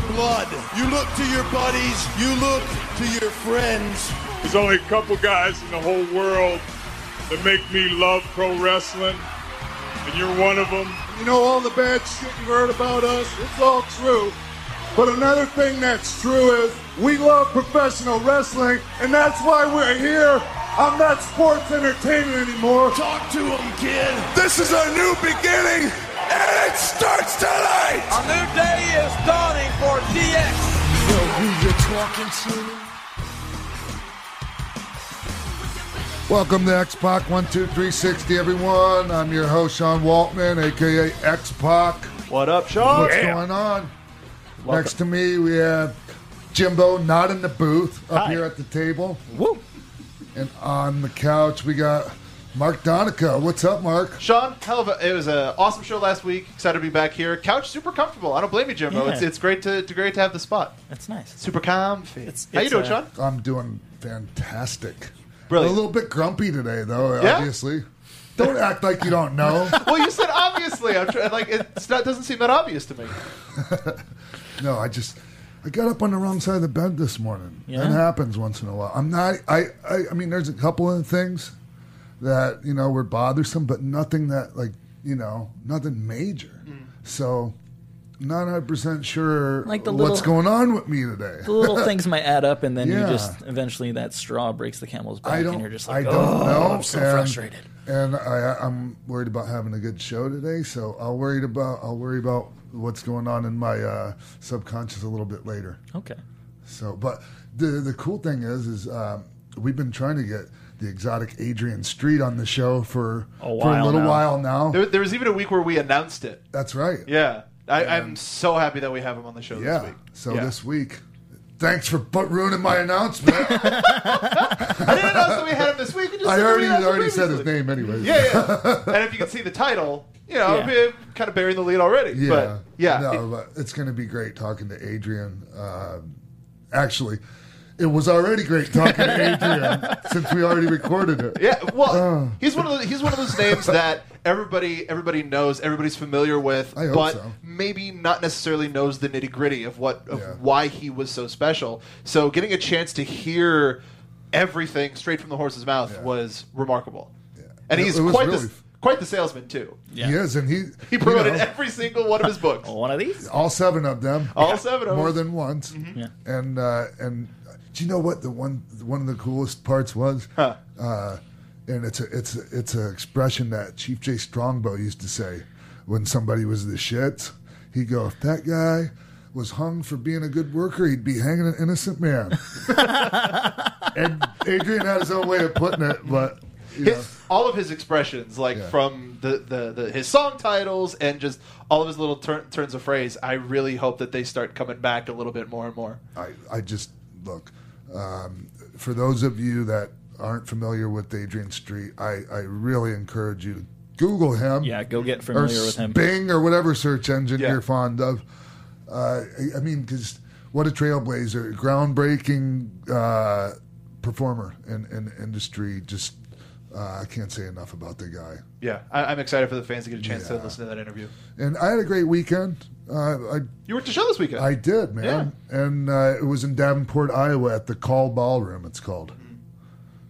Your blood, you look to your buddies, you look to your friends. There's only a couple guys in the whole world that make me love pro wrestling, and you're one of them. You know all the bad shit you've heard about us, it's all true. But another thing that's true is we love professional wrestling, and that's why we're here. I'm not sports entertainment anymore. Talk to him, kid. This is a new beginning, and it starts tonight. A new day is dawning for DX. Know who you're talking to? Welcome to X Pac 12360, everyone. I'm your host, Sean Waltman, aka X Pac. What up, Sean? What's going on? Next to me, we have Jimbo, not in the booth, up Hi. here at the table. Woo. And on the couch, we got Mark Donica. What's up, Mark? Sean, hell of a, it was an awesome show last week. Excited to be back here. Couch super comfortable. I don't blame you, Jimbo. Yeah. It's, it's great to, to great to have the spot. That's nice. Super comfy. It's- How you doing, uh, Sean? I'm doing fantastic. Brilliant. A little bit grumpy today, though, Yeah? obviously. Don't act like you don't know. well, you said obviously. I'm trying, like it's not, doesn't seem that obvious to me. No, I just I got up on the wrong side of the bed this morning. Yeah? That happens once in a while. I'm not. I, I. I mean, there's a couple of things that you know were bothersome, but nothing that like you know nothing major. Mm. So. Not 100 percent sure Like the what's little- going on with me today. The little things might add up, and then Yeah. you just eventually that straw breaks the camel's back, and you're just like, I don't oh, know. I'm so and, frustrated. And I, I'm worried about having a good show today. So I'll worried about. I'll worry about what's going on in my uh, subconscious a little bit later. Okay. So, but the the cool thing is, is um, we've been trying to get the exotic Adrian Street on the show for A for a little now. while now. There, there was even a week where we announced it. That's right. Yeah, I, I'm so happy that we have him on the show Yeah. this week. So Yeah. this week, thanks for put, ruining my announcement. I didn't announce that we had him this week. We just I said that already announced already said his name anyways. Yeah, yeah. and if you can see the title, you know, Yeah. kind of burying the lead already. Yeah. But yeah, No, but it's going to be great talking to Adrian. Uh, actually, it was already great talking to Adrian since we already recorded it. Yeah, well, Oh. he's one of the, he's one of those names that everybody everybody knows, everybody's familiar with, but so. maybe not necessarily knows the nitty gritty of what of Yeah. why he was so special. So getting a chance to hear everything straight from the horse's mouth Yeah. was remarkable, and It- he's quite really- the quite the salesman too. Yeah. He is, and he He you promoted know, every single one of his books. Well, one of these. all seven of them. All seven of them. more them. than once. Yeah. And uh, and do you know what the one one of the coolest parts was? Huh. Uh, and it's a it's a, it's an expression that Chief Jay Strongbow used to say when somebody was the shits. He'd go, "If that guy was hung for being a good worker, he'd be hanging an innocent man." and Adrian had his own way of putting it, but you know, His, all of his expressions, like Yeah. from the, the, the his song titles and just all of his little turn, turns of phrase, I really hope that they start coming back a little bit more and more. I, I just look um, for those of you that aren't familiar with Adrian Street. I, I really encourage you to Google him. Yeah, go get or familiar with him. Bing or whatever search engine Yeah. you're fond of. Uh, I, I mean, because what a trailblazer, groundbreaking uh, performer in, in industry. Just uh, I can't say enough about the guy. Yeah, I, I'm excited for the fans to get a chance to listen to that interview. And I had a great weekend. Uh, I You were at the show this weekend. I did, man. And uh, it was in Davenport, Iowa, at the Col Ballroom. It's called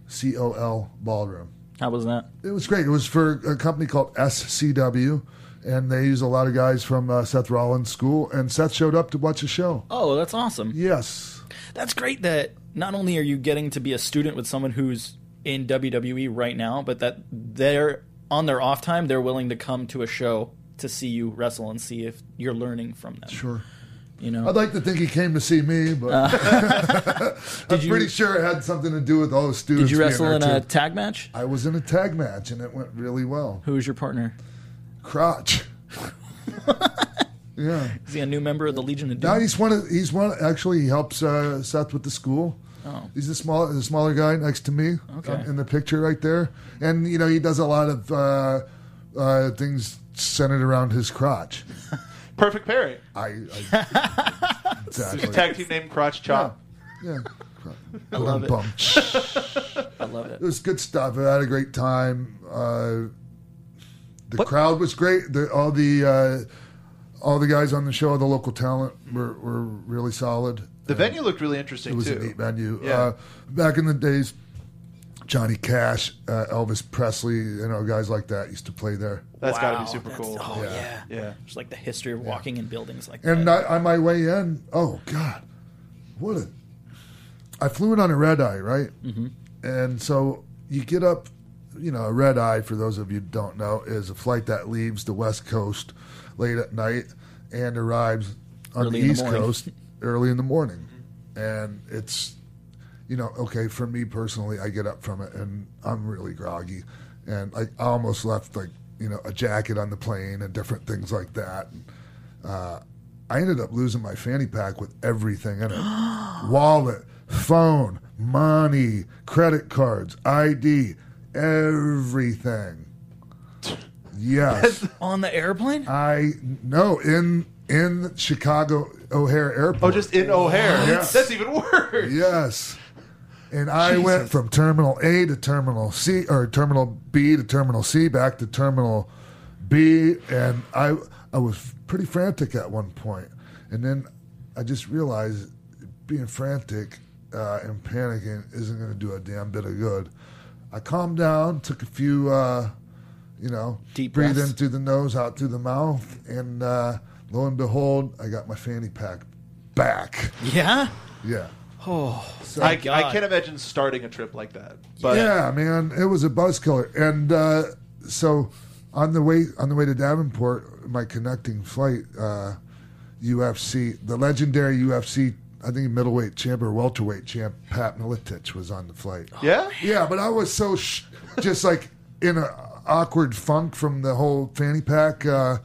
C O L Ballroom. How was that? It was great. It was for a company called SCW, and they use a lot of guys from uh, Seth Rollins' school. And Seth showed up to watch the show. Oh, that's awesome. Yes, That's great that not only are you getting to be a student with someone who's in WWE right now, but that they're on their off time, they're willing to come to a show to see you wrestle and see if you're learning from them. sure. You know, I'd like to think he came to see me, but I'm you- pretty sure it had something to do with all the students. did you wrestle in a too. tag match? I was in a tag match and it went really well. Who was your partner? Crotch. yeah. Is he a new member of the Legion of Doom? Now he's one of he's one actually he helps uh, Seth with the school. Oh. He's the small the smaller guy next to me Okay. uh, in the picture right there, and you know he does a lot of uh, uh, things centered around his crotch. Perfect pairing. I, I exactly Tag team name Crotch Chop. yeah. I love it. I love it. It was good stuff. I had a great time. Uh, the crowd was great. The, all the uh, all the guys on the show, the local talent, were, were really solid. The venue looked really interesting It was too. a neat venue. Yeah. Uh, back in the days, Johnny Cash, uh, Elvis Presley, you know, guys like that used to play there. That's got to be super that's- cool. Oh yeah. Yeah. Just like the history of walking in buildings like that. And that. I, on my way in, oh God, what a! I flew in on a red eye, right? Mm-hmm. And so you get up, you know, a red eye. For those of you who don't know, is a flight that leaves the West Coast late at night and arrives on Early the in the East. Coast early in the morning. And it's, you know, okay for me personally, I get up from it and I'm really groggy, and I, I almost left like you know a jacket on the plane and different things like that. And, uh, I ended up losing my fanny pack with everything in it wallet, phone, money, credit cards, ID, everything. Yes. On the airplane? I no in in Chicago O'Hare Airport. Oh, just in O'Hare. Yes. That's even worse. Yes. And I went from Terminal A to Terminal C, or Terminal B to Terminal C, back to Terminal B, and I I was pretty frantic at one point, and then I just realized being frantic uh, and panicking isn't going to do a damn bit of good. I calmed down, took a few, uh, you know, Deep breathe breaths. in through the nose, out through the mouth, and uh, lo and behold, I got my fanny pack back. Yeah. Yeah. Oh, I, I can't imagine starting a trip like that. But yeah, man, it was a buzz killer. And uh, so on the way on the way to Davenport, my connecting flight, uh, UFC, the legendary UFC, I think middleweight champ or welterweight champ Pat Miletich was on the flight. yeah, Yeah, but I was so sh- just like in an awkward funk from the whole fanny pack uh,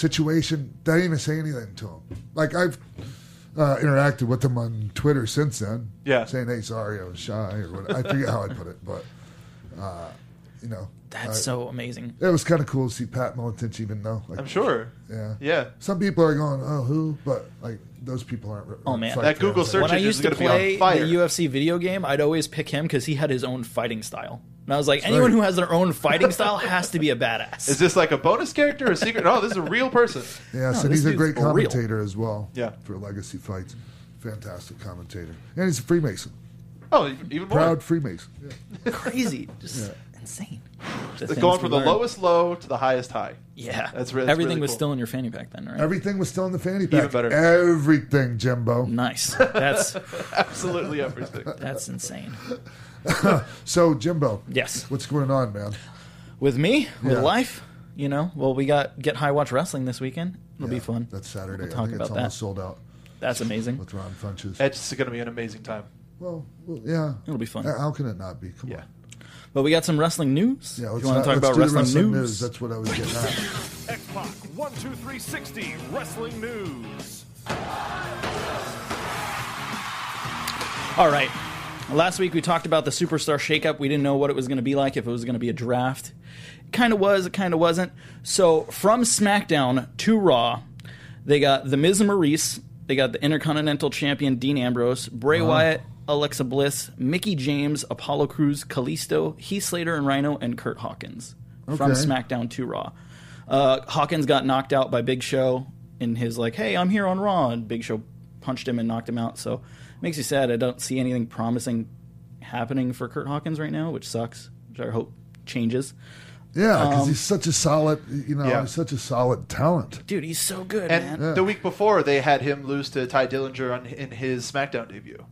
situation. that I didn't even say anything to him. Like I've uh, interacted with him on Twitter since then. Yeah. saying, "Hey, sorry, I was shy," or what. I forget how I put it, but uh, you know, That's uh, so amazing. It was kind of cool to see Pat Miletich even though. Like, I'm sure. Yeah. Yeah. Some people are going, "Oh, who?" But like those people aren't. Oh, man. That Google search When I used to gonna be on play the fire. UFC video game, I'd always pick him because he had his own fighting style. And I was like, anyone who has their own fighting style has to be a badass. Is this like a bonus character or a secret? No, this is a real person. Yes, No, and he's a great for real. commentator as well. Yeah. for Legacy Fights, fantastic commentator, and he's a Freemason, Oh, even more. proud Freemason. Yeah. crazy, just insane. The Like going from the learned. lowest low to the highest high. Yeah, That's re- that's everything really was cool. still in your fanny pack then, right? Everything was still in the fanny pack. Even better. Everything, Jimbo. nice. That's Absolutely everything. that's insane. So, Jimbo, Yes, what's going on, man? with me, with Yeah. life, you know. Well, we got Get High Watch Wrestling this weekend. It'll be fun. That's Saturday. We'll I talk think it's about almost that. sold out That's amazing. with Ron Funches. It's going to be an amazing time. well, well, yeah. It'll be fun. How can it not be? Come Yeah. on. But we got some wrestling news. Yeah, If let's, you want to talk about do wrestling, wrestling news? That's what I was getting at. X-Pac 12360 Wrestling News. All right. Last week we talked about the superstar shakeup. We didn't know what it was going to be like, if it was going to be a draft. It kind of was, it kind of wasn't. So from SmackDown to Raw, they got The Miz and Maurice, they got the Intercontinental Champion Dean Ambrose, Bray Wyatt, Alexa Bliss, Mickie James, Apollo Crews, Kalisto, Heath Slater and Rhyno, and Kurt Hawkins. From SmackDown to Raw. Uh, Hawkins got knocked out by Big Show in his like, "Hey, I'm here on Raw," and Big Show punched him and knocked him out. So makes you sad. I don't see anything promising happening for Kurt Hawkins right now, which sucks. Which I hope changes. Yeah, because Um, he's such a solid, you know, Yeah. he's such a solid talent. Dude, he's so good, And man. the week before, they had him lose to Tye Dillinger on, in his SmackDown debut.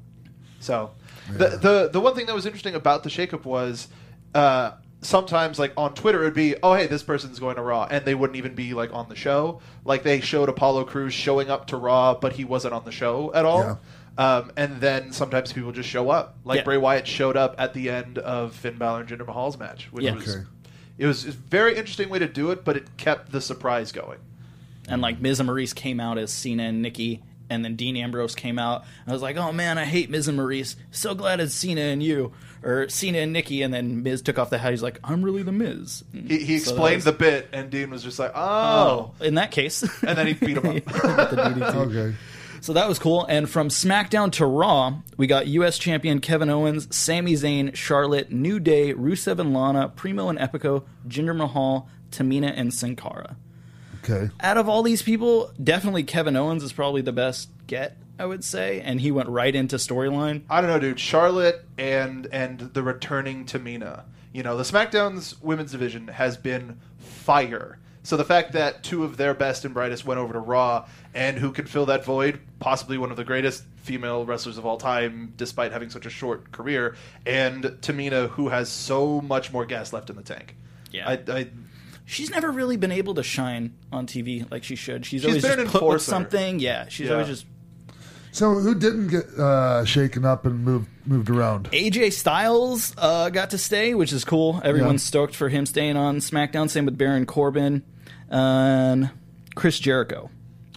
So the, the the one thing that was interesting about the shakeup was uh, sometimes like on Twitter it would be, oh hey, this person's going to Raw, and they wouldn't even be like on the show. Like they showed Apollo Crews showing up to Raw, but he wasn't on the show at all. Yeah. Um, and then sometimes people just show up. Like Yeah. Bray Wyatt showed up at the end of Finn Balor and Jinder Mahal's match, which Yeah. was Okay. it was a very interesting way to do it, but it kept the surprise going. and like Miz and Maurice came out as Cena and Nikki, and then Dean Ambrose came out. I was like, oh man, I hate Miz and Maurice. So glad it's Cena and you, or Cena and Nikki. And then Miz took off the hat. He's like, I'm really the Miz. He, he So that explained was- the bit, and Dean was just like, Oh, oh. in that case, And then he beat him up. With the DDT. Okay. So that was cool. And from SmackDown to Raw, we got U.S. champion Kevin Owens, Sami Zayn, Charlotte, New Day, Rusev and Lana, Primo and Epico, Jinder Mahal, Tamina, and Sin Cara. Okay. Out of all these people, definitely Kevin Owens is probably the best get, I would say. And he went right into storyline. I don't know, dude. Charlotte and and the returning Tamina. You know, the SmackDown's women's division has been fire. So the fact that two of their best and brightest went over to Raw and who could fill that void, possibly one of the greatest female wrestlers of all time, despite having such a short career, and Tamina, who has so much more gas left in the tank. Yeah. I, I She's never really been able to shine on TV like she should. She's, She's always been just an put with something. Yeah, she's Yeah. always just So who didn't get uh, shaken up and moved moved around? AJ Styles uh, got to stay, which is cool. Everyone's Yeah. stoked for him staying on SmackDown. Same with Baron Corbin and Chris Jericho.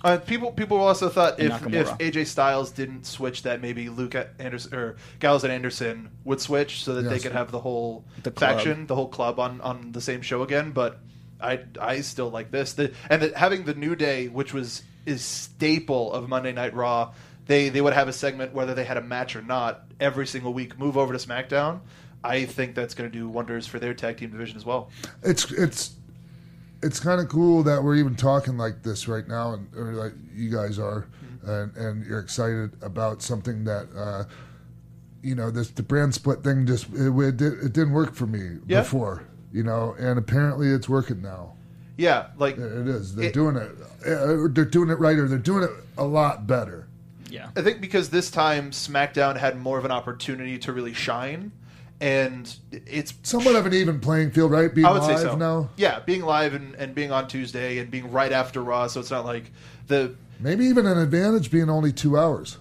Uh, people people also thought And if, Nakamura. if AJ Styles didn't switch, that maybe Luke Anderson or Gallows and Anderson would switch, so that they Yes. could have the whole The club. faction, the whole club on, on the same show again. But I I still like this, the, and the, having the New Day, which was is staple of Monday Night Raw. They they would have a segment whether they had a match or not every single week. Move over to SmackDown. I think that's going to do wonders for their tag team division as well. It's it's it's kind of cool that we're even talking like this right now, and or like you guys are, Mm-hmm. and, and you're excited about something that. Uh, you know, this the brand split thing just it, it, did, it didn't work for me Yeah. before. You know, and apparently it's working now. Yeah, like It is. They're It- doing it. uh, They're doing it right, or they're doing it a lot better. Yeah. I think because this time SmackDown had more of an opportunity to really shine, and it's Somewhat of an even playing field, right? Being I would live say so. now. Yeah, being live and, and being on Tuesday and being right after Raw, so it's not like the. Maybe even an advantage being only two hours.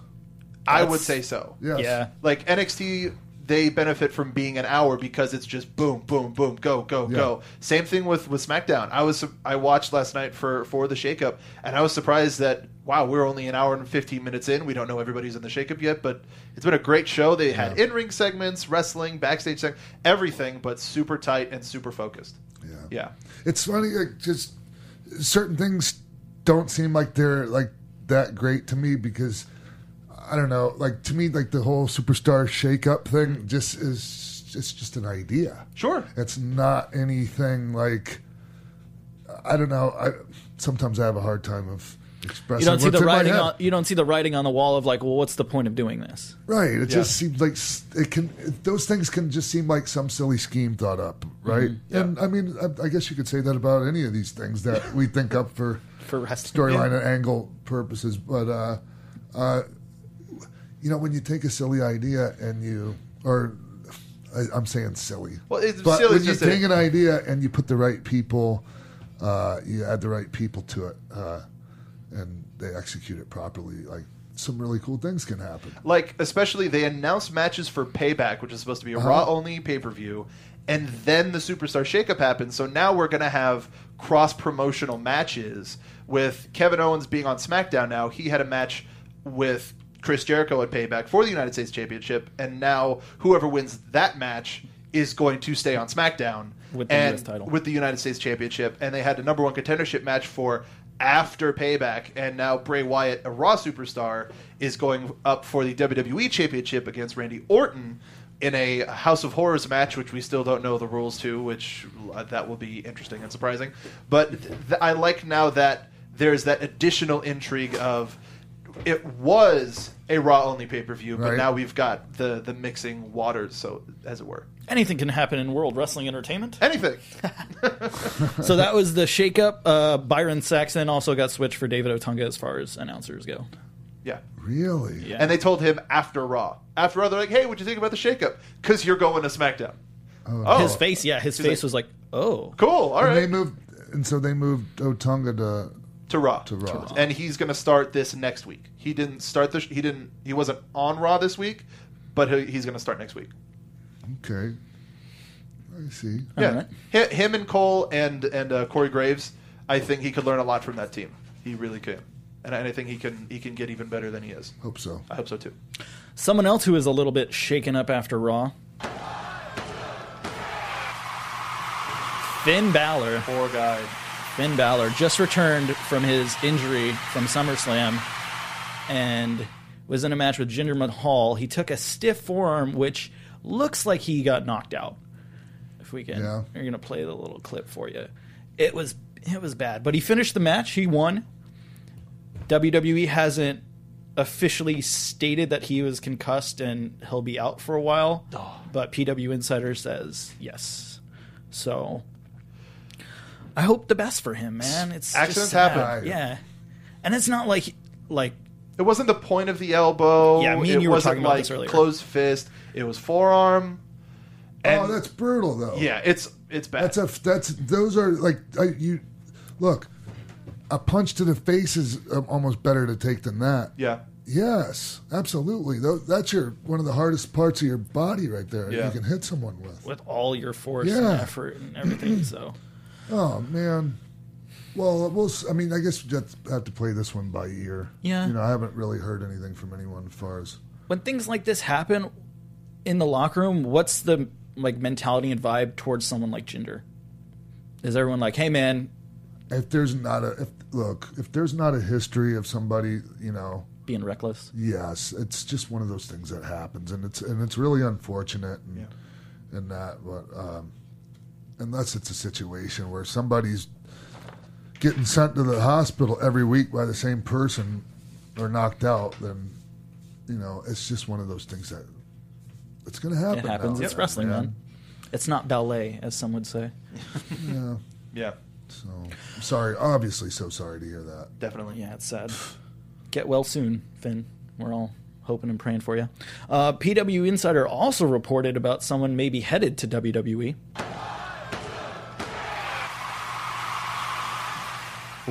I would say so. Yes. Yeah. Like NXT, they benefit from being an hour because it's just boom, boom, boom, go, go, Yeah. go. Same thing with with SmackDown. I was I watched last night for for the shakeup, and I was surprised that wow, we're only an hour and fifteen minutes in. We don't know everybody's in the shakeup yet, but it's been a great show. They had in ring segments, wrestling, backstage segments, everything, but super tight and super focused. Yeah. Yeah. It's funny, like, just certain things don't seem like they're like that great to me because I don't know. Like to me, like the whole superstar shake-up thing just is it's just an idea. Sure. It's not anything like I don't know. I sometimes I have a hard time of expressing. You don't see what's the writing on you don't see the writing on the wall of like, well, what's the point of doing this? Right. It Yeah. just seems like it can. Those things can just seem like some silly scheme thought up, right? Mm-hmm. And I mean, I, I guess you could say that about any of these things that we think up for For wrestling. storyline and angle purposes. But uh, uh, you know, when you take a silly idea and you, or I, I'm saying silly, Well, it's but silly when you just a- take an idea and you put the right people, uh, you add the right people to it, uh, and they execute it properly, like some really cool things can happen. like especially they announced matches for Payback, which is supposed to be a Uh-huh. Raw only pay per view, and then the Superstar Shakeup happened. So now we're going to have cross promotional matches with Kevin Owens being on SmackDown. Now he had a match with Chris Jericho at Payback for the United States Championship, and now whoever wins that match is going to stay on SmackDown With the and US title. with the United States Championship, and they had a number one contendership match for after Payback, and now Bray Wyatt, a Raw superstar, is going up for the WWE Championship against Randy Orton in a House of Horrors match, which we still don't know the rules to, which uh, that will be interesting and surprising. But th- I like now that there's that additional intrigue of it was a Raw only pay per view, but Right. now we've got the the mixing waters, so as it were. Anything can happen in World Wrestling Entertainment. Anything. so that was the shakeup. Uh, Byron Saxton also got switched for David Otunga as far as announcers go. Yeah. Really? Yeah. And they told him after Raw. After Raw, they're like, hey, what'd you think about the shakeup? Because you're going to SmackDown. Oh. His face, yeah, his He's face like- was like, oh, Cool. All and right. they moved, and so they moved Otunga to to Raw. To Raw. And he's going to start this next week. He didn't start this. He didn't. He wasn't on Raw this week, but he, he's going to start next week. okay. I see. Yeah, Alright. Hi- him and Cole and and uh, Corey Graves. I think he could learn a lot from that team. He really could, and I, and I think he can he can get even better than he is. Hope so. I hope so too. Someone else who is a little bit shaken up after Raw. Finn Balor. Poor guy. Finn Balor just returned from his injury from SummerSlam and was in a match with Jinder Mahal. He took a stiff forearm, which looks like he got knocked out. If we can, Yeah. we're gonna play the little clip for you. It was it was bad, but he finished the match. He won. WWE hasn't officially stated that he was concussed and he'll be out for a while, but PW Insider says yes. So I hope the best for him, man. It's just Accidents sad. happen. yeah, and it's not like like It wasn't the point of the elbow. Yeah, me and it you were wasn't talking about like this earlier. closed fist. It was forearm. And oh, that's brutal though. yeah, it's it's bad. That's a that's those are like I, you look. A punch to the face is um, almost better to take than that. yeah. Yes, absolutely. Tho- That's your one of the hardest parts of your body right there. Yeah. You can hit someone with. with all your force and Yeah. effort and everything. So Oh man. Well, we'll. I mean, I guess we just have to play this one by ear. Yeah. You know, I haven't really heard anything from anyone as far as. when things like this happen in the locker room, what's the like mentality and vibe towards someone like Jinder? Is everyone like, hey man, If there's not a if, look, if there's not a history of somebody, you know, being reckless? yes, it's just one of those things that happens, and it's and it's really unfortunate, and and that, but um, unless it's a situation where somebody's getting sent to the hospital every week by the same person or knocked out, then you know it's just one of those things that it's going to happen. It happens. now, It's wrestling, man. man. It's not ballet, as some would say. Yeah. Yeah. So I'm sorry. Obviously, so sorry to hear that. Definitely. Yeah, it's sad. Get well soon, Finn. We're all hoping and praying for you. Uh, PW Insider also reported about someone maybe headed to. WWE.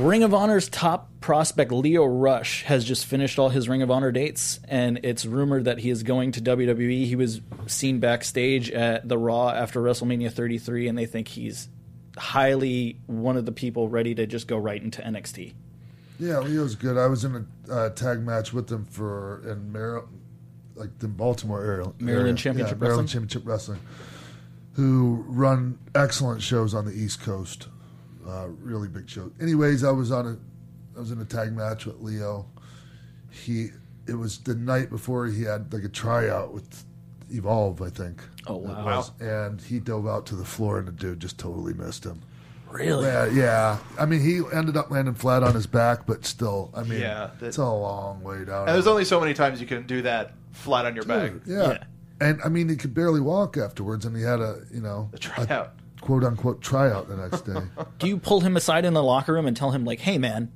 Ring of Honor's top prospect Lio Rush has just finished all his Ring of Honor dates, and it's rumored that he is going to WWE. He was seen backstage at the Raw after WrestleMania 33, and they think he's highly one of the people ready to just go right into NXT. Yeah, Lio's good. I was in a uh, tag match with him for in Maryland, like the Baltimore area, Maryland area. Championship yeah, Maryland Wrestling? Championship Wrestling, who run excellent shows on the East Coast, uh, really big show. Anyways, I was on a, I was in a tag match with Lio. He, it was the night before he had like a tryout with Evolve, I think. Oh, wow. was. And he dove out to the floor, and the dude just totally missed him. Really? Yeah, yeah. I mean, he ended up landing flat on his back, but still, I mean, Yeah, that- it's a long way down. And there's only so many times you can do that flat on your back. Dude, yeah. And I mean, he could barely walk afterwards, and he had a, you know, A tryout. Quote unquote tryout the next day. Do you pull him aside in the locker room and tell him like, "Hey, man,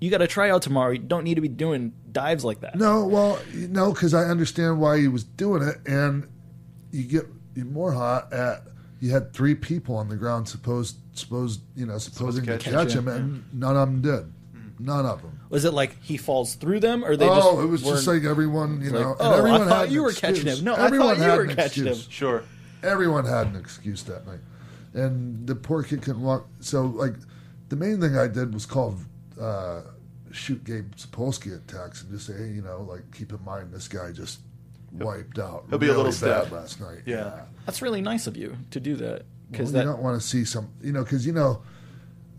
you got to try out tomorrow. You don't need to be doing dives like that." no, well, no, because I understand why he was doing it, and you get more hot at you had three people on the ground supposed supposed you know supposing to catch catch, him. him, and none of them did. Mm. None of them. Was it like he falls through them, or they oh, just it was just like everyone, you know. like, and oh, I thought had you were excuse. catching him. No, I thought you had were catching excuse. him. Sure. everyone had an excuse that night, and the poor kid couldn't walk. So, like, the main thing I did was call, uh, shoot Gabe Sapolsky a text and just say, hey, you know, like, keep in mind this guy just wiped out. He'll be a little bad stiff. last night. Yeah. That's really nice of you to do that because Well, that you don't want to see some, you know, because you know,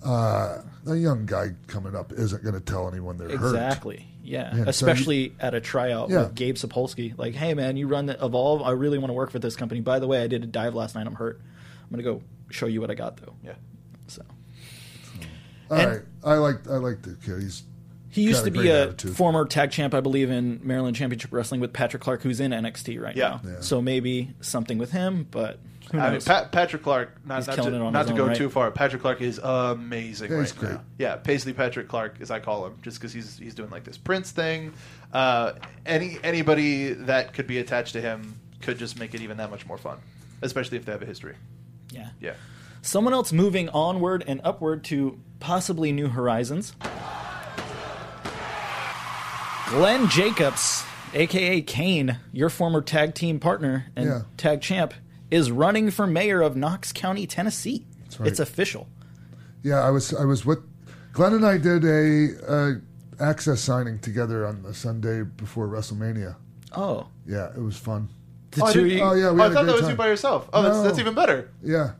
uh, a young guy coming up isn't going to tell anyone they're hurt. exactly, yeah, Yeah, so especially at a tryout Yeah. with Gabe Sapolsky. Like, hey, man, you run the Evolve. I really want to work for this company. By the way, I did a dive last night. I'm hurt. I'm gonna go show you what I got though. Yeah. So All And- right, I like I like the kid. He's he used to be a attitude. former tag champ, I believe, in Maryland Championship Wrestling with Patrick Clark, who's in NXT right Yeah. now. Yeah. So maybe something with him, but who I mean, knows? Pat, Patrick Clark, not, He's not killing to, it on not to own, go right? too far. Patrick Clark is amazing Yeah, right great. now. Yeah, Paisley Patrick Clark, as I call him, just because he's he's doing like this Prince thing. Uh, any anybody that could be attached to him could just make it even that much more fun. especially if they have a history. Yeah. Yeah. Someone else moving onward and upward to possibly new horizons. Glenn Jacobs, aka Kane, your former tag team partner and Yeah. tag champ, is running for mayor of Knox County, Tennessee. right. It's official. Yeah, I was I was with Glenn and I did a, uh access signing together on the Sunday before WrestleMania. Oh, Yeah, it was fun. The Oh, I two didn't- Oh yeah, we Oh, I had a thought great that was time. you by yourself. Oh, that's, No. that's even better. Yeah.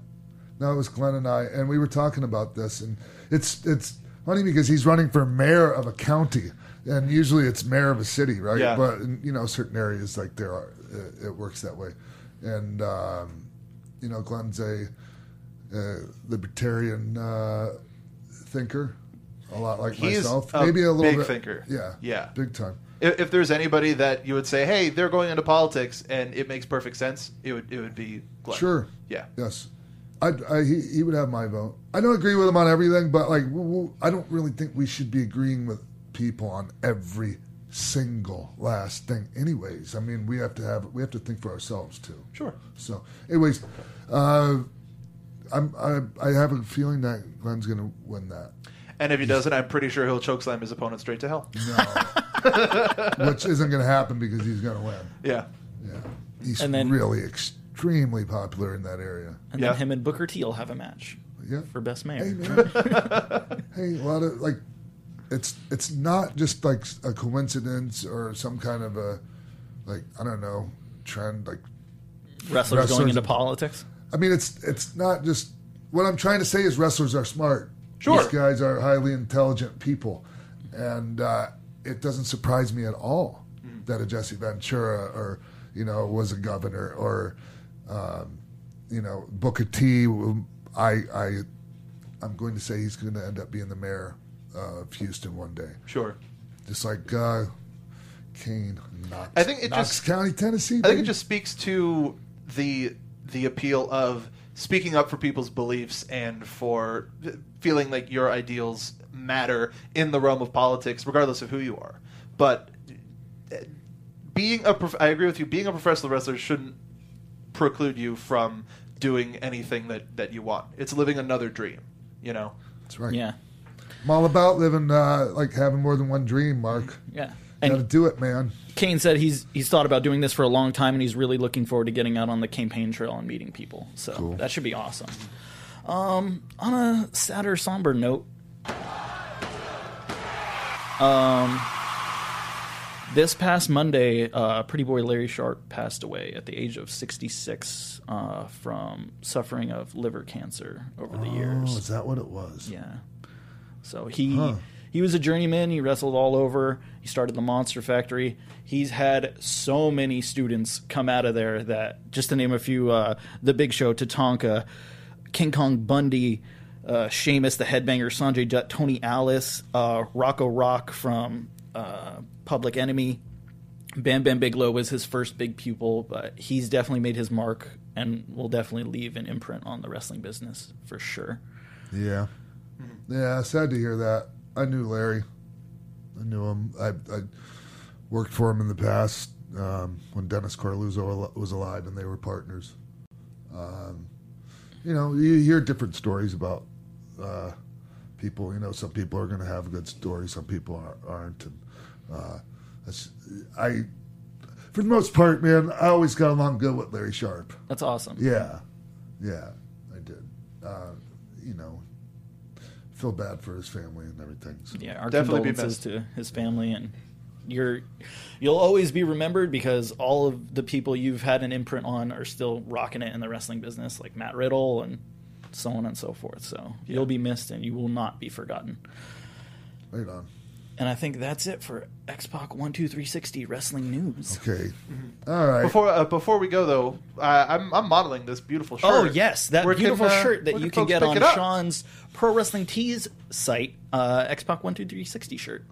No, it was Glenn and I, and we were talking about this, and it's it's funny because he's running for mayor of a county, and usually it's mayor of a city, right? Yeah. But in, you know, certain areas like there are, it, it works that way, and um, you know, Glenn's a, uh libertarian uh, thinker, a lot like He's myself, a maybe a little big bit, thinker. Yeah, Yeah. big time. If, if there's anybody that you would say, "Hey, they're going into politics," and it makes perfect sense, it would it would be Glenn. Sure. Yeah. Yes. I, I, he, he would have my vote. I don't agree with him on everything, but like, I don't really think we should be agreeing with people on every single last thing. Anyways, I mean, we have to have we have to think for ourselves too. Sure. So, anyways, uh, I'm I, I have a feeling that Glenn's going to win that, And if he doesn't, I'm pretty sure he'll chokeslam his opponent straight to hell. which isn't going to happen because he's going to win. Yeah. Yeah, he's And then- really extremely popular in that area. and Yeah. then him and Booker T will have a match Yeah. for best mayor. Hey man. hey, a lot of like it's it's not just like a coincidence or some kind of a like I don't know trend like Wrestlers, Wrestlers going into and- politics. I mean it's it's not just what I'm trying to say is wrestlers are smart. Sure. These guys are highly intelligent people and uh, it doesn't surprise me at all that a Jesse Ventura or you know was a governor or um, you know Booker T I I I'm going to say he's going to end up being the mayor of Houston one day, Sure. just like uh, Kane. Knox, I think it Knox just- County, Tennessee. I think it just speaks to the the appeal of speaking up for people's beliefs and for feeling like your ideals matter in the realm of politics, regardless of who you are. But uh, being a prof- I agree with you. Being a professional wrestler shouldn't preclude you from doing anything that that you want. It's living another dream. You know. That's right. Yeah, I'm all about living uh, like having more than one dream, Mark. yeah. Got to do it, man. Kane said he's he's thought about doing this for a long time, and he's really looking forward to getting out on the campaign trail and meeting people. So Cool. that should be awesome. Um, on a sadder, somber note, um, this past Monday, uh, Pretty Boy Larry Sharp passed away at the age of 66 uh, from suffering of liver cancer over the Oh, years. is that what it was? Yeah. So he Huh. he was a journeyman. He wrestled all over. He started the Monster Factory. He's had so many students come out of there that just to name a few: uh, the Big Show, Tatanka, King Kong Bundy, uh, Sheamus, the Headbanger, Sanjay Dutt, Tony Alice, uh, Rocco Rock from uh, Public Enemy. Bam Bam Bigelow was his first big pupil, but he's definitely made his mark and will definitely leave an imprint on the wrestling business for sure. Yeah. Yeah, sad to hear that. I knew Larry. I knew him. I, I worked for him in the past um, when Dennis Coralluzzo was alive and they were partners. Um, you know, you hear different stories about uh, people. You know, some people are going to have a good stories, some people are, aren't. And uh, that's, I, for the most part, man, I always got along good with Larry Sharp. That's awesome. Yeah, yeah, I did. Uh, you know, feel bad for his family and everything. So. yeah, our Definitely be condolences to his family and you're you'll always be remembered because all of the people you've had an imprint on are still rocking it in the wrestling business, like Matt Riddle and so on and so forth. So you'll be missed and you will not be forgotten. Right on. And I think that's it for X Pac One Two Three Sixty Wrestling News. Okay. All right. Before uh, before we go though, uh, I'm I'm modeling this beautiful shirt. Oh yes, that Where can, beautiful uh, shirt that you can get on it? Sean's Pro Wrestling Tees site, uh, X Pac One Two Three Sixty shirt.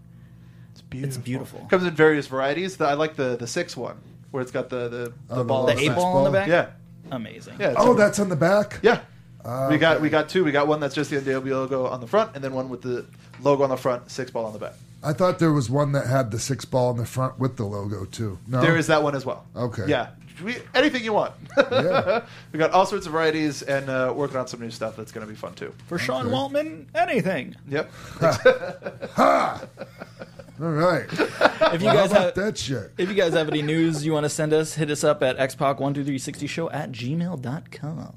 It's beautiful. It's beautiful. Comes in various varieties. I like the the six one where it's got the the, the Oh, ball. The eight back. ball on the back. Yeah, amazing. yeah. oh, a- that's on the back. yeah. Ah, we got okay. we got two. We got one that's just the NWO logo on the front, and then one with the logo on the front, six ball on the back. I thought there was one that had the six ball in the front with the logo too. No. There is that one as well. Okay. Yeah, we, anything you want. Yeah. we got all sorts of varieties and uh, working on some new stuff that's going to be fun too. For Sean Waltman, anything. Yep. All right. If you How guys about have that shit? if you guys have any news you want to send us, hit us up at xpac12360show at gmail.com.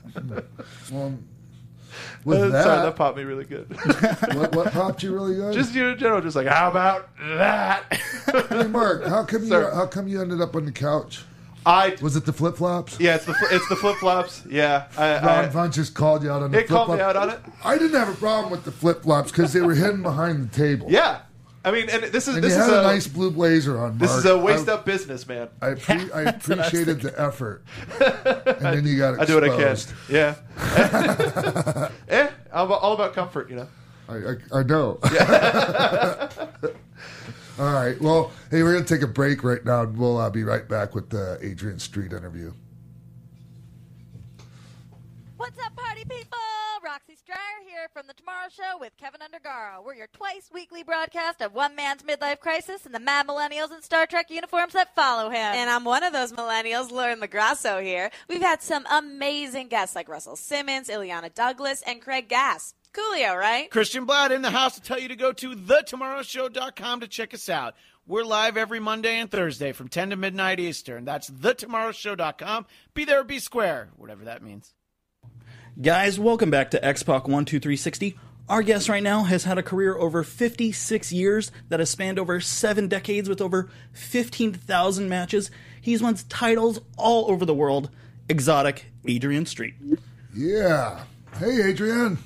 Well, with Uh, that, Sorry, that popped me really good. what, what popped you really good? just you in general, just like how about that? hey, Mark, how come you how come you ended up on the couch? I Was it the flip flops? yeah, it's the it's the flip flops. Yeah, I, Ron I, Von just called you out on the it called me out on it. I didn't have a problem with the flip flops because they were hidden behind the table. Yeah, I mean, and this is and this you is had a, a nice blue blazer on. this is a waste I, up business, man. I, pre- I appreciated the effort, and then you got I do what I can. exposed. Yeah. eh, I'm all about comfort, you know. I, I, I know. All right. Well, hey, we're going to take a break right now, and we'll uh, be right back with the Adrian Street interview. What's up, party people? Roxy Stryer here from The Tomorrow Show with Keven Undergaro. We're your twice weekly broadcast of one man's midlife crisis and the mad millennials in Star Trek uniforms that follow him. And I'm one of those millennials, Lauren Lagrasso here. We've had some amazing guests like Russell Simmons, Illeana Douglas, and Craig Gass. Coolio, right? Christian Blatt in the house to tell you to go to thetomorrowshow.com to check us out. We're live every Monday and Thursday from 10 to midnight Eastern. That's thetomorrowshow.com. Be there be square, whatever that means. Guys, welcome back to Xpac 12360. Our guest right now has had a career over 56 years that has spanned over seven decades with over 15,000 matches. He's won titles all over the world. Exotic Adrian Street. Yeah. Hey, Adrian.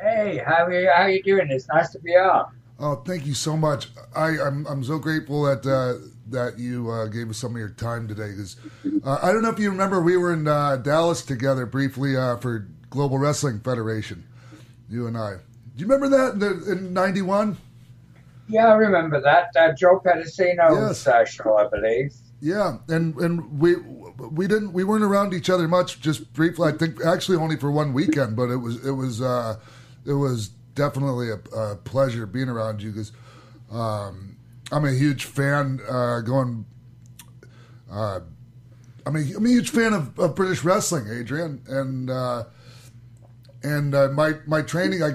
Hey, how are you, how you doing? It's nice to be on. Oh, thank you so much. I, I'm I'm so grateful that uh, that you uh, gave us some of your time today. Because uh, I don't know if you remember, we were in uh, Dallas together briefly uh, for Global Wrestling Federation. You and I. Do you remember that in, '91? Yeah, I remember that. Uh, Joe Pedicino's Yes. uh, show, I believe. Yeah, and and we we didn't we weren't around each other much. Just briefly, I think actually only for one weekend, but it was it was uh, it was definitely a, a pleasure being around you because um, I'm a huge fan. Uh, going, uh, I'm a I'm a huge fan of, of British wrestling, Adrian, and uh, and uh, my my training I.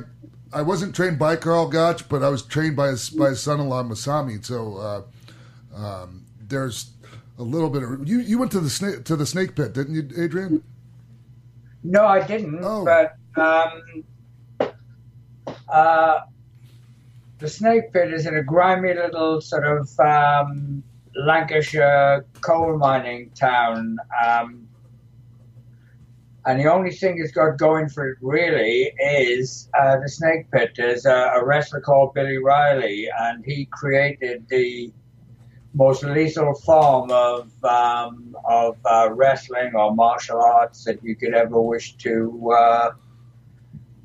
I wasn't trained by Karl Gotch, but I was trained by his by his son-in-law Masami. So uh, um, there's a little bit of you. You went to the snake to the snake pit, didn't you, Adrian? No, I didn't. Oh. But um, uh, the Snake Pit is in a grimy little sort of um, Lancashire coal mining town. Um, and the only thing it's got going for it really is uh, the Snake Pit. There's a, a wrestler called Billy Riley, and he created the most lethal form of um, of uh, wrestling or martial arts that you could ever wish to uh,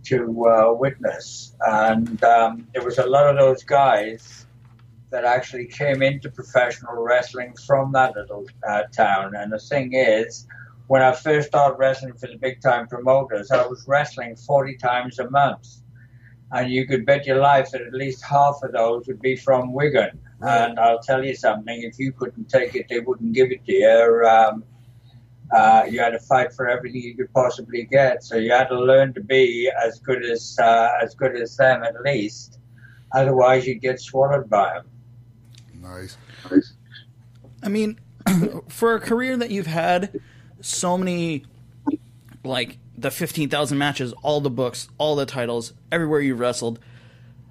to uh, witness. And um, there was a lot of those guys that actually came into professional wrestling from that little uh, town. And the thing is, when I first started wrestling for the big time promoters, I was wrestling 40 times a month. And you could bet your life that at least half of those would be from Wigan. And I'll tell you something, if you couldn't take it, they wouldn't give it to you. Um, uh, you had to fight for everything you could possibly get. So you had to learn to be as good as uh, as good as them at least. Otherwise, you'd get swallowed by them. Nice. I mean, for a career that you've had so many, like the 15,000 matches, all the books, all the titles, everywhere you've wrestled,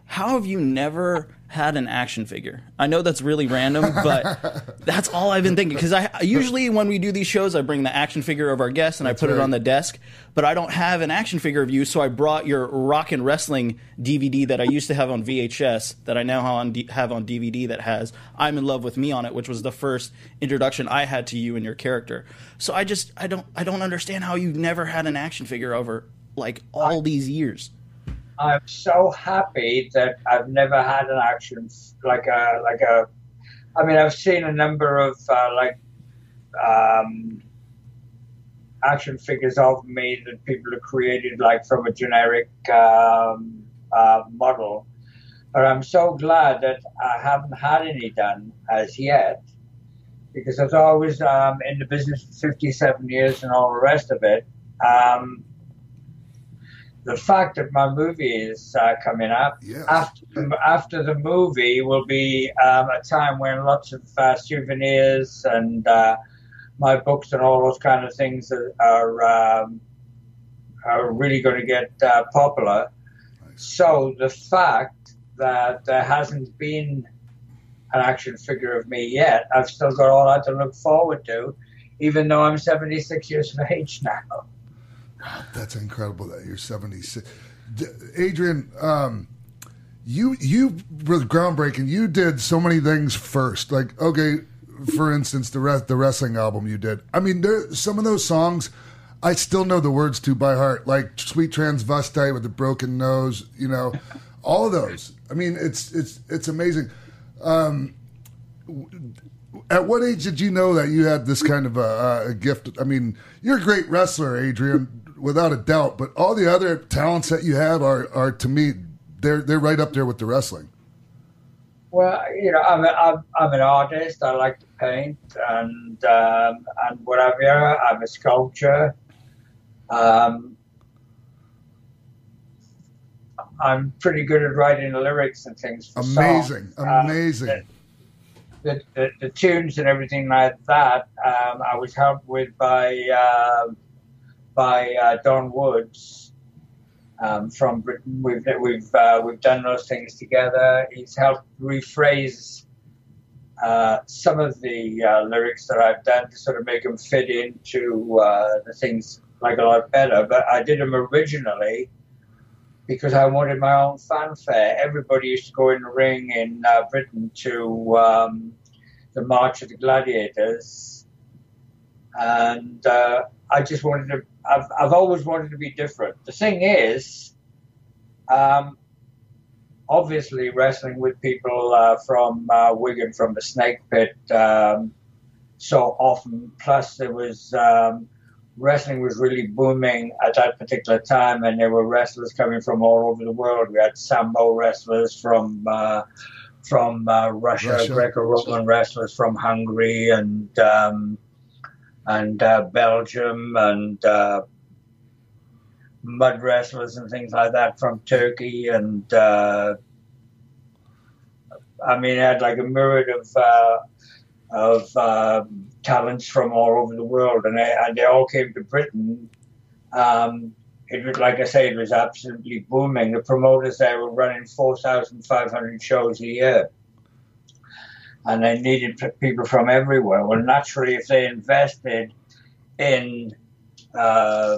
how have you never had an action figure? I know that's really random, but that's all I've been thinking. Because I usually, when we do these shows, I bring the action figure of our guest and I put it on the desk, but I don't have an action figure of you, so I brought your Rock and Wrestling DVD that I used to have on VHS that I now have on, have on DVD that has I'm in Love with Me on it, which was the first introduction I had to you and your character. So I just, I don't, I don't understand how you've never had an action figure over like all these years. I'm so happy that I've never had an action like a like a. I mean, I've seen a number of uh, like um, action figures of me that people have created, like from a generic um, uh, model. But I'm so glad that I haven't had any done as yet, because I was um, in the business for 57 years and all the rest of it, um, the fact that my movie is uh, coming up after the, after the movie will be um, a time when lots of uh, souvenirs and uh, my books and all those kind of things are are, um, are really going to get uh, popular. So the fact that there hasn't been an action figure of me yet, I've still got all that to look forward to, even though I'm 76 years of age now. That's incredible that you're 76. D- Adrian, um, you you were groundbreaking. You did so many things first. Like, okay, for instance, the re- the wrestling album you did. I mean, there some of those songs I still know the words to by heart. Like "Sweet Transvestite" with the broken nose. You know, all of those. I mean, it's it's it's amazing. Um, at what age did you know that you had this kind of a, a gift? I mean, you're a great wrestler, Adrian, without a doubt. But all the other talents that you have are, are to me, they're they're right up there with the wrestling. Well, you know, I'm, a, I'm, I'm an artist. I like to paint and um, and whatever. I'm a sculptor. Um, I'm pretty good at writing the lyrics and things. For Amazing, songs. Um, amazing. the, the, the, the tunes and everything like that, um, I was helped with by uh, by uh, Don Woods um, from Britain. We've we've uh, we've done those things together. He's helped rephrase uh, some of the uh, lyrics that I've done to sort of make them fit into uh, the things like a lot better. But I did them originally because I wanted my own fanfare. Everybody used to go in the ring in uh, Britain to um, the March of the Gladiators, and I just wanted to. I've, I've always wanted to be different. The thing is, um, obviously, wrestling with people uh, from uh, Wigan, from the Snake Pit, um, so often. Plus, there was um, wrestling was really booming at that particular time, and there were wrestlers coming from all over the world. We had sambo wrestlers from uh, from uh, Russia, Russia. Greco-Roman wrestlers from Hungary, and um, and uh, Belgium, and uh, mud wrestlers and things like that from Turkey, and uh, I mean, it had like a myriad of uh, of uh, talents from all over the world, and they, and they all came to Britain. Um, it was like I say, it was absolutely booming. The promoters there were running four thousand five hundred shows a year, and they needed people from everywhere. Well, naturally, if they invested in uh,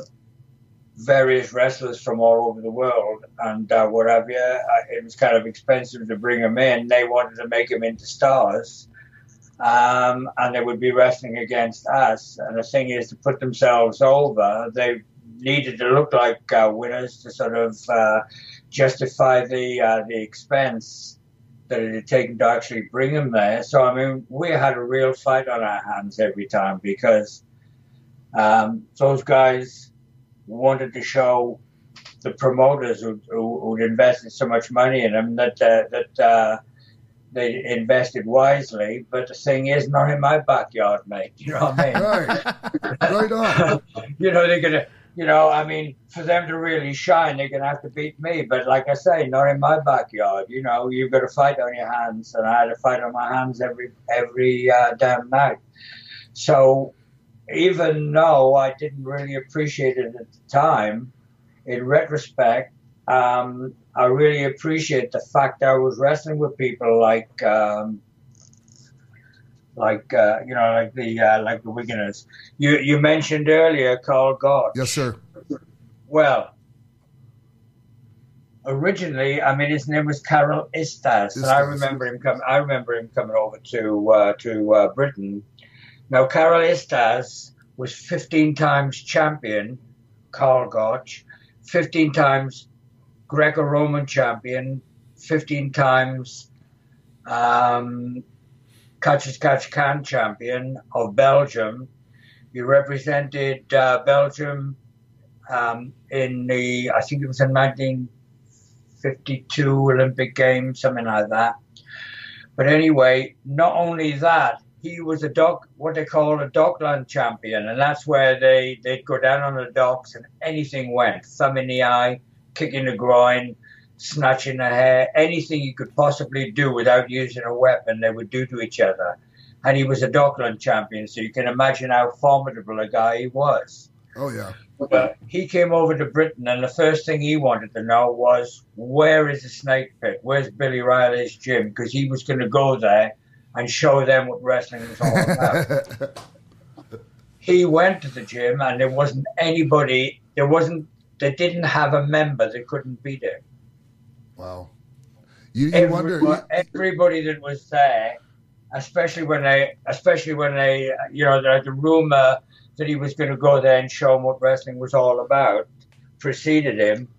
various wrestlers from all over the world and uh, whatever, uh, it was kind of expensive to bring them in. They wanted to make them into stars um, and they would be wrestling against us. And the thing is, to put themselves over, they needed to look like uh, winners to sort of uh, justify the uh, the expense that it had taken to actually bring them there. So I mean, we had a real fight on our hands every time because um, those guys wanted to show the promoters who, who, who'd invested so much money in them that uh, that uh, they invested wisely, but the thing is, not in my backyard, mate. You know what I mean? Right, right on. you know, they're gonna, you know, I mean, for them to really shine, they're gonna have to beat me. But like I say, not in my backyard. You know, you've got a fight on your hands, and I had a fight on my hands every every uh, damn night. So even though I didn't really appreciate it at the time, in retrospect, um, I really appreciate the fact I was wrestling with people like, um, like uh, you know, like the uh, like the Wiganers. You you mentioned earlier Karl Gotch. Yes, sir. Well, originally, I mean, his name was Carol Istaz, and I remember him coming. I remember him coming over to uh, to uh, Britain. Now, Carol Istaz was 15 times champion, Karl Gotch, 15 times Greco-Roman champion, 15 times um, Khan champion of Belgium. He represented uh, Belgium um, in the, I think it was in 1952 Olympic Games, something like that. But anyway, not only that, he was a dock, what they call a dockland champion, and that's where they they'd go down on the docks and anything went, thumb in the eye, kick in the groin, snatching the hair, anything you could possibly do without using a weapon, they would do to each other. And he was a dockland champion, so you can imagine how formidable a guy he was. Oh yeah. But he came over to Britain, and the first thing he wanted to know was where is the snake pit? Where's Billy Riley's gym? Because he was going to go there and show them what wrestling was all about. he went to the gym, and there wasn't anybody. There wasn't. They didn't have a member that couldn't beat him. Wow. You, you Every- wonder. everybody that was there, especially when they, especially when they, uh, you know, the, the rumor that he was going to go there and show them what wrestling was all about, preceded him,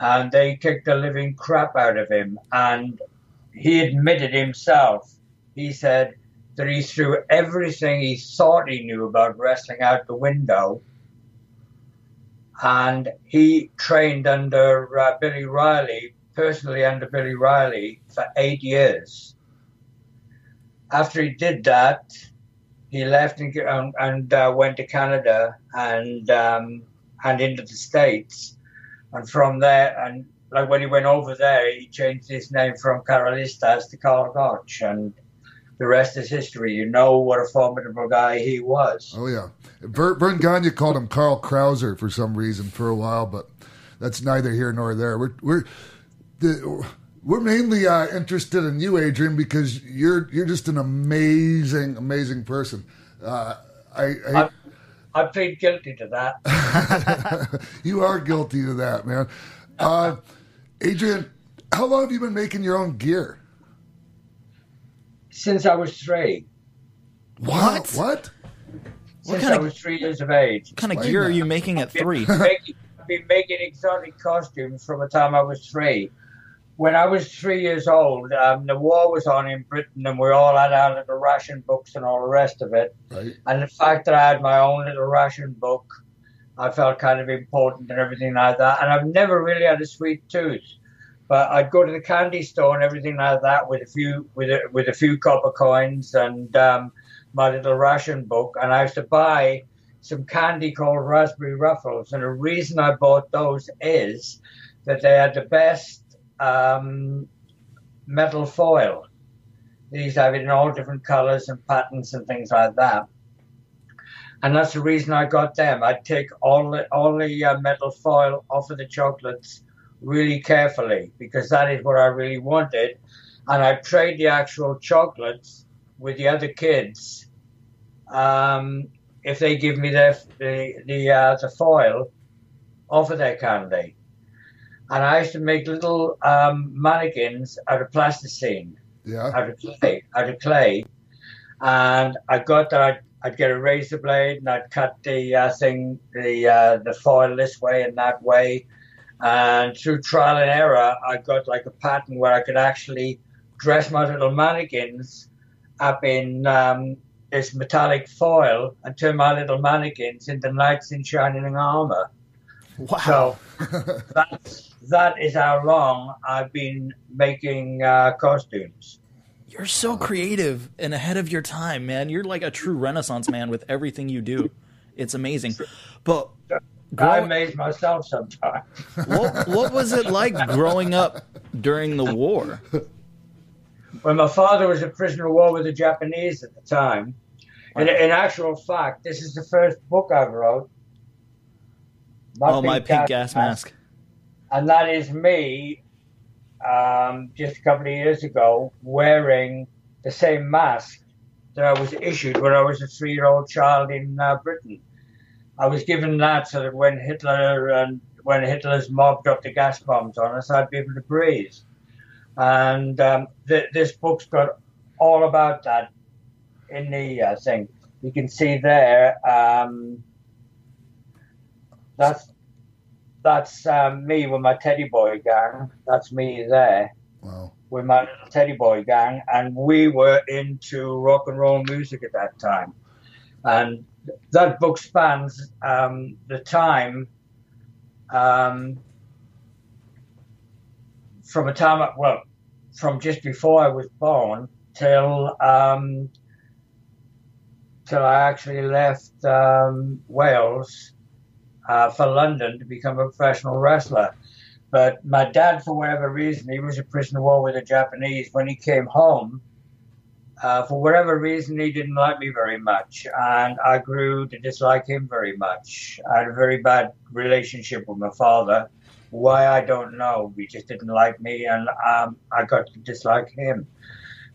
and they kicked the living crap out of him. And he admitted himself. He said that he threw everything he thought he knew about wrestling out the window. And he trained under uh, Billy Riley, personally under Billy Riley, for eight years. After he did that, he left and, and, uh, went to Canada and um, and into the States. And from there, and like when he went over there, he changed his name from Karl Istaz to Karl Gotch. And the rest is history. You know what a formidable guy he was. Oh yeah. Vern, Verne Gagne called him Karl Krauser for some reason for a while, but that's neither here nor there. We're we're the, we're mainly uh, interested in you, Adrian, because you're you're just an amazing, amazing person. Uh, I, I I, I plead guilty to that. you are guilty to that, man. Uh, Adrian, how long have you been making your own gear? Since I was three. What? What? Since kind I of- was three years of age. What kind of gear are you making at three? I've been making, I've been making exotic costumes from the time I was three. When I was three years old, um, the war was on in Britain, and we all had our little ration books and all the rest of it. Right. And the fact that I had my own little ration book, I felt kind of important and everything like that. And I've never really had a sweet tooth, but I'd go to the candy store and everything like that with a few with a, with a few copper coins and um, my little ration book, and I used to buy some candy called raspberry ruffles. And the reason I bought those is that they had the best um, metal foil. These have it in all different colors and patterns and things like that. And that's the reason I got them. I'd take all the, all the uh, metal foil off of the chocolates really carefully because that is what I really wanted. And I trade the actual chocolates with the other kids um, if they give me their, the the uh, the foil off of their candy. And I used to make little um, mannequins out of plasticine, Yeah. out of clay, out of clay. And I got that. I'd, I'd get a razor blade and I'd cut the uh, thing, the uh, the foil this way and that way. And through trial and error, I got like a pattern where I could actually dress my little mannequins up in um, this metallic foil and turn my little mannequins into knights in shining armor. Wow. So that's, that is how long I've been making uh, costumes. You're so creative and ahead of your time, man. You're like a true renaissance man with everything you do. It's amazing. But I grow- amaze myself sometimes. what, what was it like growing up during the war? When my father was a prisoner of war with the Japanese at the time. And in actual fact, this is the first book I wrote. oh, my pink gas mask. And that is me um, just a couple of years ago wearing the same mask that I was issued when I was a three year old child in uh, Britain. I was given that so that when Hitler and when Hitler's mob dropped the gas bombs on us, I'd be able to breathe. And um, th- this book's got all about that in the uh, thing. You can see there. Um, that's that's um, me with my teddy boy gang. That's me there Wow. with my little teddy boy gang, and we were into rock and roll music at that time. And that book spans um, the time um, from a time, well, from just before I was born till um, till I actually left um, Wales uh, for London to become a professional wrestler. But my dad, for whatever reason, he was a prisoner of war with the Japanese. When he came home, uh, for whatever reason, he didn't like me very much, and I grew to dislike him very much. I had a very bad relationship with my father. Why I don't know. He just didn't like me, and um, I got to dislike him.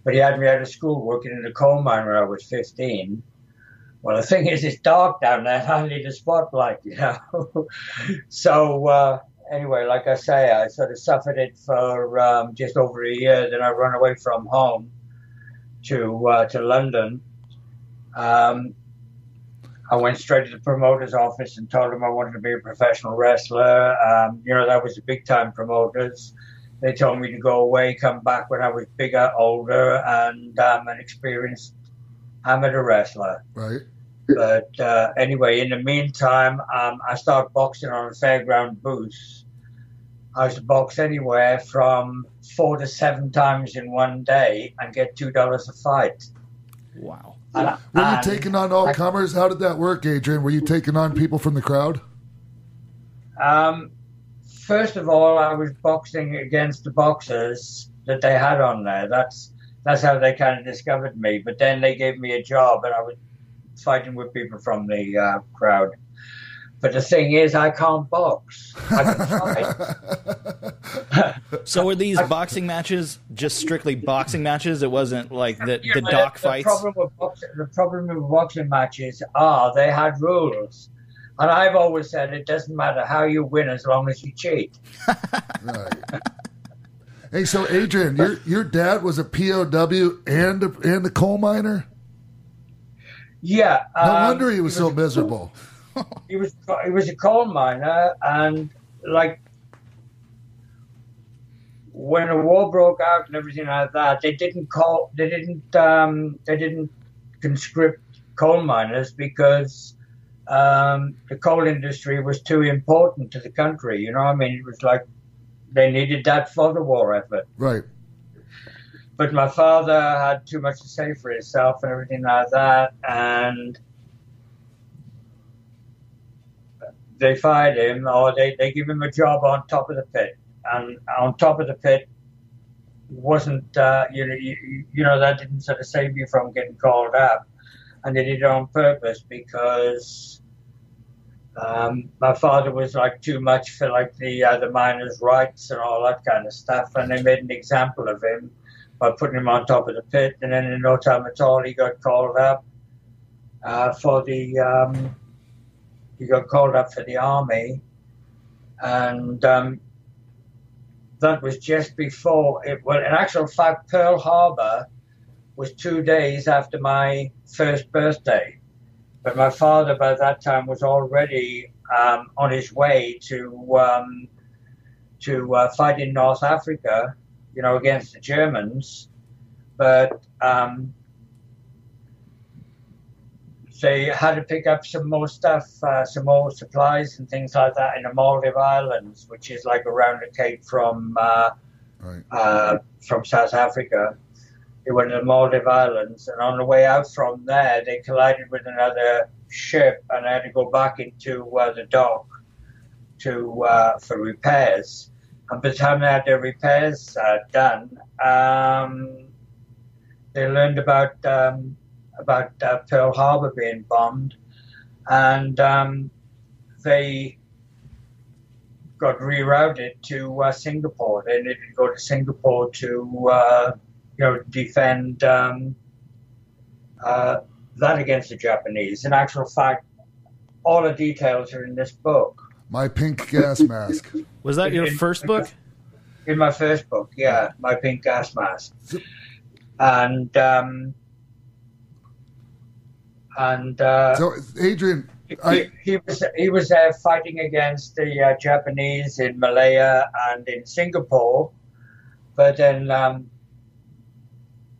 But he had me out of school working in a coal mine when I was 15. Well, the thing is, it's dark down there. I need a spotlight, you know. so uh, anyway, like I say, I sort of suffered it for um, just over a year. Then I run away from home to uh, to London. Um, I went straight to the promoter's office and told him I wanted to be a professional wrestler. Um, you know, that was the big time promoters. They told me to go away, come back when I was bigger, older, and um, an experienced amateur wrestler. Right. But uh, anyway, in the meantime, um, I started boxing on a fairground booth. I used to box anywhere from four to seven times in one day and get two dollars a fight. Wow. And, Were you taking on all comers? How did that work, Adrian? Were you taking on people from the crowd? Um, first of all, I was boxing against the boxers that they had on there. That's that's how they kind of discovered me. But then they gave me a job, and I was fighting with people from the uh, crowd. But the thing is, I can't box. I can fight. So were these boxing matches just strictly boxing matches? It wasn't like the, Yeah, the but dock the fights? Problem with boxing, the problem with boxing matches are they had rules. And I've always said it doesn't matter how you win as long as you cheat. Hey, so Adrian, your your dad was a POW and a, and a coal miner. Yeah. No um, wonder he was so miserable. he was he was a coal miner and like when the war broke out and everything like that they didn't call they didn't um, they didn't conscript coal miners because um, the coal industry was too important to the country you know i mean it was like they needed that for the war effort Right. but my father had too much to say for himself and everything like that, and they fired him, or they, they give him a job on top of the pit, and on top of the pit wasn't uh, you know you, you know that didn't sort of save you from getting called up, and they did it on purpose because. Um, my father was like too much for like the uh, the miners' rights and all that kind of stuff, and they made an example of him by putting him on top of the pit, and then in no time at all, he got called up uh, for the um, he got called up for the army, and um, that was just before it. Well, in actual fact, Pearl Harbor was two days after my first birthday, but my father by that time was already um, on his way to um, to uh, fight in North Africa you know, against the Germans, but um, they had to pick up some more stuff, uh, some more supplies and things like that in the Maldive Islands, which is like around the Cape from uh, uh, from South Africa. They went to the Maldive Islands, and on the way out from there, they collided with another ship, and they had to go back into uh, the dock to uh, for repairs. And by the time they had their repairs uh, done, um, they learned about um, about uh, Pearl Harbor being bombed, and um, they got rerouted to uh, Singapore. They needed to go to Singapore to uh, you know defend um, uh, that against the Japanese. In actual fact, all the details are in this book. My pink gas mask. Was that your first book? In my first book, yeah, my pink gas mask, and um, and uh, So, Adrian, he, I he was he was there fighting against the uh, Japanese in Malaya and in Singapore, but then um,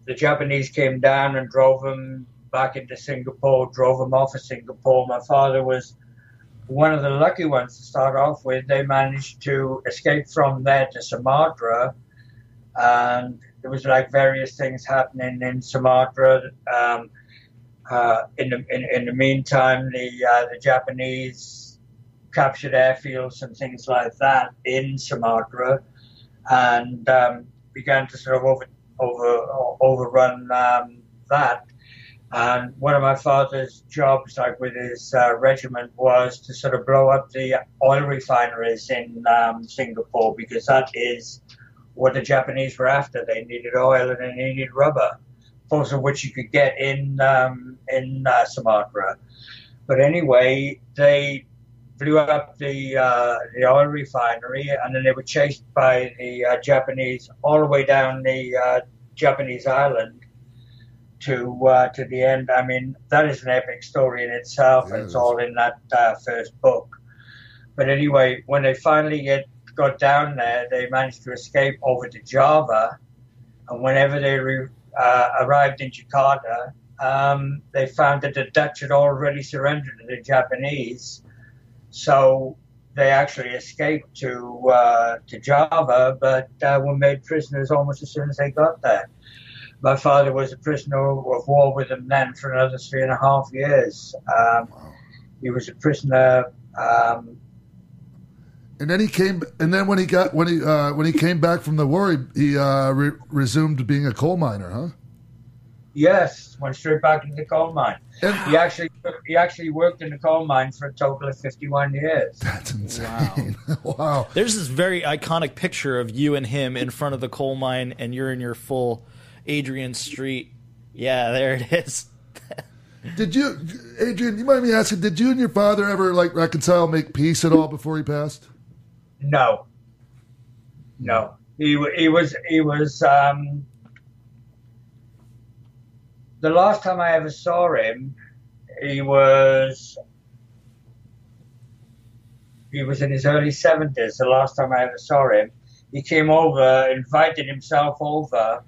the Japanese came down and drove him back into Singapore, drove him off of Singapore. My father was one of the lucky ones to start off with. They managed to escape from there to Sumatra, and there was like various things happening in Sumatra. Um, Uh, in the in, in the meantime, the uh, the Japanese captured airfields and things like that in Sumatra, and um, began to sort of over over overrun um, that. And one of my father's jobs, like with his uh, regiment, was to sort of blow up the oil refineries in um, Singapore because that is what the Japanese were after. They needed oil and they needed rubber, both of which you could get in um, in uh, Sumatra. But anyway, they blew up the uh, the oil refinery, and then they were chased by the uh, Japanese all the way down the uh, Japanese island to uh, to the end. I mean, that is an epic story in itself. and it's all in that uh, first book. But anyway, when they finally get got down there, they managed to escape over to Java, and whenever they re- uh, arrived in Jakarta, um, they found that the Dutch had already surrendered to the Japanese. So they actually escaped to uh, to Java, but uh, were made prisoners almost as soon as they got there. My father was a prisoner of war with them then for another three and a half years. Um, he was a prisoner. Um, And then he came, and then when he got when he uh, when he came back from the war, he, he uh, re- resumed being a coal miner, huh? yes, went straight back into the coal mine. he actually he actually worked in the coal mine for a total of fifty one years. That's insane. wow. There's this very iconic picture of you and him in front of the coal mine, and you're in your full Adrian Street. Yeah, there it is. Did you, Adrian? You mind me asking? Did you and your father ever like reconcile, make peace at all before he passed? No, no. He he was he was um, the last time I ever saw him. He was he was in his early seventies. The last time I ever saw him, he came over, invited himself over.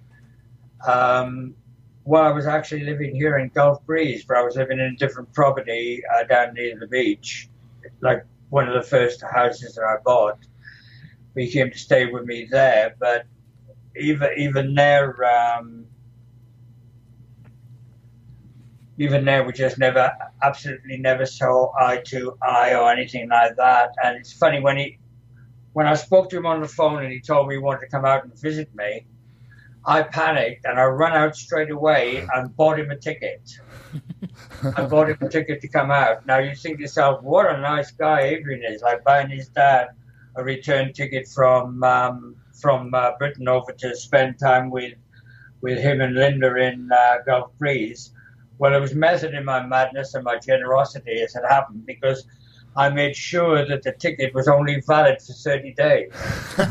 Um, while I was actually living here in Gulf Breeze, where I was living in a different property uh, down near the beach, like one of the first houses that I bought he came to stay with me there. But even even there, um, even there, we just never, absolutely never saw eye to eye or anything like that. And it's funny when he, when I spoke to him on the phone and he told me he wanted to come out and visit me, I panicked and I ran out straight away and bought him a ticket. I bought him a ticket to come out. Now you think to yourself, what a nice guy Adrian is, like buying his dad a return ticket from um, from uh, Britain over to spend time with with him and Linda in uh, Gulf Breeze. Well, it was method in my madness and my generosity as it happened because I made sure that the ticket was only valid for 30 days. and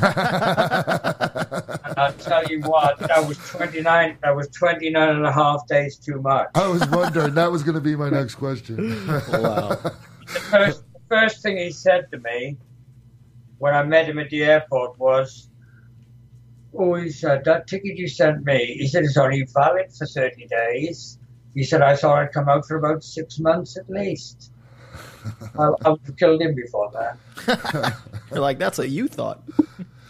I'll tell you what, that was 29, that was 29 and a half days too much. I was wondering. that was going to be my next question. wow. The first, the first thing he said to me when I met him at the airport was, Oh, he said, that ticket you sent me, he said, it's only valid for 30 days. He said, I saw it come out for about six months at least. I, I would have killed him before that. You're like, that's what you thought.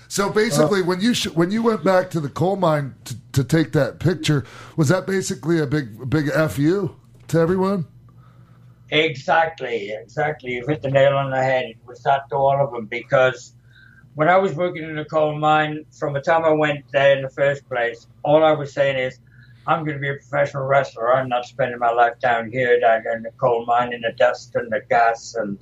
So basically, when you sh- when you went back to the coal mine to, to take that picture, was that basically a big big fu to everyone? Exactly, exactly. You've hit the nail on the head. It was that to all of them because when I was working in the coal mine, from the time I went there in the first place, all I was saying is, I'm going to be a professional wrestler. I'm not spending my life down here, down in the coal mine, in the dust and the gas and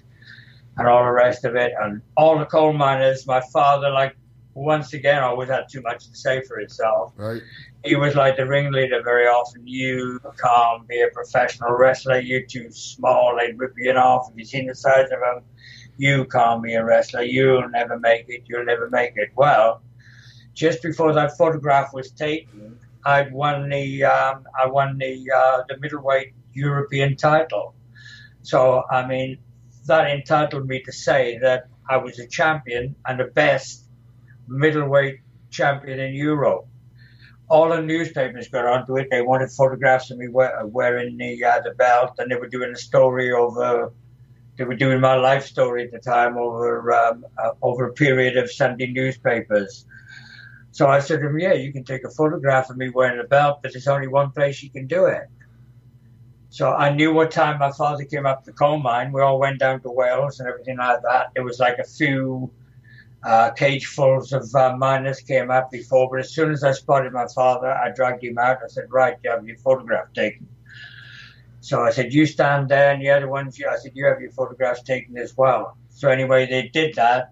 and all the rest of it. And all the coal miners, my father, like once again, always had too much to say for himself. Right. He was like the ringleader very often. You can't be a professional wrestler. You're too small. They'd rip you off. Have you seen the size of him? You can't be a wrestler. You'll never make it. You'll never make it. Well, just before that photograph was taken, I'd won the um, I won the uh, the middleweight European title. So I mean, that entitled me to say that I was a champion and the best middleweight champion in Europe. All the newspapers got onto it. They wanted photographs of me we- wearing the uh, the belt, and they were doing a story over. They were doing my life story at the time over um, uh, over a period of Sunday newspapers. So I said to him, "Yeah, you can take a photograph of me wearing a belt, but there's only one place you can do it." So I knew what time my father came up the coal mine. We all went down to Wales and everything like that. There was like a few uh, cagefuls of uh, miners came up before, but as soon as I spotted my father, I dragged him out. I said, "Right, you have your photograph taken." So I said, "You stand there, and the other ones." I said, "You have your photographs taken as well." So anyway, they did that,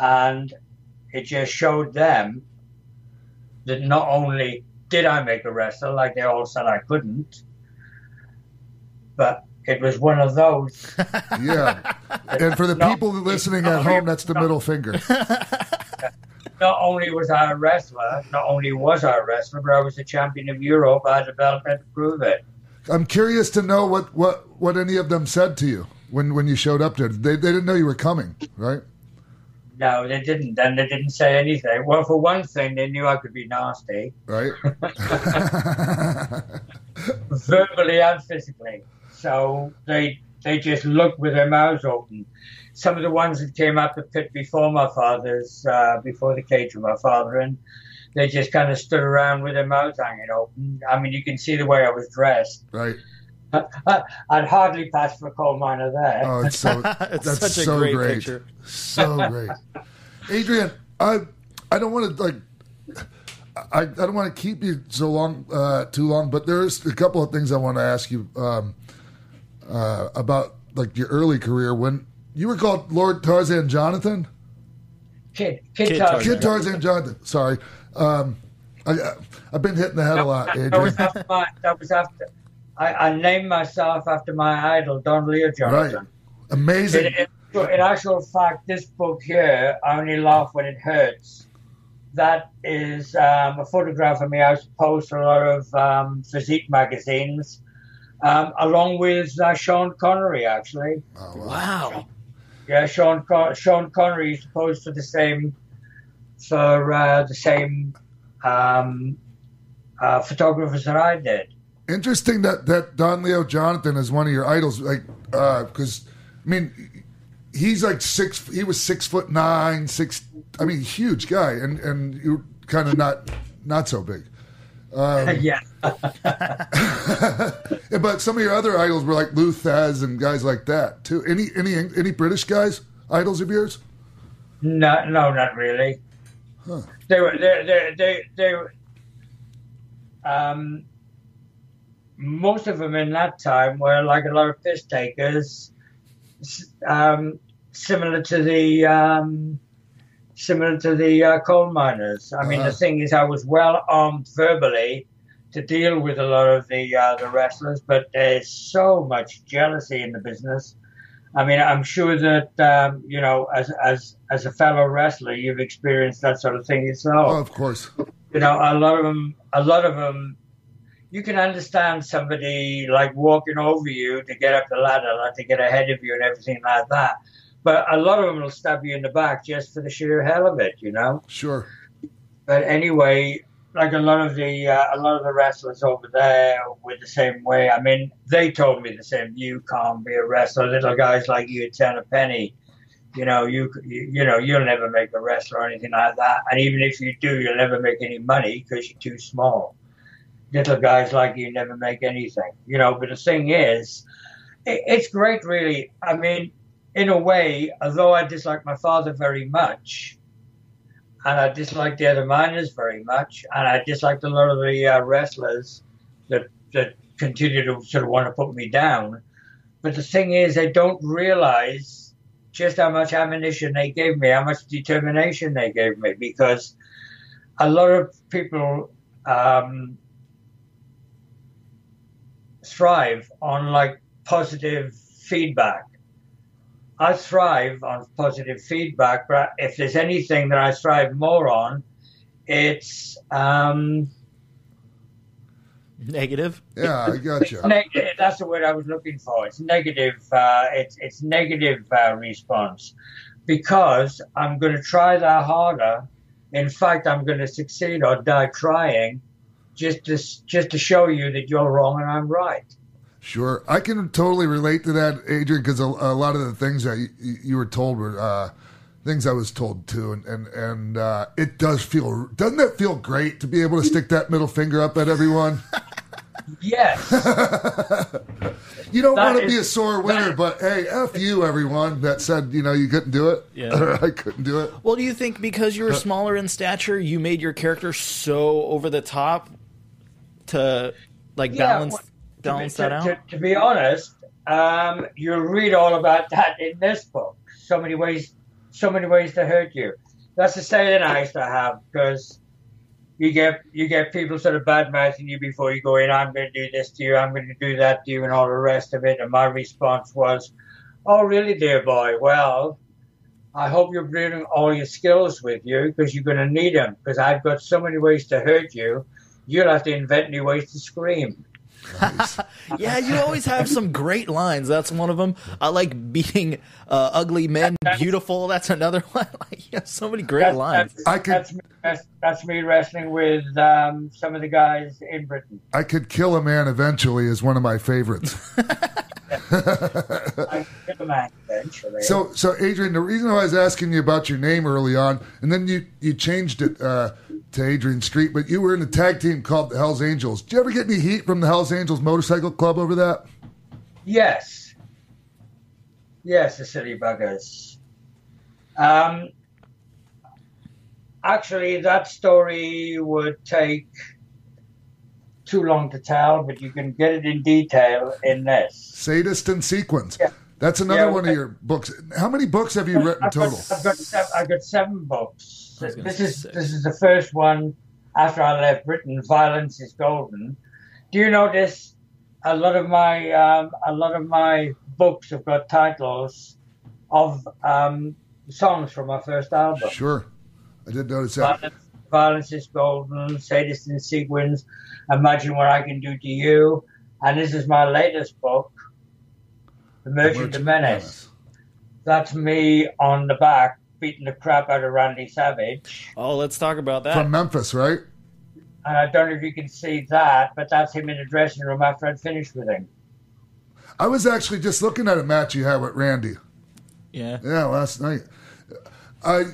and it just showed them that not only did I make a wrestler, like they all said I couldn't, but it was one of those. Yeah. And for the No. people listening at home, that's the middle finger. Not only was I a wrestler, not only was I a wrestler, but I was the champion of Europe. I had a belt to prove it. I'm curious to know what, what, what any of them said to you when, when you showed up there. They, they didn't know you were coming, right? No, they didn't, and they didn't say anything. Well, for one thing, they knew I could be nasty, Right? verbally and physically. So they they just looked with their mouths open. Some of the ones that came up the pit before my father's, uh, before the cage with my father, and they just kind of stood around with their mouths hanging open. I mean, you can see the way I was dressed. Right. I'd hardly pass for a coal miner there. Oh, it's so It's that's such a so great great, picture. so great. Adrian, I I don't want to like I, I don't want to keep you so long uh, too long, but there's a couple of things I want to ask you um, uh, about like your early career when you were called Lord Tarzan Jonathan. Kid, kid, Kid Tarzan. Tarzan. Kid Tarzan Jonathan. Sorry, um, I, I- I've been hitting the head a lot, That, that was Adrian. after my. That was after. I, I named myself after my idol, Don Leo Right, amazing. In, in, in actual fact, this book here, I only laugh when it hurts. That is um, a photograph of me. I was posed for a lot of um, physique magazines, um, along with uh, Sean Connery, actually. Oh, wow. Wow. Yeah, Sean Con- Sean Connery used to pose for the same for uh, the same um, uh, photographers that I did. Interesting that that Don Leo Jonathan is one of your idols, like because I mean he's like six. He was six foot nine, six. I mean, huge guy, and and you're kind of not not so big. Um, yeah. but some of your other idols were like Lou Thesz and guys like that too. Any any any British guys idols of yours? No, no, not really. They were they they they they um most of them in that time were like a lot of piss takers, um, similar to the um, similar to the uh, coal miners. I mean, Uh-huh. the thing is, I was well armed verbally to deal with a lot of the uh, the wrestlers, but there's so much jealousy in the business. I mean, I'm sure that um, you know, as as as a fellow wrestler, you've experienced that sort of thing yourself Oh, of course. you know, a lot of them, a lot of them, you can understand somebody like walking over you to get up the ladder, like to get ahead of you and everything like that. But a lot of them will stab you in the back just for the sheer hell of it, you know. Sure. But anyway, like a lot of the uh, a lot of the wrestlers over there were the same way. I mean, they told me the same. You can't be a wrestler. Little guys like you turn a penny. You know, you, you you know you'll never make a wrestler or anything like that. And even if you do, you'll never make any money because you're too small. Little guys like you never make anything. You know, but the thing is, it, it's great, really. I mean, in a way, although I dislike my father very much, and I dislike the other miners very much, and I disliked a lot of the uh, wrestlers that that continue to sort of want to put me down. But the thing is, they don't realize just how much ammunition they gave me, how much determination they gave me, because a lot of people um, thrive on like positive feedback. I thrive on positive feedback, but if there's anything that I thrive more on, it's um, Negative. Yeah, I got you. negative. That's the word I was looking for. It's negative. Uh, it's it's negative uh, response because I'm going to try that harder. In fact, I'm going to succeed or die trying, just to just to show you that you're wrong and I'm right. Sure, I can totally relate to that, Adrian, because a, a lot of the things that you, you were told were uh, things I was told too, and and and uh, it does feel doesn't it feel great to be able to stick that middle finger up at everyone? Yes. You don't That want to be a sore winner, but hey, f you, everyone that said you know you couldn't do it. Yeah. or I couldn't do it. Well, do you think because you were smaller in stature, you made your character so over the top to like Yeah, balance well, balance to, that to- out? To, to be honest, um, you'll read all about that in this book. So many ways, so many ways to hurt you. That's the saying I used to have because you get you get people sort of bad mouthing you before you go in. I'm going to do this to you. I'm going to do that to you, and all the rest of it. And my response was, "Oh, really, dear boy? Well." I hope you're bringing all your skills with you because you're going to need them. Because I've got so many ways to hurt you, you'll have to invent new ways to scream. yeah, you always have some great lines. That's one of them. I like beating uh, ugly men beautiful. That's another one. like, you have so many great That's- lines. That's, that's, me, that's, that's me wrestling with um, some of the guys in Britain. I could kill a man eventually is one of my favorites. I kill a man eventually. So, so Adrian, the reason why I was asking you about your name early on, and then you you changed it uh, to Adrian Street, but you were in a tag team called the Hell's Angels. Did you ever get any heat from the Hell's Angels Motorcycle Club over that? yes, yes, the silly buggers. Um, actually, that story would take too long to tell, but you can get it in detail in this. Sadist and Sequence. Yeah. That's another Yeah, one of okay. your books. How many books have you written I've got- total? I've got, I've got seven books. I was gonna This is six. this is the first one after I left Britain. Violence is golden. Do you notice a lot of my um, a lot of my books have got titles of um, songs from my first album? Sure, I did notice that. Violence, Violence is golden. Sadist in sequence. Imagine what I can do to you. And this is my latest book, The Merchant of Menace. That's me on the back beating the crap out of Randy Savage. Oh, let's talk about that. From Memphis, right? And I don't know if you can see that, but that's him in the dressing room after I'd finished with him. I was actually just looking at a match you had with Randy. Yeah. Yeah, last night. I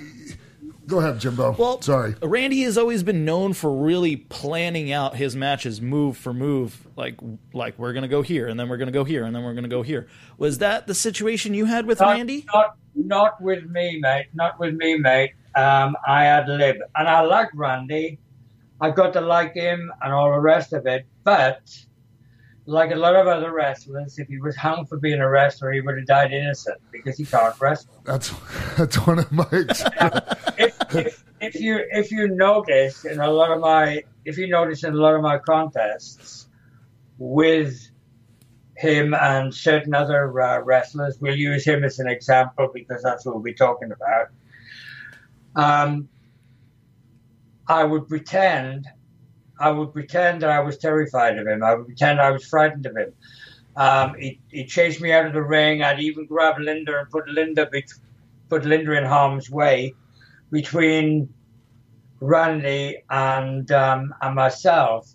go ahead, Jimbo. Well, sorry. Randy has always been known for really planning out his matches move for move. Like, like we're gonna go here, and then we're gonna go here, and then we're gonna go here. Was that the situation you had with Not, Randy? Not, not with me, mate. Not with me, mate. Um, I had lib, and I like Randy. I got to like him and all the rest of it. But like a lot of other wrestlers, if he was hung for being a wrestler, he would have died innocent because he can't wrestle. That's that's one of my. if, if, if you if you notice in a lot of my if you notice in a lot of my contests with him and certain other uh, wrestlers, we'll use him as an example because that's what we're talking about. Um, I would pretend, I would pretend that I was terrified of him. I would pretend I was frightened of him. Um, he, he chased me out of the ring. I'd even grab Linda and put Linda, bet- put Linda in harm's way between Randy and um, and myself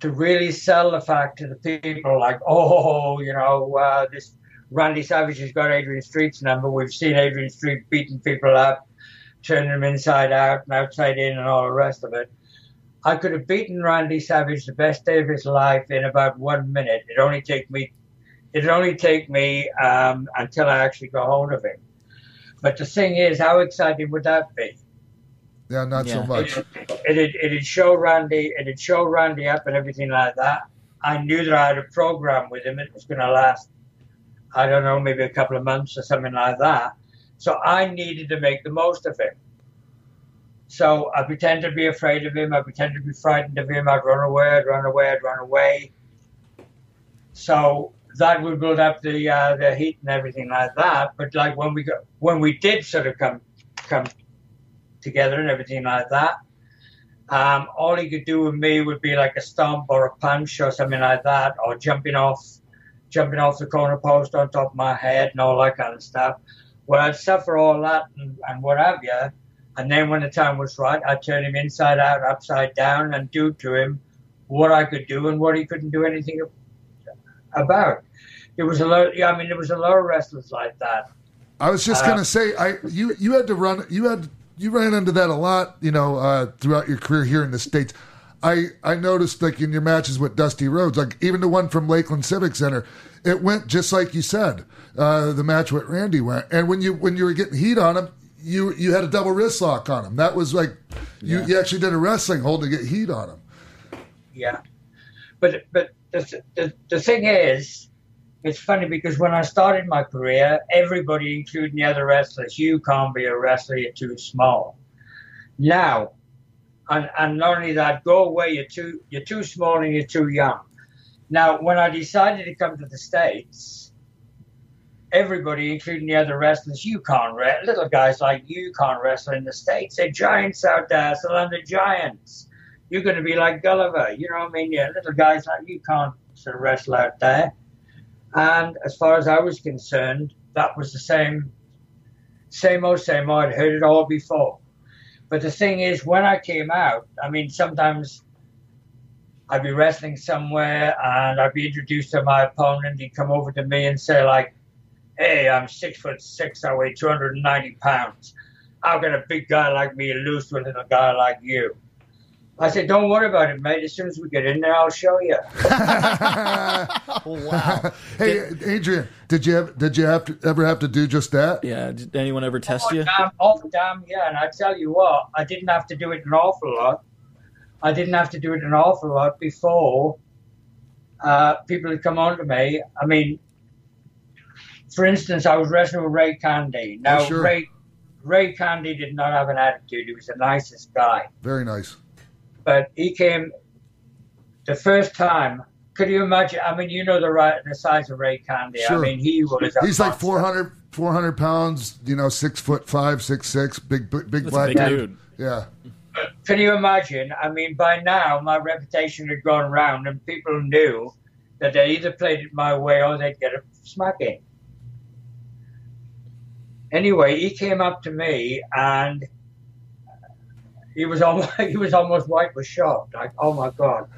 to really sell the fact to the people, like, oh, you know, uh, this Randy Savage has got Adrian Street's number. We've seen Adrian Street beating people up, turning them inside out and outside in, and all the rest of it. I could have beaten Randy Savage the best day of his life in about one minute. It only take me, it'd only take me um, until I actually got hold of him. But the thing is, how exciting would that be? Yeah, not so Yeah. much. It'd, it'd show Randy, it'd show Randy up and everything like that. I knew that I had a program with him. It was going to last, I don't know, maybe a couple of months or something like that. So I needed to make the most of him. So I pretend to be afraid of him. I pretend to be frightened of him. I'd run away. I'd run away. I'd run away. So that would build up the uh, the heat and everything like that. But like when we got when we did sort of come come together and everything like that, um, all he could do with me would be like a stomp or a punch or something like that, or jumping off jumping off the corner post on top of my head and all that kind of stuff. Well, I'd suffer all that and, and what have you. And then when the time was right, I'd turn him inside out, upside down, and do to him what I could do and what he couldn't do anything about. There was a lot. Yeah, I mean, there was a lot of wrestlers like that. I was just Uh, gonna say, I you you had to run, you had you ran into that a lot, you know, uh, throughout your career here in the states. I I noticed like in your matches with Dusty Rhodes, like even the one from Lakeland Civic Center, it went just like you said. Uh, the match with Randy went, and when you when you were getting heat on him, you you had a double wrist lock on him. That was like you, you actually did a wrestling hold to get heat on him. Yeah, but but the, the the thing is, it's funny because when I started my career, everybody, including the other wrestlers, you can't be a wrestler. You're too small. Now, and and not only that, go away. You're too you're too small and you're too young. Now, when I decided to come to the states, everybody, including the other wrestlers, you can't wrestle. Little guys like you can't wrestle in the states. They're giants out there. So the giants. You're going to be like Gulliver. You know what I mean? Yeah, little guys like you can't sort of wrestle out there. And as far as I was concerned, that was the same, same old, same old. I'd heard it all before. But the thing is, when I came out, I mean, sometimes I'd be wrestling somewhere and I'd be introduced to my opponent. He'd come over to me and say, like, hey, I'm six foot six, I weigh 290 pounds. How can a big guy like me lose to a little guy like you? I said, don't worry about it, mate. As soon as we get in there, I'll show you. wow. Hey, Adrian, did you have, did you have to, ever have to do just that? Yeah. Did anyone ever test oh, you? Damn, oh, damn, yeah. And I tell you what, I didn't have to do it an awful lot. I didn't have to do it an awful lot before uh, people had come on to me. I mean, for instance, I was wrestling with Ray Candy. Now, Oh, sure. Ray, Ray Candy did not have an attitude. He was the nicest guy. Very nice. But he came the first time. Could you imagine? I mean, you know the right, the size of Ray Candy. Sure. I mean, he was. A He's like monster. 400, 400 pounds. You know, six foot five, six six, big big, big That's black big guy. dude. Yeah. Can you imagine? I mean, by now my reputation had gone round, and people knew that they either played it my way or they'd get a smacking. Anyway, he came up to me and he was almost he was almost white with shock, like, oh my god,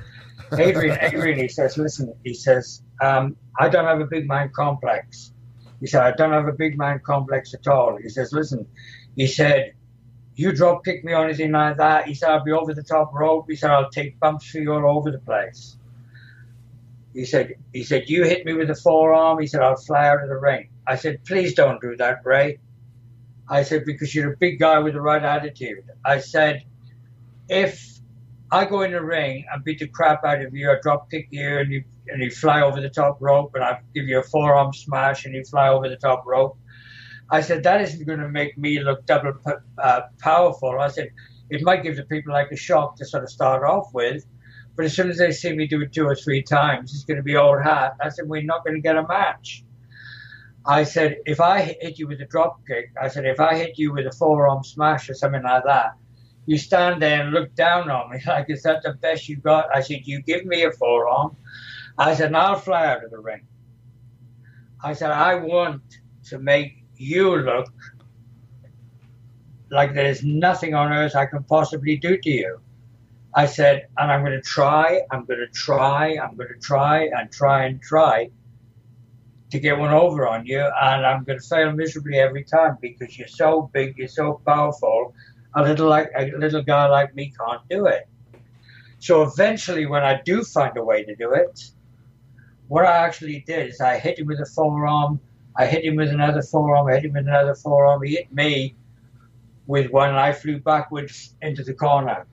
Adrian, Adrian. He says, listen, he says, um, I don't have a big man complex. He said, I don't have a big man complex at all. He says, listen, he said, you drop kick me or anything like that. He said, I'll be over the top rope. He said, I'll take bumps for you all over the place. He said, he said, you hit me with a forearm. He said, I'll fly out of the ring. I said, please don't do that, Ray. I said, because you're a big guy with the right attitude. I said, if I go in the ring and beat the crap out of you, I drop kick you and you and you fly over the top rope and I give you a forearm smash and you fly over the top rope. I said, that isn't going to make me look double uh, powerful. I said, it might give the people like a shock to sort of start off with, but as soon as they see me do it two or three times, it's going to be old hat. I said, we're not going to get a match. I said, if I hit you with a drop kick, I said, if I hit you with a forearm smash or something like that, you stand there and look down on me like, is that the best you got? I said, you give me a forearm. I said, I'll fly out of the ring. I said, I want to make you look like there's nothing on earth I can possibly do to you. I said, and I'm going to try, I'm going to try, I'm going to try and try and try to get one over on you, and I'm going to fail miserably every time because you're so big, you're so powerful. A little like a little guy like me can't do it. So eventually, when I do find a way to do it, what I actually did is I hit him with a forearm, I hit him with another forearm, I hit him with another forearm. He hit me with one, and I flew backwards into the corner.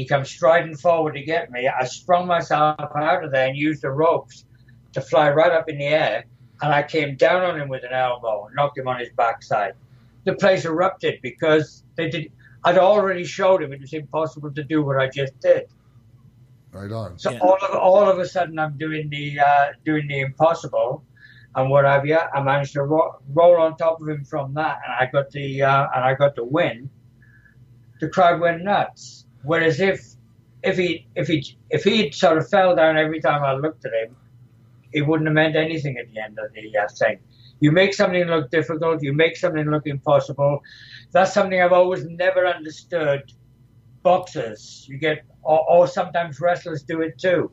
He comes striding forward to get me. I sprung myself out of there and used the ropes to fly right up in the air, and I came down on him with an elbow and knocked him on his backside. The place erupted because they did. I'd already showed him it was impossible to do what I just did. Right on. So all of all of a sudden, I'm doing the uh, doing the impossible, and what have you? I managed to ro- roll on top of him from that, and I got the uh, and I got the win. The crowd went nuts. Whereas if if he if he if he sort of fell down every time I looked at him, it wouldn't have meant anything at the end of the uh, thing. You make something look difficult, you make something look impossible. That's something I've always never understood. Boxers, you get, or, or sometimes wrestlers do it too,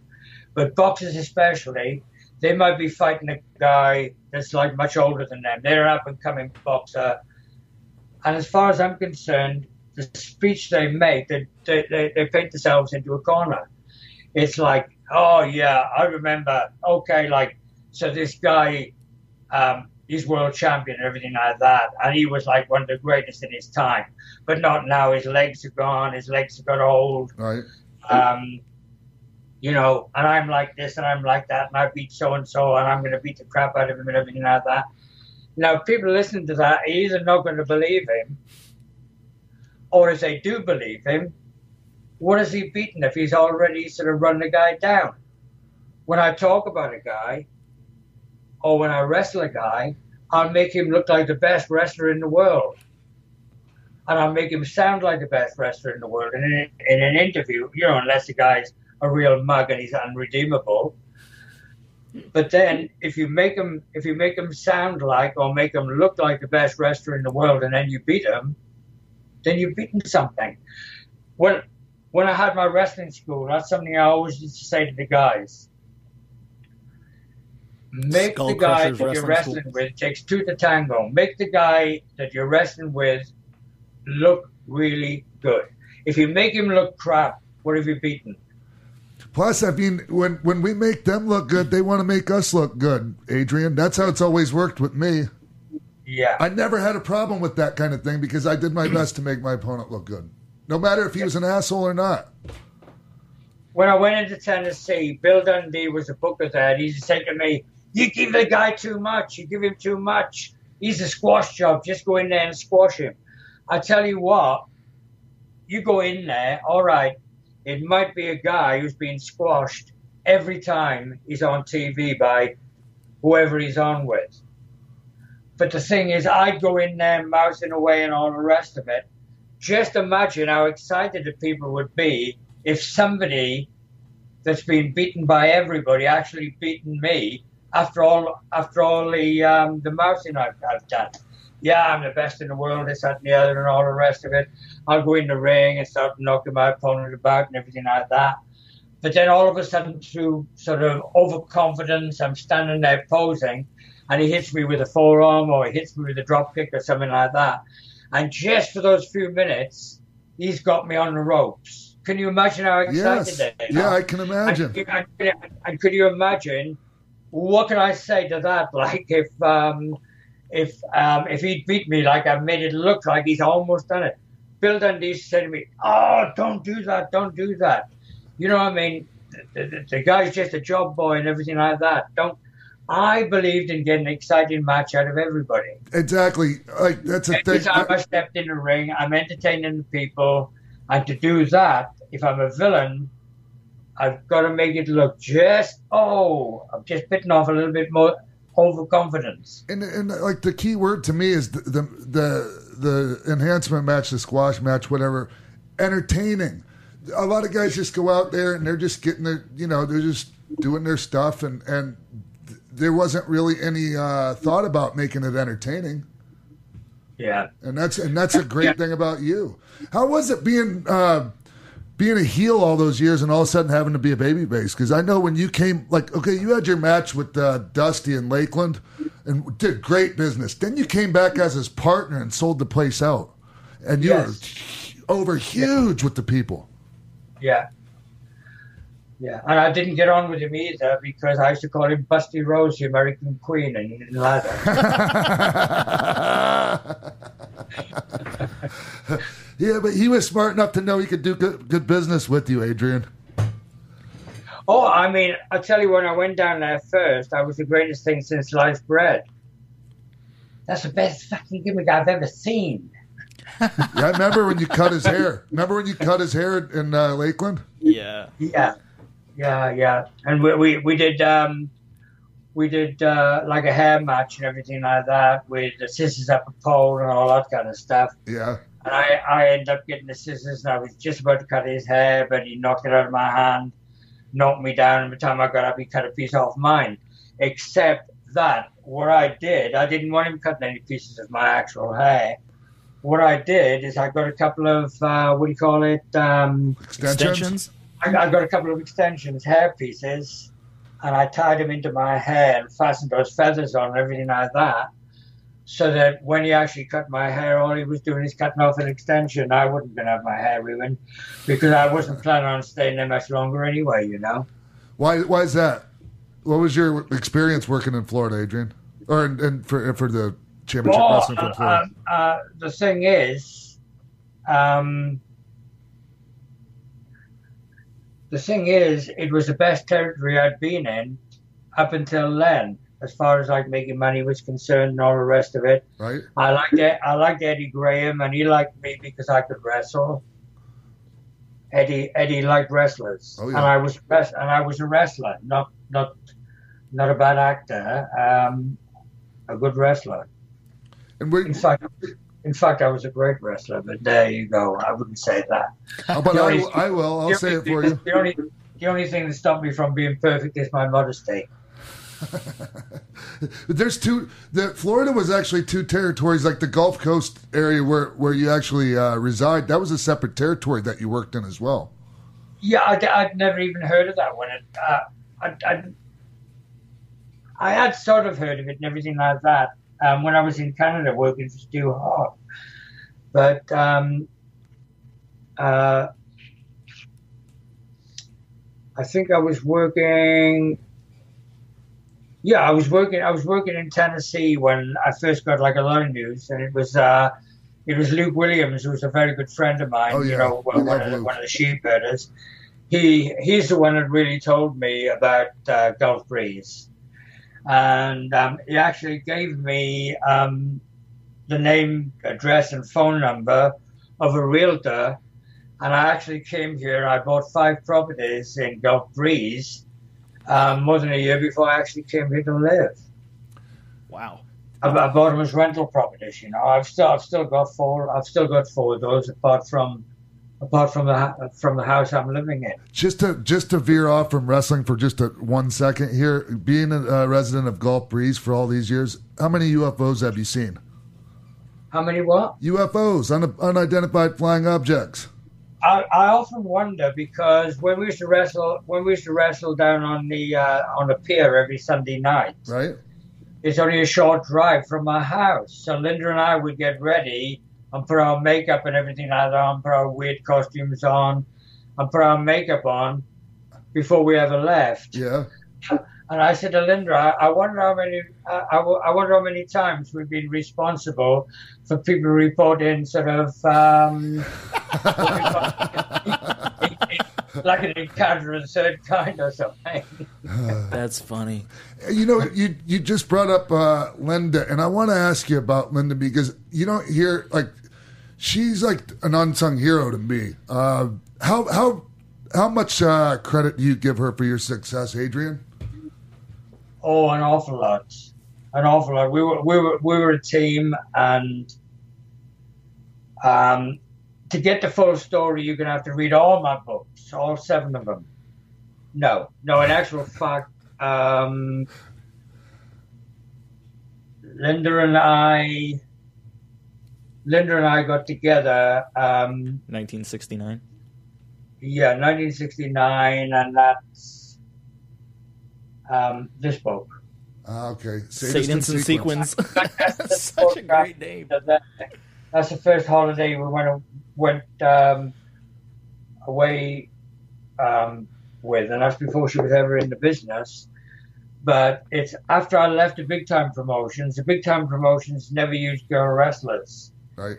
but boxers especially, they might be fighting a guy that's like much older than them. They're an up and coming boxer, and as far as I'm concerned, the speech they make, they, they, they, they paint themselves into a corner. It's like, oh yeah, I remember. Okay, like so this guy, um, he's world champion and everything like that, and he was like one of the greatest in his time, but not now. His legs are gone. His legs have got old. Right. Um, you know, and I'm like this and I'm like that, and I beat so and so, and I'm going to beat the crap out of him and everything like that. Now, people listening to that either not going to believe him, or if they do believe him, what has he beaten if he's already sort of run the guy down? When I talk about a guy, or when I wrestle a guy, I'll make him look like the best wrestler in the world. And I'll make him sound like the best wrestler in the world. And in, in an interview, you know, unless the guy's a real mug and he's unredeemable. But then, if you make him, if you make him sound like or make him look like the best wrestler in the world, and then you beat him, then you've beaten something. When when I had my wrestling school, that's something I always used to say to the guys. Make Skull the guy Crushers that you're Wrestling wrestling with takes two to tango. Make the guy that you're wrestling with look really good. If you make him look crap, what have you beaten? Plus, I mean, when when we make them look good, they want to make us look good, Adrian. That's how it's always worked with me. Yeah. I never had a problem with that kind of thing because I did my best to make my opponent look good, no matter if he was an asshole or not. when I went into Tennessee, Bill Dundee was a booker there, and he used to say to me, You give the guy too much, you give him too much. He's a squash job, just go in there and squash him. I tell you what, you go in there, all right, it might be a guy who's being squashed every time he's on TV by whoever he's on with. But the thing is, I'd go in there mousing away and all the rest of it. Just imagine how excited the people would be if somebody that's been beaten by everybody actually beaten me after all after all the um, the mousing I've, I've done. Yeah, I'm the best in the world, this, that, and the other, and all the rest of it. I'll go in the ring and start knocking my opponent about and everything like that. But then all of a sudden, through sort of overconfidence, I'm standing there posing, and he hits me with a forearm or he hits me with a drop kick or something like that. And just for those few minutes, he's got me on the ropes. Can you imagine how excited Yes. they are? Yeah, I can imagine. And, and, and, and could you imagine what can I say to that? Like if um, if um, if he'd beat me, like I made it look like he's almost done it. Bill Dundee said to me, "Oh, don't do that, don't do that." You know what I mean? The, the, the guy's just a job boy and everything like that. Don't. I believed in getting an exciting match out of everybody. Exactly. Like that's a Every thing. time I stepped in the ring, I'm entertaining the people, and to do that, if I'm a villain, I've got to make it look just oh, I'm just bitten off a little bit more overconfidence. And, and like the key word to me is the, the the the enhancement match, the squash match, whatever. Entertaining. A lot of guys just go out there and they're just getting their, you know, they're just doing their stuff, and and there wasn't really any uh, thought about making it entertaining. Yeah. And that's and that's a great thing about you. How was it being uh, being a heel all those years and all of a sudden having to be a baby face? Because I know when you came, like, okay, you had your match with uh, Dusty in Lakeland and did great business. Then you came back as his partner and sold the place out, and you Yes. were over huge with the people. Yeah. Yeah, and I didn't get on with him either because I used to call him Busty Rose, the American Queen, and he didn't like that. Yeah, but he was smart enough to know he could do good, good business with you, Adrian. Oh, I mean, I'll tell you, when I went down there first, I was the greatest thing since sliced bread. That's the best fucking gimmick I've ever seen. Yeah, I remember when you cut his hair. Remember when you cut his hair in uh, Lakeland? Yeah. Yeah, yeah, yeah. And we we, we did um, we did uh, like a hair match and everything like that with the scissors up a pole and all that kind of stuff. Yeah. And I I ended up getting the scissors and I was just about to cut his hair, but he knocked it out of my hand, knocked me down, and by the time I got up, he cut a piece off mine. Except that what I did, I didn't want him cutting any pieces of my actual hair. What I did is I got a couple of uh, what do you call it? Um, Extensions? I, I got a couple of extensions, hair pieces, and I tied them into my hair and fastened those feathers on and everything like that. so that when he actually cut my hair, all he was doing is cutting off an extension. I wouldn't gonna have my hair ruined because I wasn't planning on staying there much longer anyway. You know. Why? Why is that? What was your experience working in Florida, Adrian, or and, for for the championship Well, wrestling from uh, Florida? uh, uh, the thing is, um, the thing is, it was the best territory I'd been in up until then, as far as like making money was concerned and all the rest of it. Right. I liked. I liked Eddie Graham, and he liked me because I could wrestle. Eddie Eddie liked wrestlers, Oh, yeah. and I was and I was a wrestler, not not not a bad actor, um, a good wrestler. And in fact, in fact, I was a great wrestler. But there you go. I wouldn't say that. Oh, but I, only- will- I will. I'll say only it for you. The only the only thing that stopped me from being perfect is my modesty. There's two. The Florida was actually two territories, like the Gulf Coast area where where you actually uh, reside. That was a separate territory that you worked in as well. Yeah, I'd, I'd never even heard of that one. It, uh, I, I, I had sort of heard of it and everything like that um, when I was in Canada working for Stu Hart. But um, uh, I think I was working. Yeah, I was working. I was working in Tennessee when I first got like a lot of news, and it was uh, it was Luke Williams, who was a very good friend of mine. Oh, You know, We one, of the, one of the Sheepherders. He he's the one that really told me about uh, Gulf Breeze, and um, he actually gave me um, the name, address, and phone number of a realtor. And I actually came here I bought five properties in Gulf Breeze um, more than a year before I actually came here to live. Wow. I, I bought them as rental properties. You know, I've still I've still got four. I've still got four of those apart from apart from the from the house I'm living in. Just to just to veer off from wrestling for just a, one second here, being a uh, resident of Gulf Breeze for all these years, how many UFOs have you seen? How many what? UFOs, un- unidentified flying objects. I, I often wonder because when we used to wrestle when we used to wrestle down on the uh, on the pier every Sunday night, Right? it's only a short drive from my house. So Linda and I would get ready and put our makeup and everything like that on, put our weird costumes on, and put our makeup on before we ever left. Yeah. And I said to Linda, I, I wonder how many, I I wonder how many times we've been responsible for people reporting sort of um, like an encounter of the third kind or something. That's funny. You know, you you just brought up uh, Linda, and I want to ask you about Linda because you don't hear like she's like an unsung hero to me. Uh, how how how much uh, credit do you give her for your success, Adrian? Oh, an awful lot, an awful lot. We were we were we were a team, and um, to get the full story, you're gonna have to read all my books, all seven of them. No, no. In actual fact, um, Linda and I, Linda and I got together. Um, 1969. yeah, 1969, and that's um, this book. Ah, okay, Sadist in Sequins. That's Such a great name. That, that's the first holiday we went went um, away um, with, and that's before she was ever in the business. But it's after I left the Big Time Promotions. The Big Time Promotions never used girl wrestlers. Right.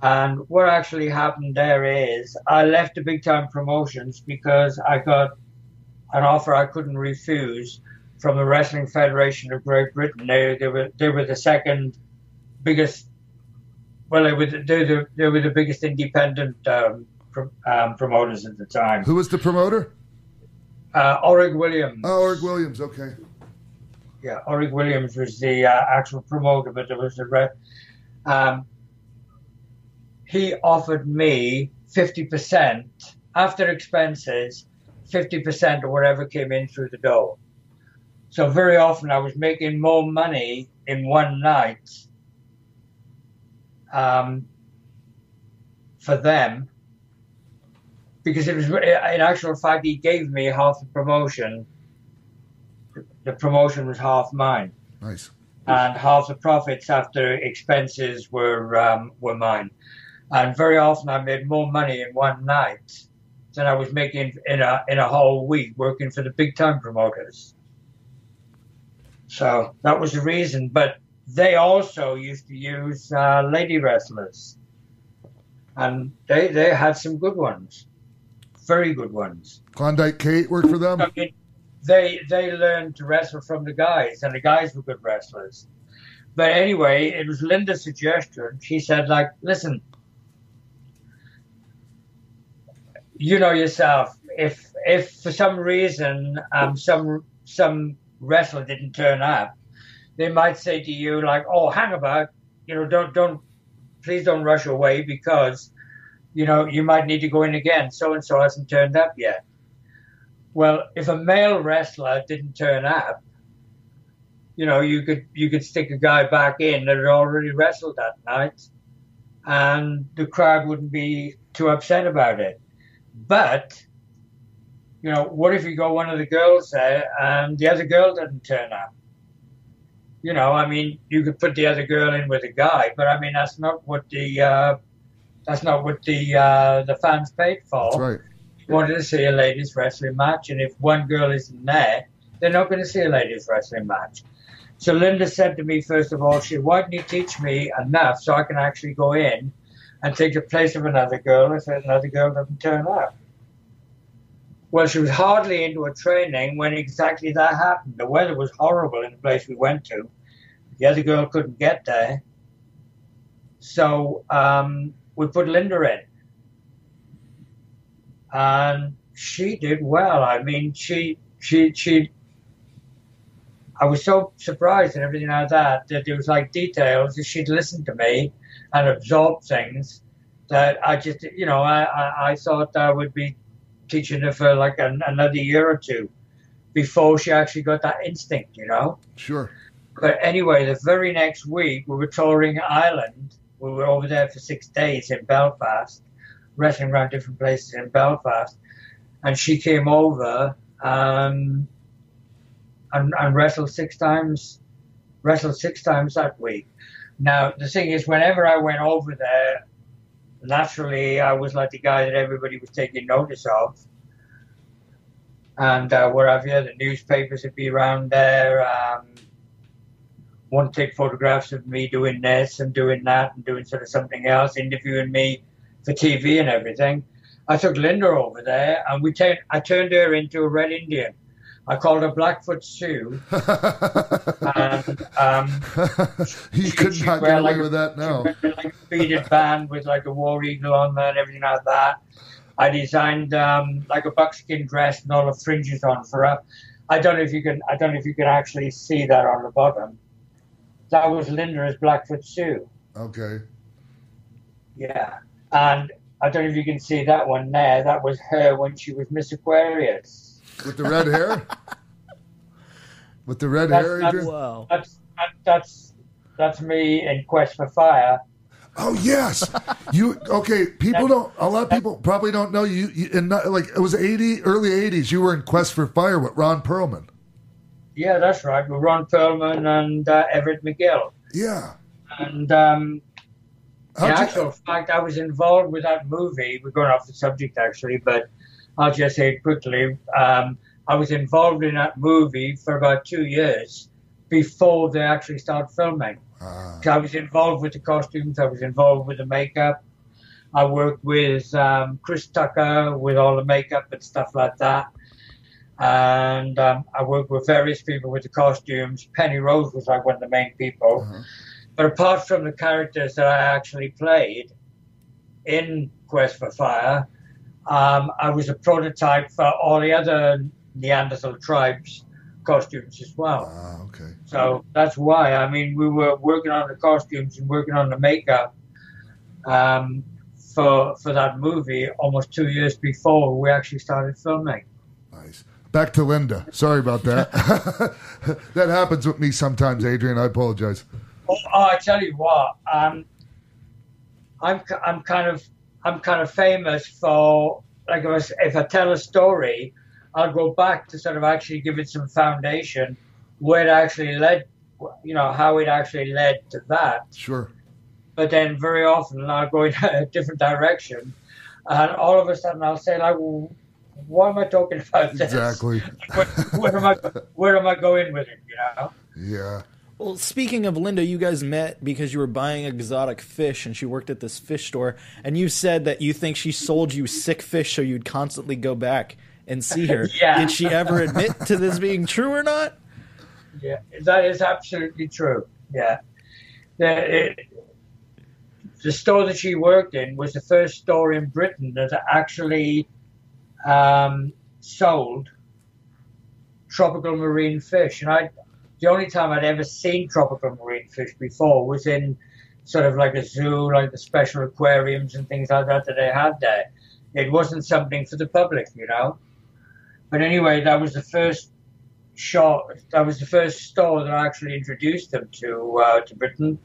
And what actually happened there is I left the Big Time Promotions because I got an offer I couldn't refuse from the Wrestling Federation of Great Britain. They, they were they were the second biggest. Well, they were the, they, were the, they were the biggest independent um, pro, um, promoters at the time. Who was the promoter? Uh, Williams. Oh, Williams. Okay. Yeah, Orig Williams was the uh, actual promoter, but there was the re- um, he offered me fifty percent after expenses, fifty percent of whatever came in through the door. So very often I was making more money in one night um, for them because it was in actual fact he gave me half the promotion. The promotion was half mine. Nice. and half the profits after expenses were um, were mine. And very often I made more money in one night than I was making in a in a whole week working for the big time promoters. So that was the reason. But they also used to use uh, lady wrestlers, and they they had some good ones, very good ones. Klondike Kate worked for them. I mean, they they learned to wrestle from the guys, and the guys were good wrestlers. But anyway, it was Linda's suggestion. She said, like, listen, you know yourself, if if for some reason um, some some wrestler didn't turn up, they might say to you like, "Oh, hang about, you know, don't don't please don't rush away because you know you might need to go in again. So and so hasn't turned up yet." Well, if a male wrestler didn't turn up, you know, you could you could stick a guy back in that had already wrestled that night, and the crowd wouldn't be too upset about it. But you know, what if you got one of the girls there and the other girl doesn't turn up? You know, I mean, you could put the other girl in with a guy, but I mean, that's not what the uh, that's not what the uh, the fans paid for. That's right. Wanted to see a ladies wrestling match, and if one girl isn't there, they're not going to see a ladies wrestling match. So Linda said to me, first of all, she, why didn't you teach me enough so I can actually go in and take the place of another girl if another girl doesn't turn up? Well, she was hardly into her training when exactly that happened. The weather was horrible in the place we went to. The other girl couldn't get there. So um, we put Linda in. And she did well. I mean, she, she, she, I was so surprised and everything like that that there was like details that she'd listened to me and absorbed things that I just, you know, I, I, I thought I would be teaching her for like an, another year or two before she actually got that instinct, you know. Sure. But anyway, the very next week we were touring Ireland. We were over there for six days in Belfast, wrestling around different places in Belfast, and she came over. Um, and, and wrestled six times, wrestled six times that week. Now the thing is, whenever I went over there, naturally I was like the guy that everybody was taking notice of. And uh, where have you? The newspapers would be around there. Um, to take photographs of me doing this and doing that and doing sort of something else, interviewing me for TV and everything. I took Linda over there, and we t- I turned her into a Red Indian. I called her Blackfoot Sue. and, um, you could not get away like with that now. like a beaded band with like a war eagle on there and everything like that. I designed um, like a buckskin dress and all the fringes on for her. I don't know if you can. I don't know if you can actually see that on the bottom. That was Linda as Blackfoot Sue. Okay. Yeah, and I don't know if you can see that one there. That was her when she was Miss Aquarius. With the red hair? With the red That's- hair, that's- Adrian? That's that's that's me in Quest for Fire. Oh yes, you okay? People don't. A lot of people probably don't know you. you in not, like it was eighty, early eighties. You were in Quest for Fire with Ron Perlman. Yeah, that's right. With Ron Perlman and uh, Everett McGill. Yeah. And um, How'd in you- actual fact, I was involved with that movie. We're going off the subject actually, but I'll just say it quickly. Um, I was involved in that movie for about two years before they actually started filming. So I was involved with the costumes. I was involved with the makeup. I worked with um, Chris Tucker with all the makeup and stuff like that. And um, I worked with various people with the costumes. Penny Rose was like one of the main people. But apart from the characters that I actually played in Quest for Fire, um, I was a prototype for all the other Neanderthal tribes costumes as well. Ah, okay. So that's why. I mean, we were working on the costumes and working on the makeup um, for for that movie almost two years before we actually started filming. Nice. Back to Linda. Sorry about that. that happens with me sometimes, Adrian. I apologize. Oh, I tell you what, um, I'm I'm kind of I'm kind of famous for like if I, if I tell a story, I'll go back to sort of actually give it some foundation where it actually led you know, how it actually led to that. Sure. But then very often I'll go in a different direction, and all of a sudden I'll say like, well, "Why am I talking about this? Exactly. Where, where am I? Where am I going with it? You know?" Yeah. Well, speaking of Linda, you guys met because you were buying exotic fish and she worked at this fish store. And you said that you think she sold you sick fish so you'd constantly go back and see her. Yeah. Did she ever admit to this being true or not? Yeah, that is absolutely true. Yeah, the, it, the store that she worked in was the first store in Britain that actually um, sold tropical marine fish, and I. The only time I'd ever seen tropical marine fish before was in sort of like a zoo, like the special aquariums and things like that that they had there. It wasn't something for the public, you know. But anyway, that was the first shop. That was the first store that I actually introduced them to uh, to Britain.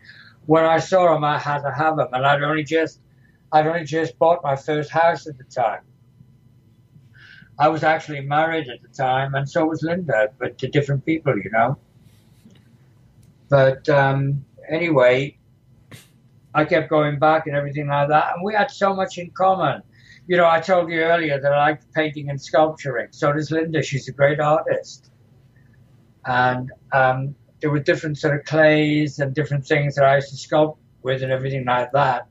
When I saw them, I had to have them, and I'd only just I'd only just bought my first house at the time. I was actually married at the time, and so was Linda, but to different people, you know. But um, anyway, I kept going back and everything like that, and we had so much in common. You know, I told you earlier that I like painting and sculpturing. So does Linda. She's a great artist, and um, there were different sort of clays and different things that I used to sculpt with and everything like that.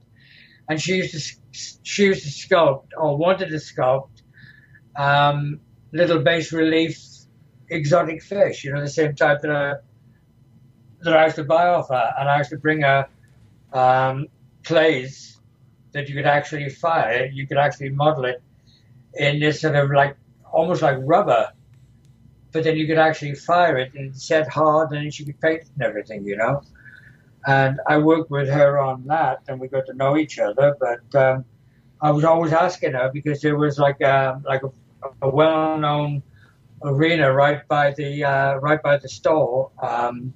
And she used to she used to sculpt or wanted to sculpt um, little bas relief exotic fish. You know, the same type that I, that I used to buy off her, and I used to bring her um, clays that you could actually fire. You could actually model it in this sort of like almost like rubber, but then you could actually fire it and set hard, and she could paint and everything. You know. And I worked with her on that, and we got to know each other. But um, I was always asking her because there was like a, like a, a well-known arena right by the uh, right by the store, um,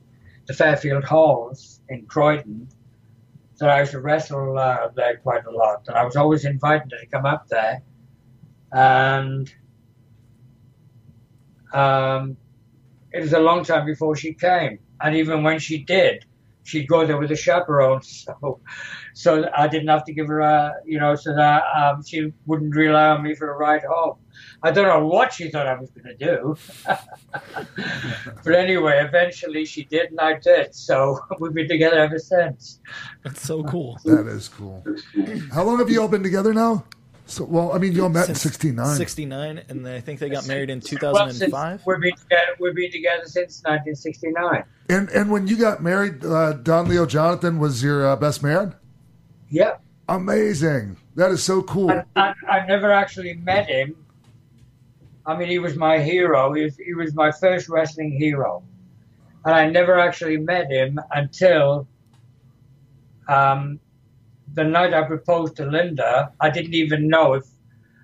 the Fairfield Halls in Croydon. That I used to wrestle uh, there quite a lot, and I was always invited to come up there. And um, it was a long time before she came, and even when she did, she'd go there with a chaperone. So, so I didn't have to give her a, you know, so that um, she wouldn't rely on me for a ride home. I don't know what she thought I was going to do. but anyway, eventually she did and I did. So we've been together ever since. That's so cool. That is cool. How long have you all been together now? So, well, I mean, you all met in '69. 69, and I think they got married in Well, 2005. we've been together, we've been together since 1969. And and when you got married, uh, Don Leo Jonathan was your uh, best man. Yep. Amazing. That is so cool. I, I, I never actually met him. I mean, he was my hero. He was, he was my first wrestling hero. And I never actually met him until um, the night I proposed to Linda. I didn't even know if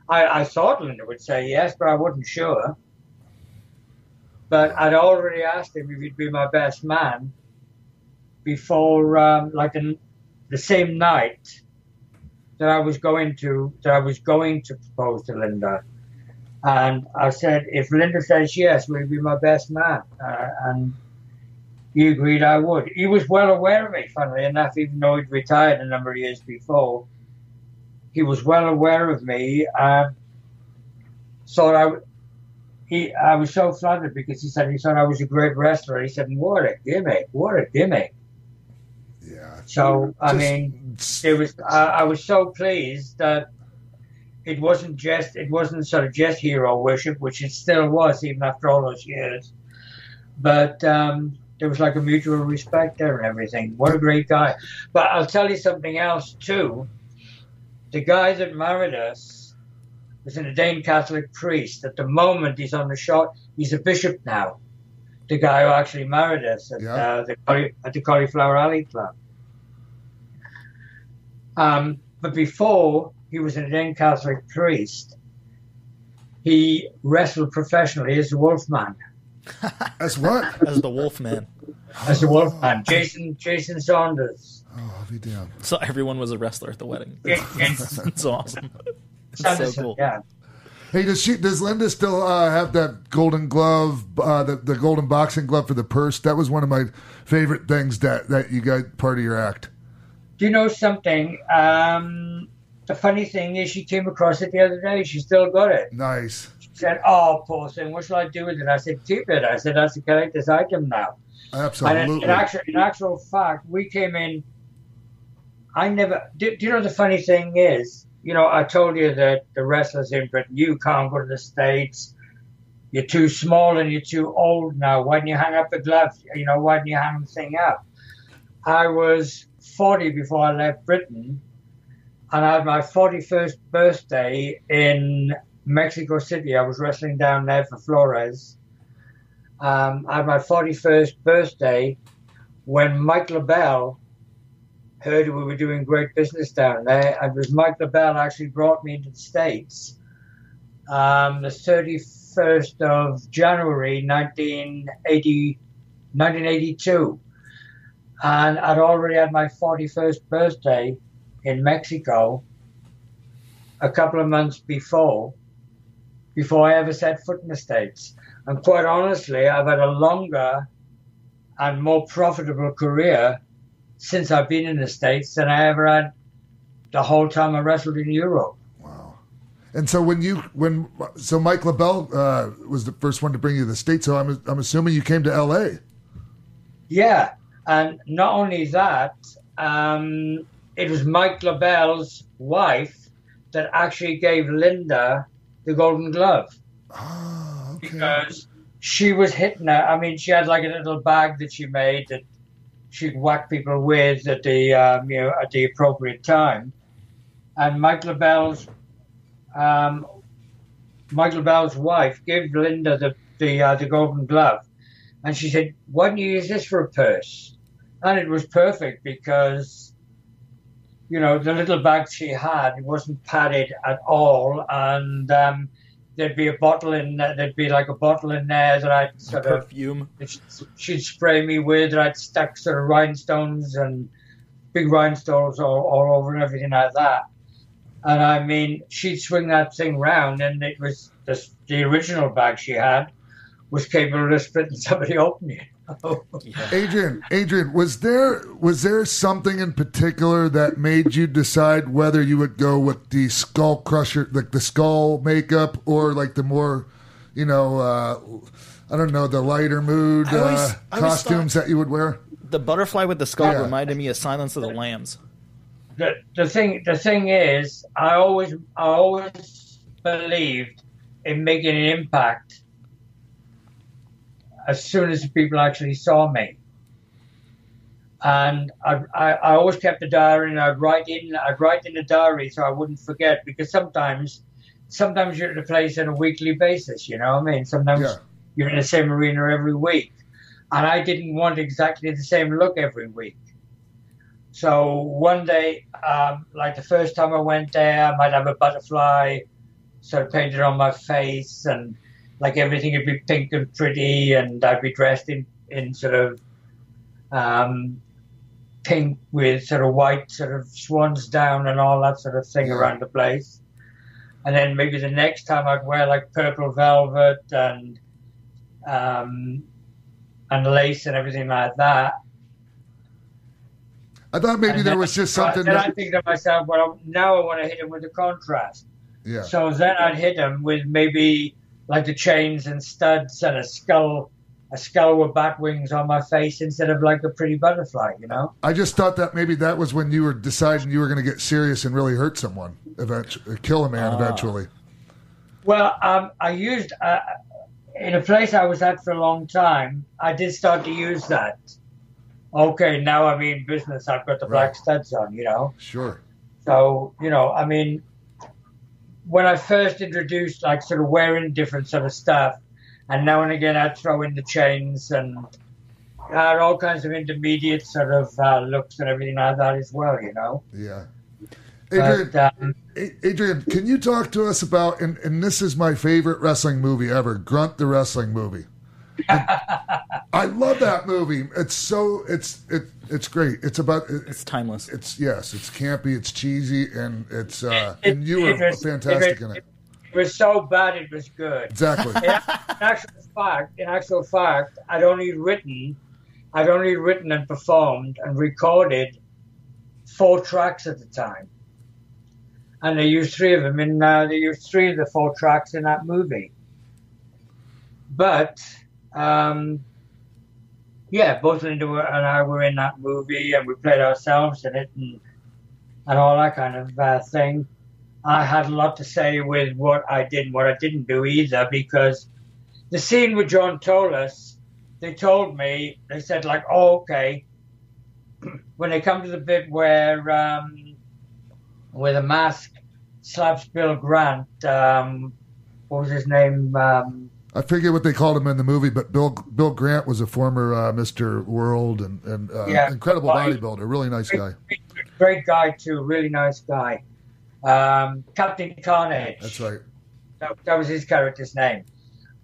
I, I thought Linda would say yes, but I wasn't sure. But I'd already asked him if he'd be my best man before, um, like the, the same night that I was going to that I was going to propose to Linda, and I said, if Linda says yes, will you be my best man? Uh, and he agreed I would. He was well aware of me, funnily enough, even though he'd retired a number of years before. He was well aware of me. and thought I, he, I was so flattered because he said he thought I was a great wrestler. He said, "What a gimmick! What a gimmick!" Yeah. So I Just- mean, it was. I, I was so pleased that it wasn't just. It wasn't sort of just hero worship, which it still was even after all those years. But um, there was like a mutual respect there and everything. What a great guy! But I'll tell you something else too. The guy that married us was an ordained Catholic priest. At the moment, he's on the shot. He's a bishop now. The guy who actually married us at, uh, the, at the Cauliflower Alley Club. Um, but before he was an ordained Catholic priest, he wrestled professionally as the Wolfman. As what? As the Wolfman. As the Wolfman, Jason Jason Saunders. Oh, I'll be damned. So everyone was a wrestler at the wedding. Yeah, yeah. It's awesome. It's so cool. Yeah. Hey, does she? Does Linda still uh, have that golden glove, uh, the the golden boxing glove for the purse? That was one of my favorite things that that you got part of your act. Do you know something? Um, the funny thing is, she came across it the other day. She still got it. Nice. She said, "Oh, poor thing. What shall I do with it?" I said, "Keep it." I said, "That's a collector's item now." Absolutely. And in, in, actual, in actual fact, we came in. I never. Do, do you know the funny thing is? You know, I told you that the wrestlers in Britain, you can't go to the states. You're too small and you're too old now. Why didn't you hang up the glove? You know, why didn't you hang the thing up? I was 40 before I left Britain, and I had my 41st birthday in Mexico City. I was wrestling down there for Flores. Um, I had my 41st birthday when Mike LeBell heard we were doing great business down there. And it was Mike LeBell actually brought me into the States um, the 31st of January 1980, 1982. And I'd already had my 41st birthday in Mexico a couple of months before, before I ever set foot in the States. And quite honestly, I've had a longer and more profitable career since I've been in the States than I ever had the whole time I wrestled in Europe. Wow! And so when you when so Mike LeBell uh, was the first one to bring you to the states. So I'm I'm assuming you came to L.A. Yeah, and not only that, um, it was Mike LeBell's wife that actually gave Linda the Golden Glove oh, okay. because she was hitting her. I mean, she had like a little bag that she made that she'd whack people with at the um, you know at the appropriate time, and Mike LeBell's um, Mike LeBell's wife gave Linda the the, uh, the golden glove, and she said, "Why don't you use this for a purse?" And it was perfect because, you know, the little bag she had it wasn't padded at all, and um, there'd be a bottle in there, there'd be like a bottle in there that I'd sort of perfume. She'd spray me with, that I'd stuck sort of rhinestones and big rhinestones all, all over and everything like that. And I mean, she'd swing that thing round, and it was the, the original bag she had was capable of splitting somebody open. You know? Adrian, Adrian, was there was there something in particular that made you decide whether you would go with the skull crusher, like the skull makeup, or like the more, you know, uh, I don't know, the lighter mood always- uh, I always costumes that you would wear? The butterfly with the skull Yeah. reminded me of Silence of the Lambs. the the thing the thing is, I always I always believed in making an impact as soon as people actually saw me. And I, I, I always kept a diary and I'd write in I'd write in a diary so I wouldn't forget because sometimes sometimes you're at a place on a weekly basis, you know what I mean? Sometimes Yeah. you're in the same arena every week. And I didn't want exactly the same look every week. So one day, um, like the first time I went there, I might have a butterfly sort of painted on my face, and like everything would be pink and pretty, and I'd be dressed in, in sort of um, pink with sort of white sort of swans down and all that sort of thing around the place. And then maybe the next time I'd wear like purple velvet and um, and lace and everything like that. I thought maybe And there was just something. Then I think to myself, well, now I want to hit him with the contrast. yeah. So then I'd hit him with maybe like the chains and studs and a skull, a skull with bat wings on my face instead of like a pretty butterfly, you know? I just thought that maybe that was when you were deciding you were going to get serious and really hurt someone, eventually, kill a man Ah. eventually. Well, um, I used uh, in a place I was at for a long time. I did start to use that. Okay, now I'm in business. I've got the black Right. studs on, you know. Sure. So, you know, I mean, when I first introduced like sort of wearing different sort of stuff, and now and again I'd throw in the chains and uh, all kinds of intermediate sort of uh, looks and everything like that as well, you know. Yeah. Adrian, But, um, Adrian, can you talk to us about? And, and this is my favorite wrestling movie ever, Grunt the wrestling movie. I love that movie. It's so it's it it's great. It's about it, It's timeless. it's yes, it's campy, it's cheesy, and it's uh It- and you it were was- fantastic it in it. it was so bad it was good. Exactly. In, in actual fact, in actual fact, I'd only written, I'd only written and performed and recorded four tracks at the time, and they used three of them in. Uh, they used three of the four tracks in that movie. But um, yeah, both Linda and I were in that movie, and we played ourselves in it, and and all that kind of uh, thing. I had a lot to say with what I did and what I didn't do either, because the scene with John Tolos, they told me, they said like, oh, okay. when they come to the bit where um, where the mask slaps Bill Grant, um, what was his name? Um, I forget what they called him in the movie, but Bill Bill Grant was a former uh, Mr. World and, and uh, Yeah. incredible bodybuilder, really nice guy. great guy too, really nice guy. Um, Captain Carnage. That's right. That, that was his character's name.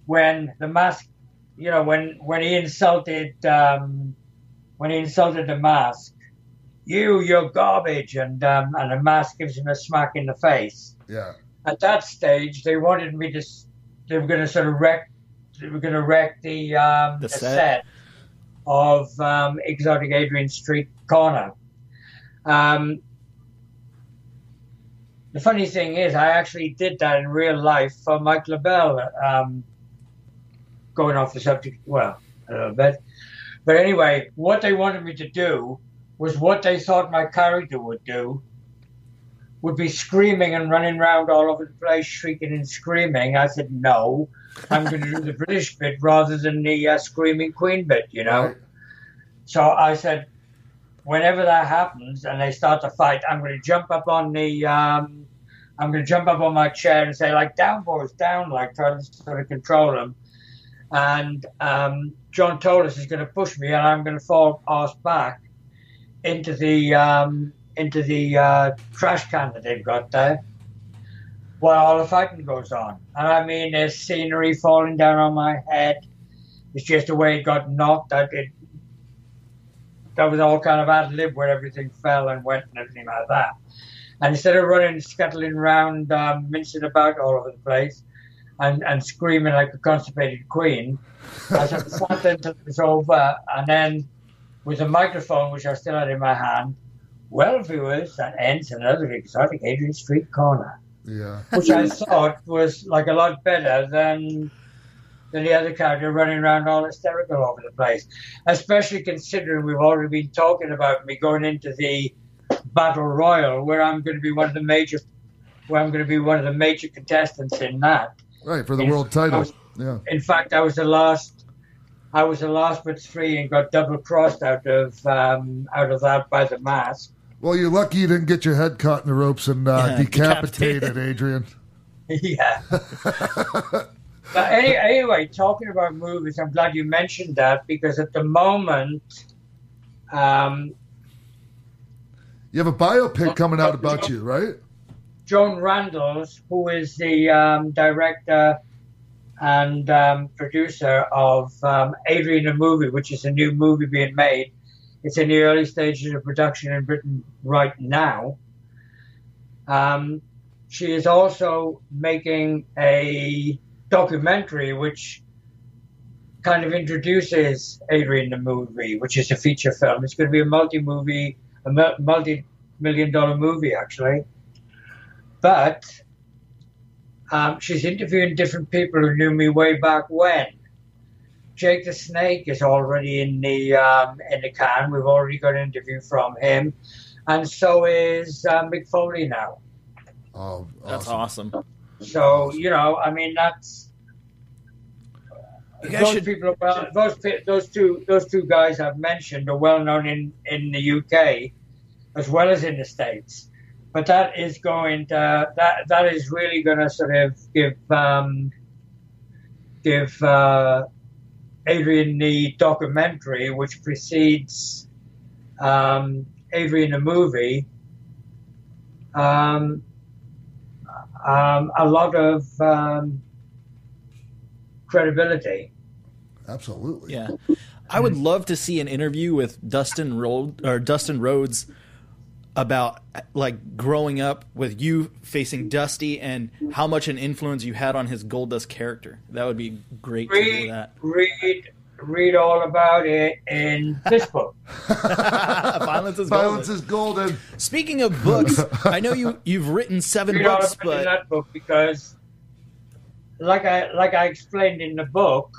When the mask, you know, when when he insulted um, when he insulted the mask, you, you're garbage, and um, and the mask gives him a smack in the face. Yeah. At that stage, they wanted me to. They were going to sort of wreck. They were going to wreck the um, The the, set. set. of um, Exotic Adrian Street Corner. Um, the funny thing is, I actually did that in real life for Mike LeBell. Um, going off the subject, well, a little bit. But anyway, what they wanted me to do was what they thought my character would do. Would be screaming and running around all over the place, shrieking and screaming. I said, no, I'm going to do the British bit rather than the uh, screaming Queen bit, you know. So I said, whenever that happens and they start to fight, I'm going to jump up on the, um, I'm going to jump up on my chair and say like, down boys, down, like try to sort of control them. And um, John Tolos is going to push me, and I'm going to fall arse back into the um, into the uh, trash can that they've got there. While all the fighting goes on, and I mean, there's scenery falling down on my head. It's just the way it got knocked. That it that was all kind of ad lib where everything fell and went and everything like that. And instead of running, scuttling around, um, mincing about all over the place, and, and screaming like a constipated queen, I sat until it was over, and then with a microphone, which I still had in my hand, well, viewers, that ends another exotic Adrian Street corner, Yeah. which I thought was like a lot better than than the other character running around all hysterical over the place. Especially considering we've already been talking about me going into the battle royal, where I'm going to be one of the major, where I'm going to be one of the major contestants in that. Right, for the In- world title. was- Yeah. In fact, I was the last. I was the last but three and got double crossed out of um, out of that by the mask. Well, you're lucky you didn't get your head caught in the ropes and uh, Yeah, decapitated, decapitated. Adrian. yeah. but any, anyway, talking about movies, I'm glad you mentioned that because at the moment, um, You have a biopic coming out about you, right? Joan Randalls, who is the um, director and um, producer of um, Adrian the Movie, which is a new movie being made. It's in the early stages of production in Britain right now. Um, she is also making a documentary which kind of introduces Adrian the Movie, which is a feature film. It's going to be a multi-movie, a multi-million dollar movie, actually but um, she's interviewing different people who knew me way back when. Jake the Snake is already in the um, in the can. We've already got an interview from him, and so is uh, Mick Foley now. Oh, That's awesome. So you know, I mean, that's You those should- people. Are well, those those two those two guys I've mentioned are well known in in the UK as well as in the states. But that is going to that that is really going to sort of give um, give uh, Adrian the documentary, which precedes um, Adrian the movie, um, um, a lot of um, credibility. Absolutely. Yeah. I would love to see an interview with Dustin Rhodes or Dustin Rhodes about like growing up with you facing Dusty and how much an influence you had on his Goldust character. That would be great to hear Read, that. read, read all about it in this book. Violence is Violence golden. is golden. Speaking of books, I know you you've written seven read all books, about it in but that book because, like I like I explained in the book,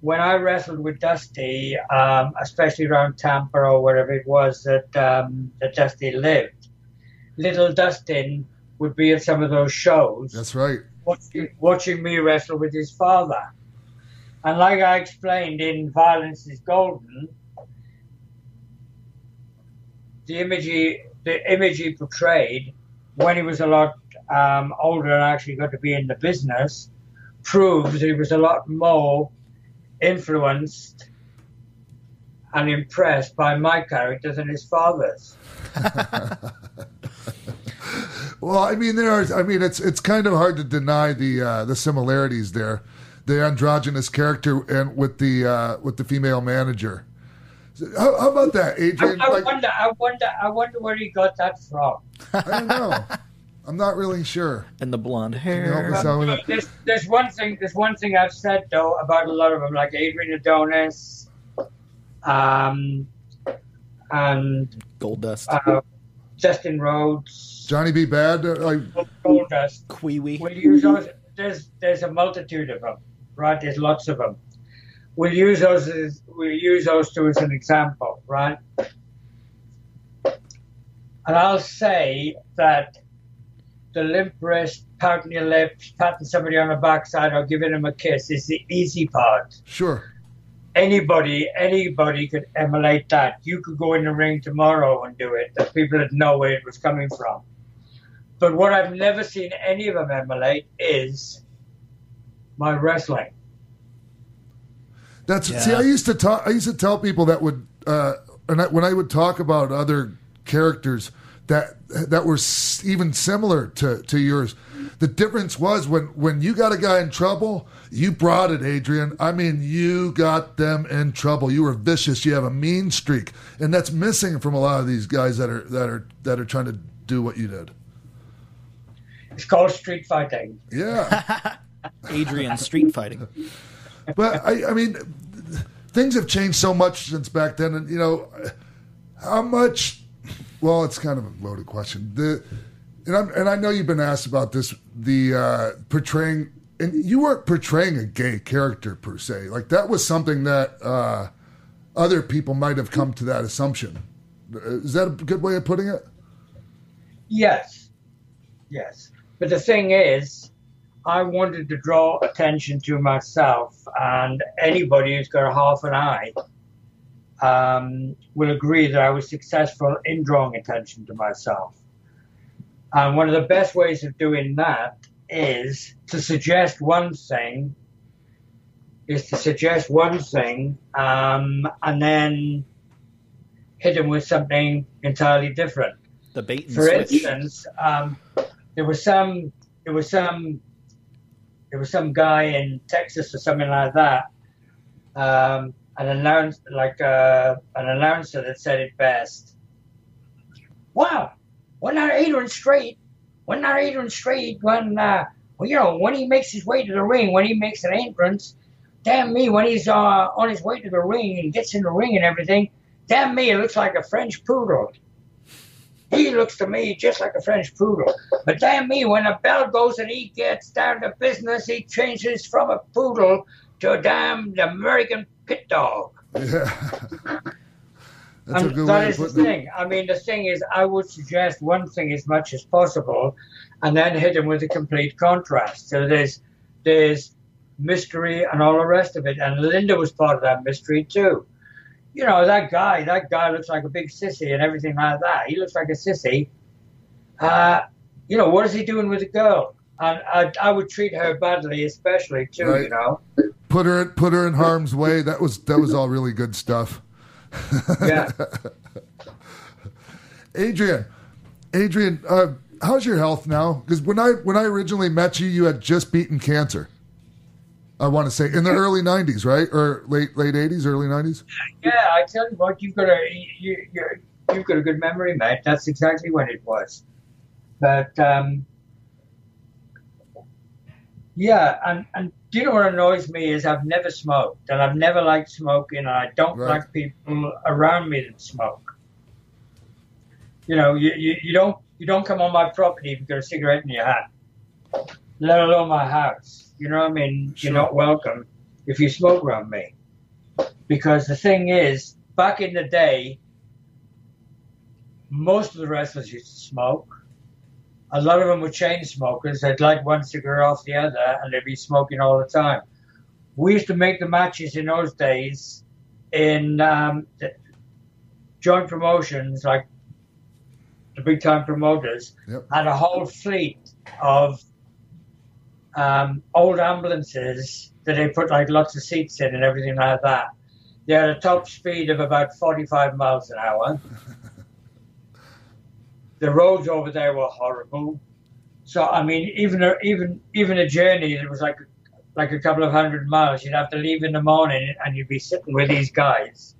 when I wrestled with Dusty, um, especially around Tampa or wherever it was that um, that Dusty lived, little Dustin would be at some of those shows. That's right. watching, watching me wrestle with his father. And like I explained in Violence is Golden, the image he, the image he portrayed when he was a lot um, older and actually got to be in the business proves he was a lot more influenced and impressed by my character than his father's. Well, I mean, there are. I mean, it's it's kind of hard to deny the uh, the similarities there, the androgynous character and with the uh, with the female manager. How, how about that, I, Adrian? I Like, wonder, I wonder, I wonder where he got that from. I don't know. I'm not really sure. and the blonde Can you help hair. us out with that? There's, there's one thing. There's one thing I've said though about a lot of them, like Adrian Adonis, um, and Goldust. uh, Dustin Rhodes, Johnny B. Bad. uh, Like, Goldust. Queewee. We'll use those. There's there's a multitude of them, right? There's lots of them. We'll use those as we'll use those two as an example, right? And I'll say that the limp wrist, pouting your lips, patting somebody on the backside, or giving them a kiss is the easy part. sure. Anybody, anybody could emulate that. You could go in the ring tomorrow and do it. The people would know where it was coming from. But what I've never seen any of them emulate is my wrestling. That's Yeah. see. I used to talk. I used to tell people that would, uh, and I, when I would talk about other characters that that were even similar to to yours, the difference was when when you got a guy in trouble, you brought it, Adrian. I mean, you got them in trouble. You were vicious. You have a mean streak, and that's missing from a lot of these guys that are that are that are trying to do what you did. It's called street fighting. Yeah. Adrian street fighting. but I, I mean, things have changed so much since back then, and you know, how much? Well, it's kind of a loaded question. The and and I know you've been asked about this. The uh, portraying and you weren't portraying a gay character per se. Like that was something that uh, other people might have come to that assumption. Is that a good way of putting it? Yes, yes. But the thing is, I wanted to draw attention to myself, and anybody who's got a half an eye um, will agree that I was successful in drawing attention to myself. And one of the best ways of doing that is to suggest one thing, is to suggest one thing, um, and then hit them with something entirely different. The bait and For switch. instance, um, there was some, there was some, there was some guy in Texas or something like that, um, an announce like uh, an announcer that said it best. Wow, when not Adrian Straight, when not Adrian Straight, when uh, well, you know, when he makes his way to the ring, when he makes an entrance, damn me, when he's uh, on his way to the ring and gets in the ring and everything, damn me, it looks like a French poodle. He looks to me just like a French poodle. But damn me, when a bell goes and he gets down to business, he changes from a poodle to a damn American pit dog. Yeah. That's a good that way is the putting it. thing. I mean, the thing is, I would suggest one thing as much as possible, and then hit him with a complete contrast. So there's there's mystery and all the rest of it. And Linda was part of that mystery too. You know, that guy, that guy looks like a big sissy and everything like that. He looks like a sissy. Uh, you know, what is he doing with a girl? And I, I would treat her badly, especially too. You know. Put her put her in harm's way. That was that was all really good stuff. Yeah. Adrian, Adrian, uh, how's your health now? Because when I when I originally met you, you had just beaten cancer. I want to say in the early '90s, right, or late late '80s, early '90s. Yeah, I tell you what, you've got to you, you you've got a good memory, mate. That's exactly when it was. But um, yeah, and and do you know what annoys me is I've never smoked, and I've never liked smoking, and I don't Right. like people around me that smoke. You know, you, you, you don't you don't come on my property if you've got a cigarette in your hand, let alone my house. You know what I mean? You're not welcome if you smoke around me. Because the thing is, back in the day, most of the wrestlers used to smoke. A lot of them were chain smokers. They'd light one cigarette off the other and they'd be smoking all the time. We used to make the matches in those days in um, the joint promotions, like the big time promoters, Yep. had a whole fleet of um, old ambulances that they put like lots of seats in and everything like that. They had a top speed of about 45 miles an hour. the roads over there were horrible. So I mean, even a, even even a journey that was like like a couple of hundred miles, you'd have to leave in the morning and you'd be sitting with these guys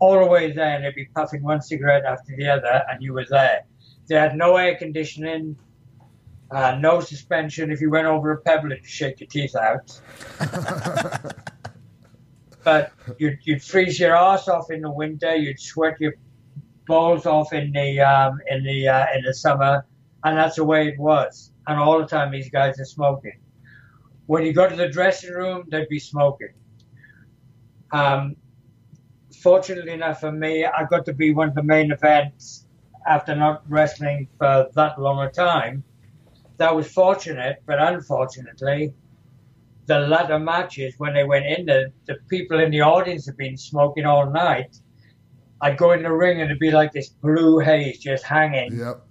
all the way there, and they'd be puffing one cigarette after the other, and you were there. They had no air conditioning, uh, no suspension. If you went over a pebble, it'd shake your teeth out. but you'd, you'd freeze your ass off in the winter. You'd sweat your balls off in the um, in the uh, in the summer, and that's the way it was. And all the time, these guys are smoking. When you go to the dressing room, they'd be smoking. Um, fortunately enough for me, I got to be one of the main events after not wrestling for that long a time. That was fortunate, but unfortunately, the latter matches when they went in, the, the people in the audience had been smoking all night. I'd go in the ring and it'd be like this blue haze just hanging Yep.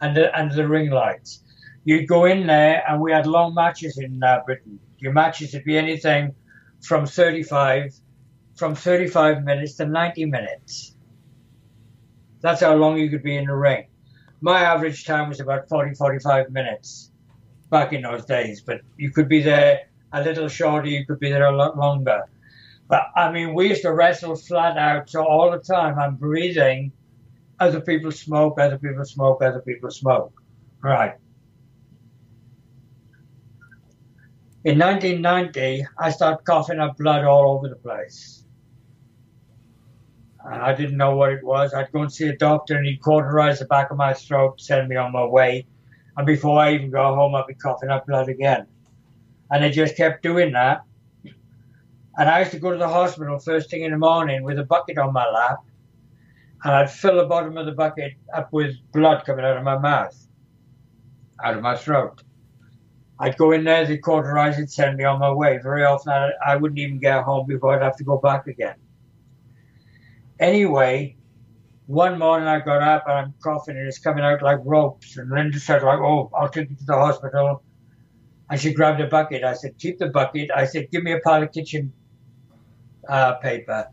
under, under the ring lights. You'd go in there, and we had long matches in uh, Britain. Your matches would be anything from 35, from 35 minutes to 90 minutes. That's how long you could be in the ring. My average time was about 40, 45 minutes back in those days, but you could be there a little shorter, you could be there a lot longer. But I mean, we used to wrestle flat out, so all the time I'm breathing. Other people smoke, other people smoke, other people smoke. Right. In 1990, I started coughing up blood all over the place. And I didn't know what it was. I'd go and see a doctor and he'd cauterize the back of my throat, send me on my way. And before I even go home, I'd be coughing up blood again. And I just kept doing that. And I used to go to the hospital first thing in the morning with a bucket on my lap. And I'd fill the bottom of the bucket up with blood coming out of my mouth, out of my throat. I'd go in there, they'd cauterize it, send me on my way. Very often I, I wouldn't even get home before I'd have to go back again. Anyway, one morning I got up and I'm coughing and it's coming out like ropes. And Linda said, like, oh, I'll take you to the hospital. And she grabbed a bucket. I said, keep the bucket. I said, give me a pile of kitchen uh, paper.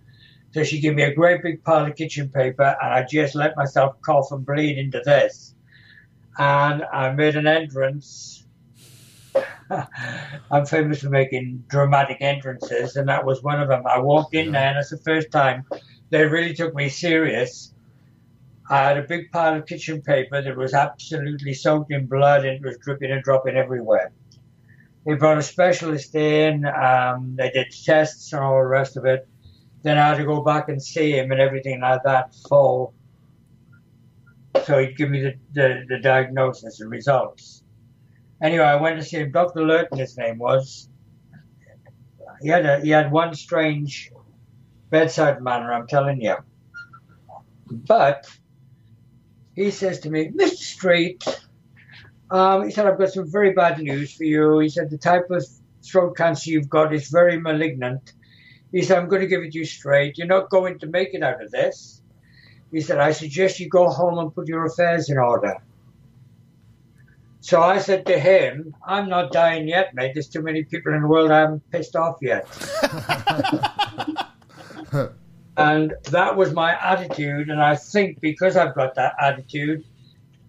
So she gave me a great big pile of kitchen paper and I just let myself cough and bleed into this. And I made an entrance. I'm famous for making dramatic entrances, and that was one of them. I walked in there, and it's the first time they really took me serious. I had a big pile of kitchen paper that was absolutely soaked in blood and it was dripping and dropping everywhere. They brought a specialist in, um, they did tests and all the rest of it. Then I had to go back and see him and everything like that full. So he'd give me the, the, the diagnosis and results. Anyway, I went to see him. Dr. Lurton, his name was. He had a, he had one strange bedside manner, I'm telling you. But he says to me, Mr. Street, um, he said, I've got some very bad news for you. He said, the type of throat cancer you've got is very malignant. He said, I'm going to give it to you straight. You're not going to make it out of this. He said, I suggest you go home and put your affairs in order. So I said to him, I'm not dying yet, mate. There's too many people in the world I haven't pissed off yet. and that was my attitude. And I think because I've got that attitude,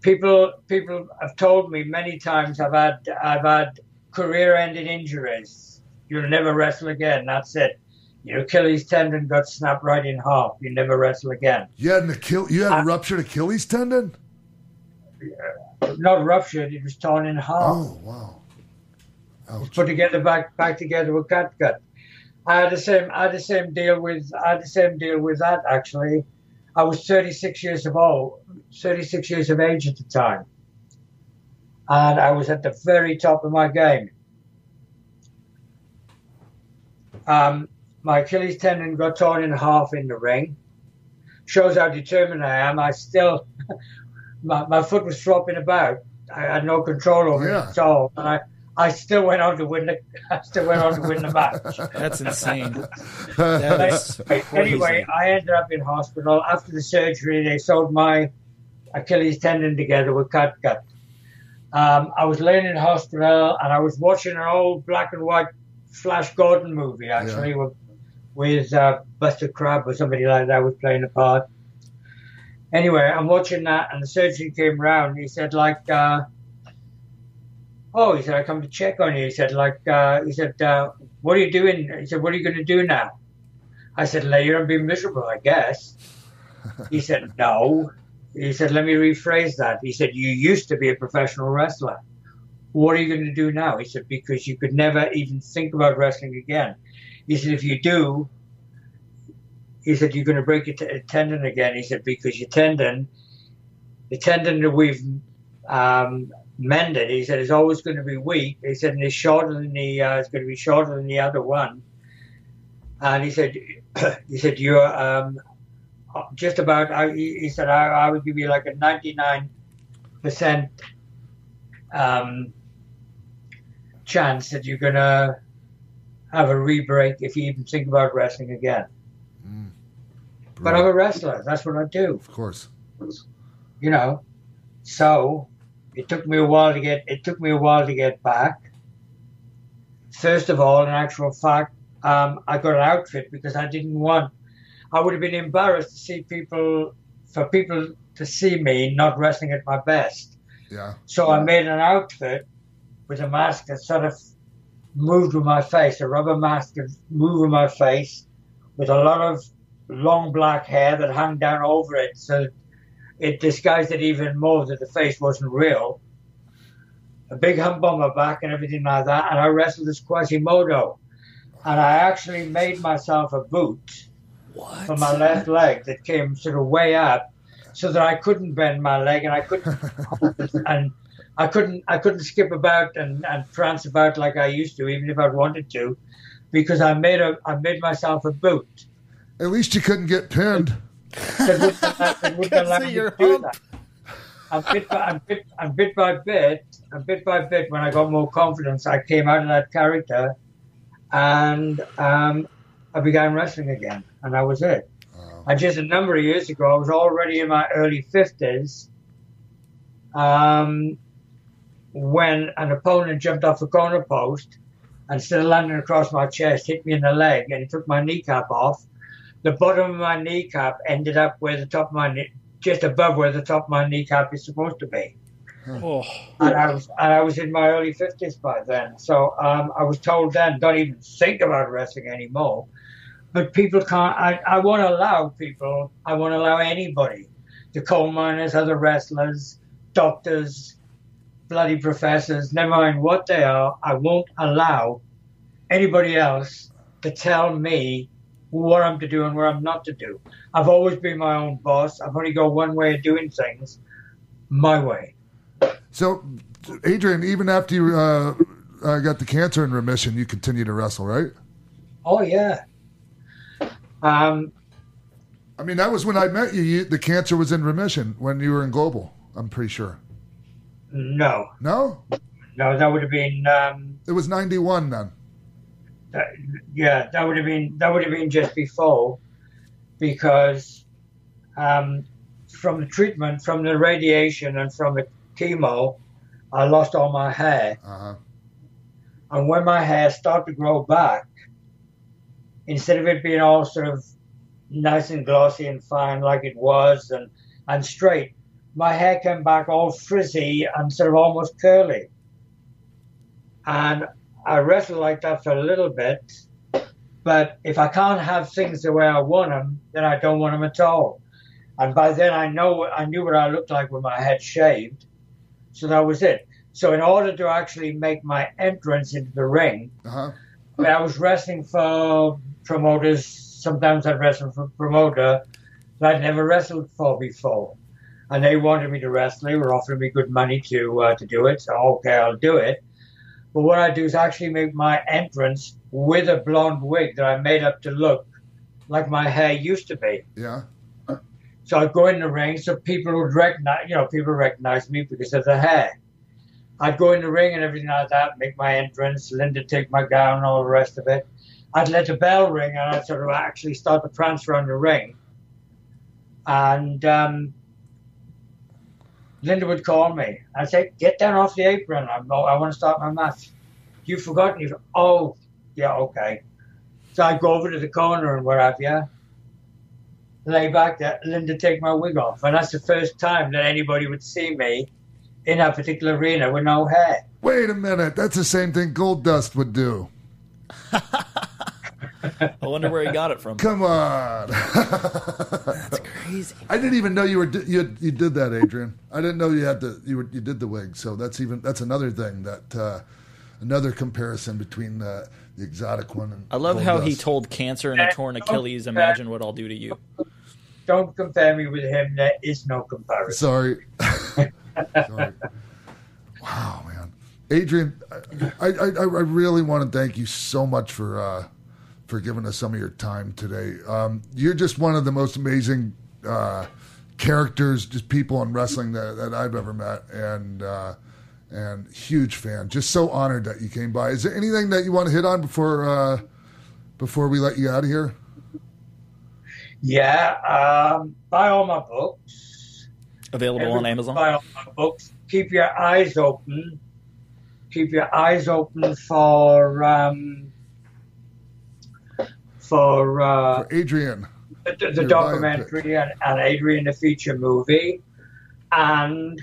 people people have told me many times I've had I've had career-ending injuries. You'll never wrestle again. That's it. Your Achilles tendon got snapped right in half. You never wrestle again. You had an Achilles, you had a ruptured Achilles tendon. Not ruptured, it was torn in half. Oh wow! It put together back back together with catgut. I had the same I had the same deal with I had the same deal with that actually. I was 36 years of old, 36 years of age at the time, and I was at the very top of my game. Um, my Achilles tendon got torn in half in the ring. Shows how determined I am. I still, my, my foot was flopping about. I had no control over Yeah. it at all, and I, I still went on to win the, I still went on to win the match. That's insane. Anyway, That is anyway, I ended up in hospital. After the surgery, they sewed my Achilles tendon together with catgut. Um, I was laying in hospital and I was watching an old black and white Flash Gordon movie, actually, with, with uh, Buster Crabbe or somebody like that was playing a part. Anyway, I'm watching that, and the surgeon came round. He said, like, uh, oh, he said, I come to check on you. He said, like, uh, he said, uh, what are you doing? He said, what are you going to do now? I said, lay here and be miserable, I guess. He said, no. He said, let me rephrase that. He said, you used to be a professional wrestler. What are you going to do now? He said, because you could never even think about wrestling again. He said, if you do, he said, you're going to break your t- tendon again. He said, because your tendon, the tendon that we've um, mended, he said, is always going to be weak. He said, and it's shorter than the, uh, it's going to be shorter than the other one. And he said, he said, you're um, just about, I, he he said, I, I would give you like a 99% um, chance that you're going to have a re-break if you even think about wrestling again. But I'm a wrestler. That's what I do. Of course. You know. So it took me a while to get it took me a while to get back. First of all, in actual fact, um, I got an outfit because I didn't want I would have been embarrassed to see people for people to see me not wrestling at my best. Yeah. So I made an outfit with a mask that sort of moved with my face, a rubber mask that moved with my face, with a lot of long black hair that hung down over it, so it disguised it even more that the face wasn't real. A big hump on my back and everything like that, and I wrestled as Quasimodo. And I actually made myself a boot for my left leg that came sort of way up, so that I couldn't bend my leg and I couldn't and I couldn't I couldn't skip about and, and prance about like I used to, even if I wanted to, because I made a I made myself a boot. At least you couldn't get pinned. That wouldn't, that wouldn't allow me to do that. And bit, by, and, bit, and bit by bit, and bit by bit, when I got more confidence, I came out of that character, and um, I began wrestling again, and that was it. And just a number of years ago, I was already in my early fifties, um, when an opponent jumped off a corner post, and instead of landing across my chest, hit me in the leg, and he took my kneecap off the bottom of my kneecap ended up where the top of my knee, just above where the top of my kneecap is supposed to be. Oh. And I was and I was in my early fifties by then. So um, I was told then, don't even think about wrestling anymore. But people can't. I, I won't allow people. I won't allow anybody, the coal miners, other wrestlers, doctors, bloody professors, never mind what they are. I won't allow anybody else to tell me what I'm to do and what I'm not to do. I've always been my own boss. I've only got one way of doing things, my way. So, Adrian, even after you uh, uh, got the cancer in remission, you continue to wrestle, right? Oh yeah. Um, I mean, that was when I met you. you. The cancer was in remission when you were in Global. I'm pretty sure. no, No, no, that would have been. Um, it was '91 then. That, yeah, that would have been that would have been just before, because um, from the treatment, from the radiation, and from the chemo, I lost all my hair. Uh-huh. And when my hair started to grow back, instead of it being all sort of nice and glossy and fine like it was and, and straight, my hair came back all frizzy and sort of almost curly. And I wrestled like that for a little bit. But if I can't have things the way I want them, then I don't want them at all. And by then I know I knew what I looked like with my head shaved, so that was it. So in order to actually make my entrance into the ring, Uh-huh. I, was wrestling for promoters. Sometimes I'd wrestle for promoter that I'd never wrestled for before, and they wanted me to wrestle. They were offering me good money to uh, to do it. So okay, I'll do it. But what I do is actually make my entrance with a blonde wig that I made up to look like my hair used to be. Yeah. So I'd go in the ring so people would recognize, you know, people recognize me because of the hair. I'd go in the ring and everything like that, make my entrance, Linda take my gown, all the rest of it. I'd let the bell ring and I'd sort of actually start to prance around the ring. And um, Linda would call me. I'd say, get down off the apron. I'm, I want to start my match. You've forgotten. You oh, yeah, okay. So I'd go over to the corner and what have you. Lay back there, Linda take my wig off. And that's the first time that anybody would see me in that particular arena with no hair. Wait a minute. That's the same thing Goldust would do. I wonder where he got it from. Come on. That's crazy. I didn't even know you were you had, you did that, Adrian. I didn't know you had the you were you did the wig. So that's even that's another thing that uh, another comparison between uh, the exotic one and I love Gold how he told cancer and a torn Achilles, imagine what I'll do to you. Don't compare me with him. There is no comparison. Sorry. Sorry. Wow, man. Adrian, I, I, I I really want to thank you so much for uh, for giving us some of your time today. Um, you're just one of the most amazing uh, characters, just people in wrestling that, that I've ever met, and uh, and huge fan. Just so honored that you came by. Is there anything that you want to hit on before uh, before we let you out of here? Yeah, um, buy all my books. Available on Amazon. Buy all my books. Keep your eyes open. Keep your eyes open for um, for, uh, For Adrian, the, the your documentary and, and Adrian the feature movie, and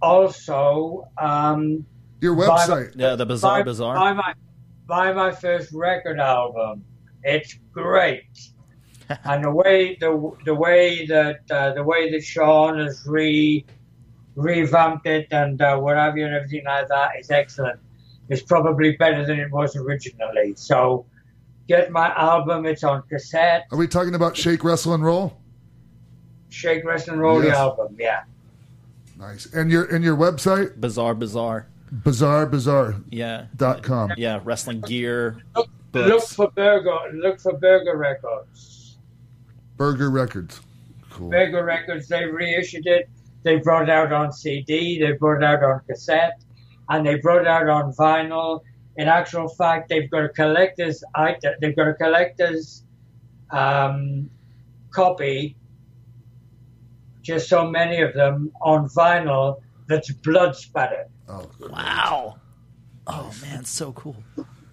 also um, your buy- website. Yeah, the Bizarre buy, Bizarre. Buy my, buy my first record album. It's great. and the way the the way that uh, the way that Sean has re revamped it and uh, what have you and everything like that is excellent. It's probably better than it was originally. So get my album. It's on cassette. Are we talking about Shake, Wrestle, and Roll? Shake, Rest, and Roll the album. Yeah. Nice. And your and your website? Bizarre Bizarre. Bizarre Bizarre. Yeah. Dot com. Yeah, wrestling gear. Look Books. for Burger. Look for Burger Records. Burger Records. Cool. Burger Records. They reissued it. They brought it out on CD. They brought it out on cassette, and they brought it out on vinyl. In actual fact, they've got a collector's item. They've got a collector's um, copy. Just so many of them on vinyl that's blood spattered. Oh, Wow. Oh man, so cool.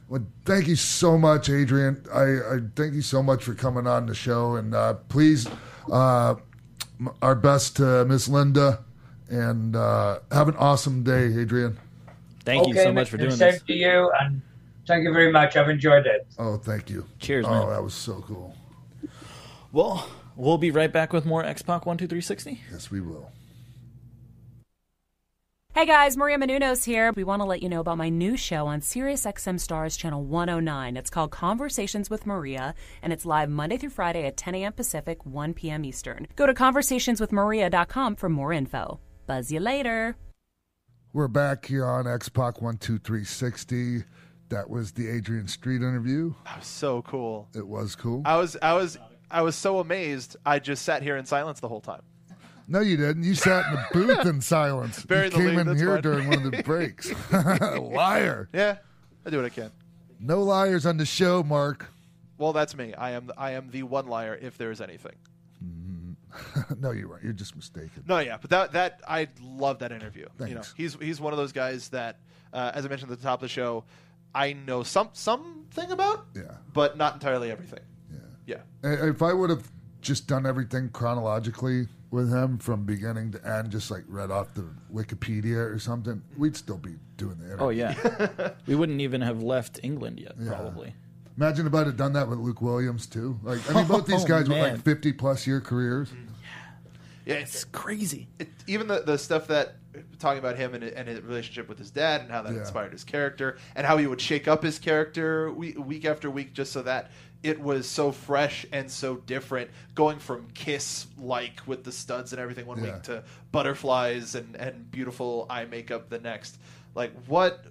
Well, thank you so much, Adrian. I, I thank you so much for coming on the show, and uh, please, uh, our best to Miss Linda, and uh, have an awesome day, Adrian. Thank you so much for Mr. doing Same this. to you, and thank you very much. I've enjoyed it. Oh, thank you. Cheers, oh, man. that was so cool. Well, we'll be right back with more X Pac one two three sixty. Yes, we will. Hey guys, Maria Menounos here. We want to let you know about my new show on SiriusXM Stars Channel 109. It's called Conversations with Maria, and it's live Monday through Friday at 10 a.m. Pacific, 1 p.m. Eastern. Go to conversationswithmaria.com for more info. Buzz you later. We're back here on X Pac one two three sixty. That was the Adrian Street interview. That was so cool. It was cool. I was I was I was so amazed. I just sat here in silence the whole time. No, you didn't. You sat in the booth in silence. Bury you came lead, in here fine. during one of the breaks. Liar. Yeah, I do what I can. No liars on the show, Mark. Well, that's me. I am I am the one liar if there is anything. no, you're right. You're just mistaken. No, yeah, but that that I love that interview. You know, Thanks. he's he's one of those guys that, uh, as I mentioned at the top of the show, I know some something about, Yeah. but not entirely everything. Yeah, Uh, If I would have just done everything chronologically with him from beginning to end, just like read off the Wikipedia or something, we'd still be doing the interview. Oh yeah, we wouldn't even have left England yet, Yeah. probably. Imagine if I'd have done that with Luke Williams too. Like, I mean, both these Oh, guys with like fifty plus year careers. Mm. Yeah, yeah it's crazy. It, even the the stuff that talking about him and, and his relationship with his dad and how that Yeah. inspired his character and how he would shake up his character week, week after week just so that it was so fresh and so different going from kiss like with the studs and everything one Yeah. week to butterflies and, and beautiful eye makeup the next like what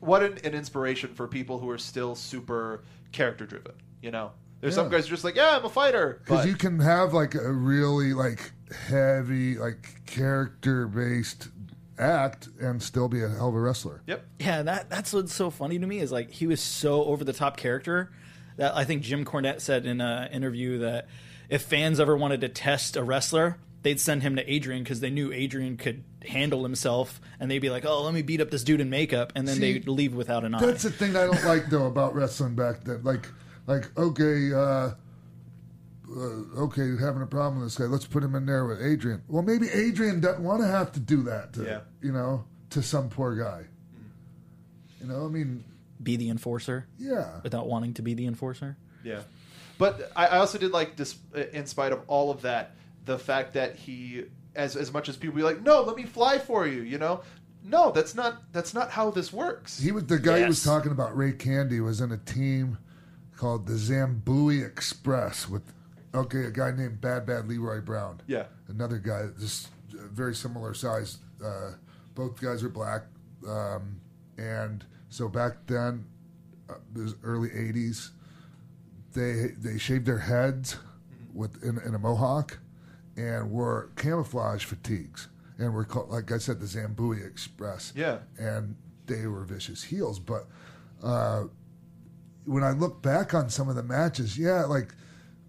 what an, an inspiration for people who are still super character driven you know there's some guys who are just like yeah i'm a fighter Because but you can have like a really like heavy like character based act and still be a hell of a wrestler. Yep. Yeah, that that's what's so funny to me is like he was so over the top character that I think Jim Cornette said in an interview that if fans ever wanted to test a wrestler, they'd send him to Adrian because they knew Adrian could handle himself, and they'd be like, "Oh, let me beat up this dude in makeup," and then See, they'd leave without an eye. That's the thing I don't like though about wrestling back then. Like, like okay, uh, uh, okay, having a problem with this guy. Let's put him in there with Adrian. Well, maybe Adrian doesn't want to have to do that. To, Yeah. You know, to some poor guy. You know, I mean, be the enforcer. Yeah. Without wanting to be the enforcer. Yeah, but I, I also did like this. In spite of all of that, the fact that he, as as much as people be like, no, let me fly for you. You know, no, that's not that's not how this works. he was the guy who was talking about Ray Candy was in a team called the Zambuie Express with okay, a guy named Bad Bad Leroy Brown. Yeah. another guy just uh, very similar size. Uh, both guys are black, um, and so back then, uh, it was early '80s. They they shaved their heads with in, in a mohawk, and wore camouflage fatigues, and were called, like I said, the Zambuie Express. Yeah. and they were vicious heels, but. Uh, when I look back on some of the matches, yeah, like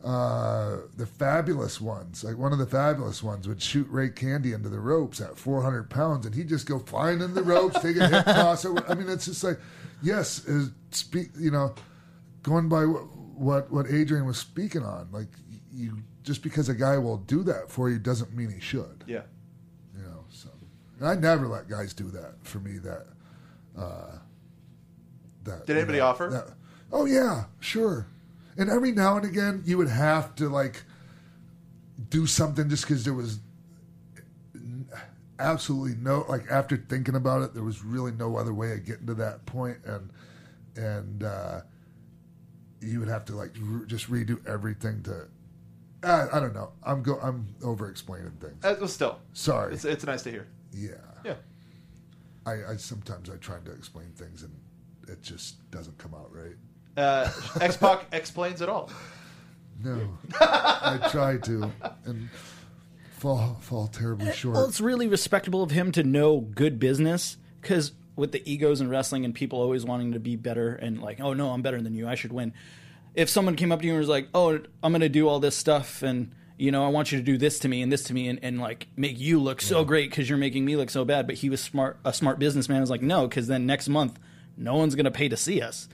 uh, the fabulous ones, like one of the fabulous ones would shoot Ray Candy into the ropes at 400 pounds, and he'd just go flying in the ropes, take a hip toss. I mean, it's just like, yes, speak, you know, going by what, what what Adrian was speaking on, like you just because a guy will do that for you doesn't mean he should. Yeah. You know, so and I never let guys do that for me. That. Uh, that Did anybody offer? that- oh yeah, sure. And every now and again, you would have to like do something just because there was absolutely no like after thinking about it, there was really no other way of getting to that point, and and uh, you would have to like re- just redo everything to. I, I don't know. I'm go. I'm over explaining things. Uh, well, still, Sorry. It's, it's nice to hear. Yeah. Yeah. I, I sometimes I try to explain things and it just doesn't come out right. Uh, X Pac explains it all. No, I try to and fall fall terribly short. Well, it's really respectable of him to know good business because with the egos in wrestling and people always wanting to be better and like, oh no, I'm better than you, I should win. If someone came up to you and was like, oh, I'm going to do all this stuff and you know, I want you to do this to me and this to me and, and like make you look so great because you're making me look so bad. But he was smart, a smart businessman. was like, no, because then next month, no one's going to pay to see us.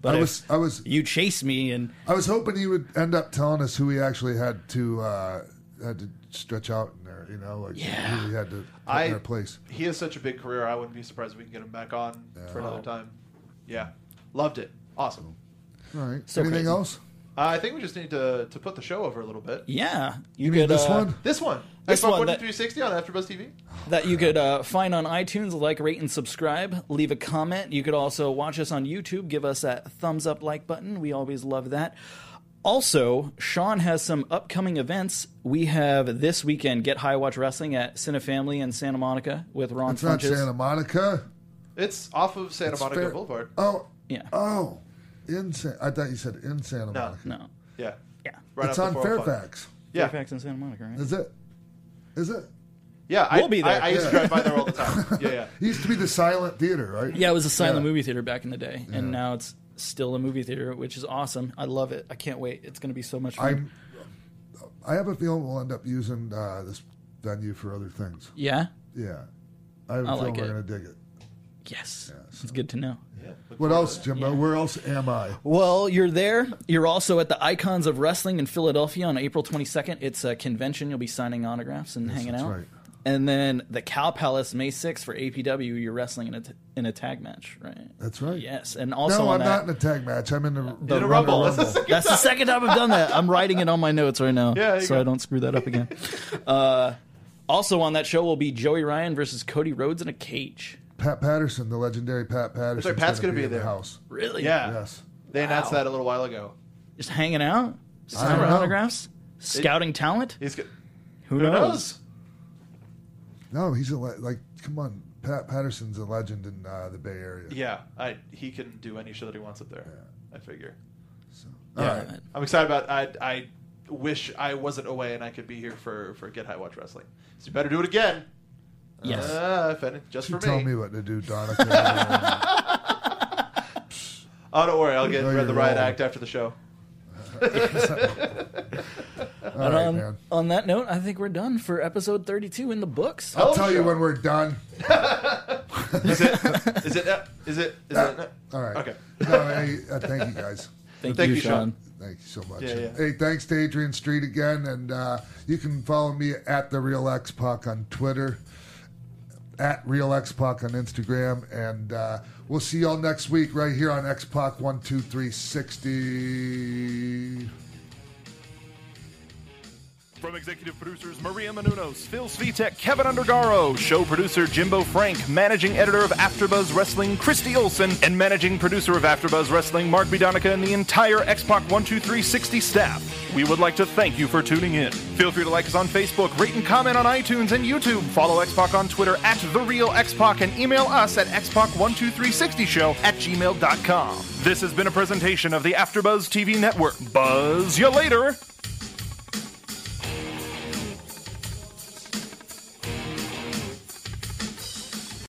But I was I was you chase me and I was hoping he would end up telling us who he actually had to uh, had to stretch out in there. You know, like who he had to put I in their place. he has such a big career. I wouldn't be surprised if we can get him back on for another time. Yeah, loved it. Awesome. All right. So Anything crazy. else? Uh, I think we just need to to put the show over a little bit. yeah, you, You mean could this uh, one? This one, This Xbox one, One that- 360 on AfterBuzz TV. that you could uh, find on iTunes. Like, rate, and subscribe. Leave a comment. You could also watch us on YouTube. Give us that thumbs up like button. We always love that. Also, Sean has some upcoming events. We have this weekend Get High Watch Wrestling at Cinefamily in Santa Monica with Ron It's not Santa Monica. It's off of Santa It's Monica fair- Boulevard. Oh, Yeah. oh, in San, I thought you said in Santa No. Monica. No. Yeah, Yeah. right it's off on the 405. Fairfax. Yeah, Fairfax and Santa Monica, right? Is it? Is it? yeah. I, We'll be there. I, I used to drive by there all the time. Yeah, yeah. It used to be the silent theater, right? Yeah, it was a silent Yeah. movie theater back in the day, and now it's still a movie theater, which is awesome. I love it. I can't wait. It's going to be so much fun. I'm. I have a feeling we'll end up using uh, this venue for other things. yeah? Yeah, I have a I feeling like we're it. going to dig it. Yes. It's good to know. What else, Jimbo? Where else am I? Well, you're there. You're also at the Icons of Wrestling in Philadelphia on April 22nd. It's a convention. You'll be signing autographs and hanging out. that's out. right. And then the Cow Palace May 6th for APW. You're wrestling in a t- in a tag match, right? That's right. Yes, and also no, on I'm that, not in a tag match. I'm in the, the the Rumble. Rumble. That's the second time I've done that. I'm writing it on my notes right now, Yeah, so go. I don't screw that up again. uh, also on that show will be Joey Ryan versus Cody Rhodes in a cage. Pat Patterson, the legendary Pat Patterson. right, Pat's gonna be in the house. Really? Yeah. Yes. They announced Wow. that a little while ago. Just hanging out, signing know. autographs, scouting talent. He's good. Who, Who knows? knows? No, he's a le- like. Come on, Pat Patterson's a legend in uh, the Bay Area. Yeah, I he can do any show that he wants up there. I figure. All yeah, right. I'm excited about. I I wish I wasn't away and I could be here for for Get High Watch Wrestling. So you better do it again. Yes. Uh, if any, just You for tell me. me what to do, Donica. Oh, don't worry. I'll get No, read the you're riot wrong. act after the show. All And right, on, man. on that note, I think we're done for episode 32 in the books. I'll tell you when we're done. Is it? Is it? uh, Is it? Is it? All right. Okay. No, hey, uh, thank you guys. Thank Thank you, you, Sean. Sean. Thank you so much. Yeah, yeah. Hey, thanks to Adrian Street again, and uh, you can follow me at the Real X Pac on Twitter, at Real X-Pac on Instagram. And uh, we'll see y'all next week right here on X-Pac 12360. From executive producers Maria Menounos, Phil Svitek, Keven Undergaro, show producer Jimbo Frank, managing editor of AfterBuzz Wrestling Christy Olson, and managing producer of AfterBuzz Wrestling Mark Bidonica and the entire X-Pac 12360 staff. We would like to thank you for tuning in. Feel free to like us on Facebook, rate and comment on iTunes and YouTube. Follow X-Pac on Twitter at The Real X-Pac and email us at xpac12360show at gmail.com. This has been a presentation of the AfterBuzz TV Network. Buzz you later!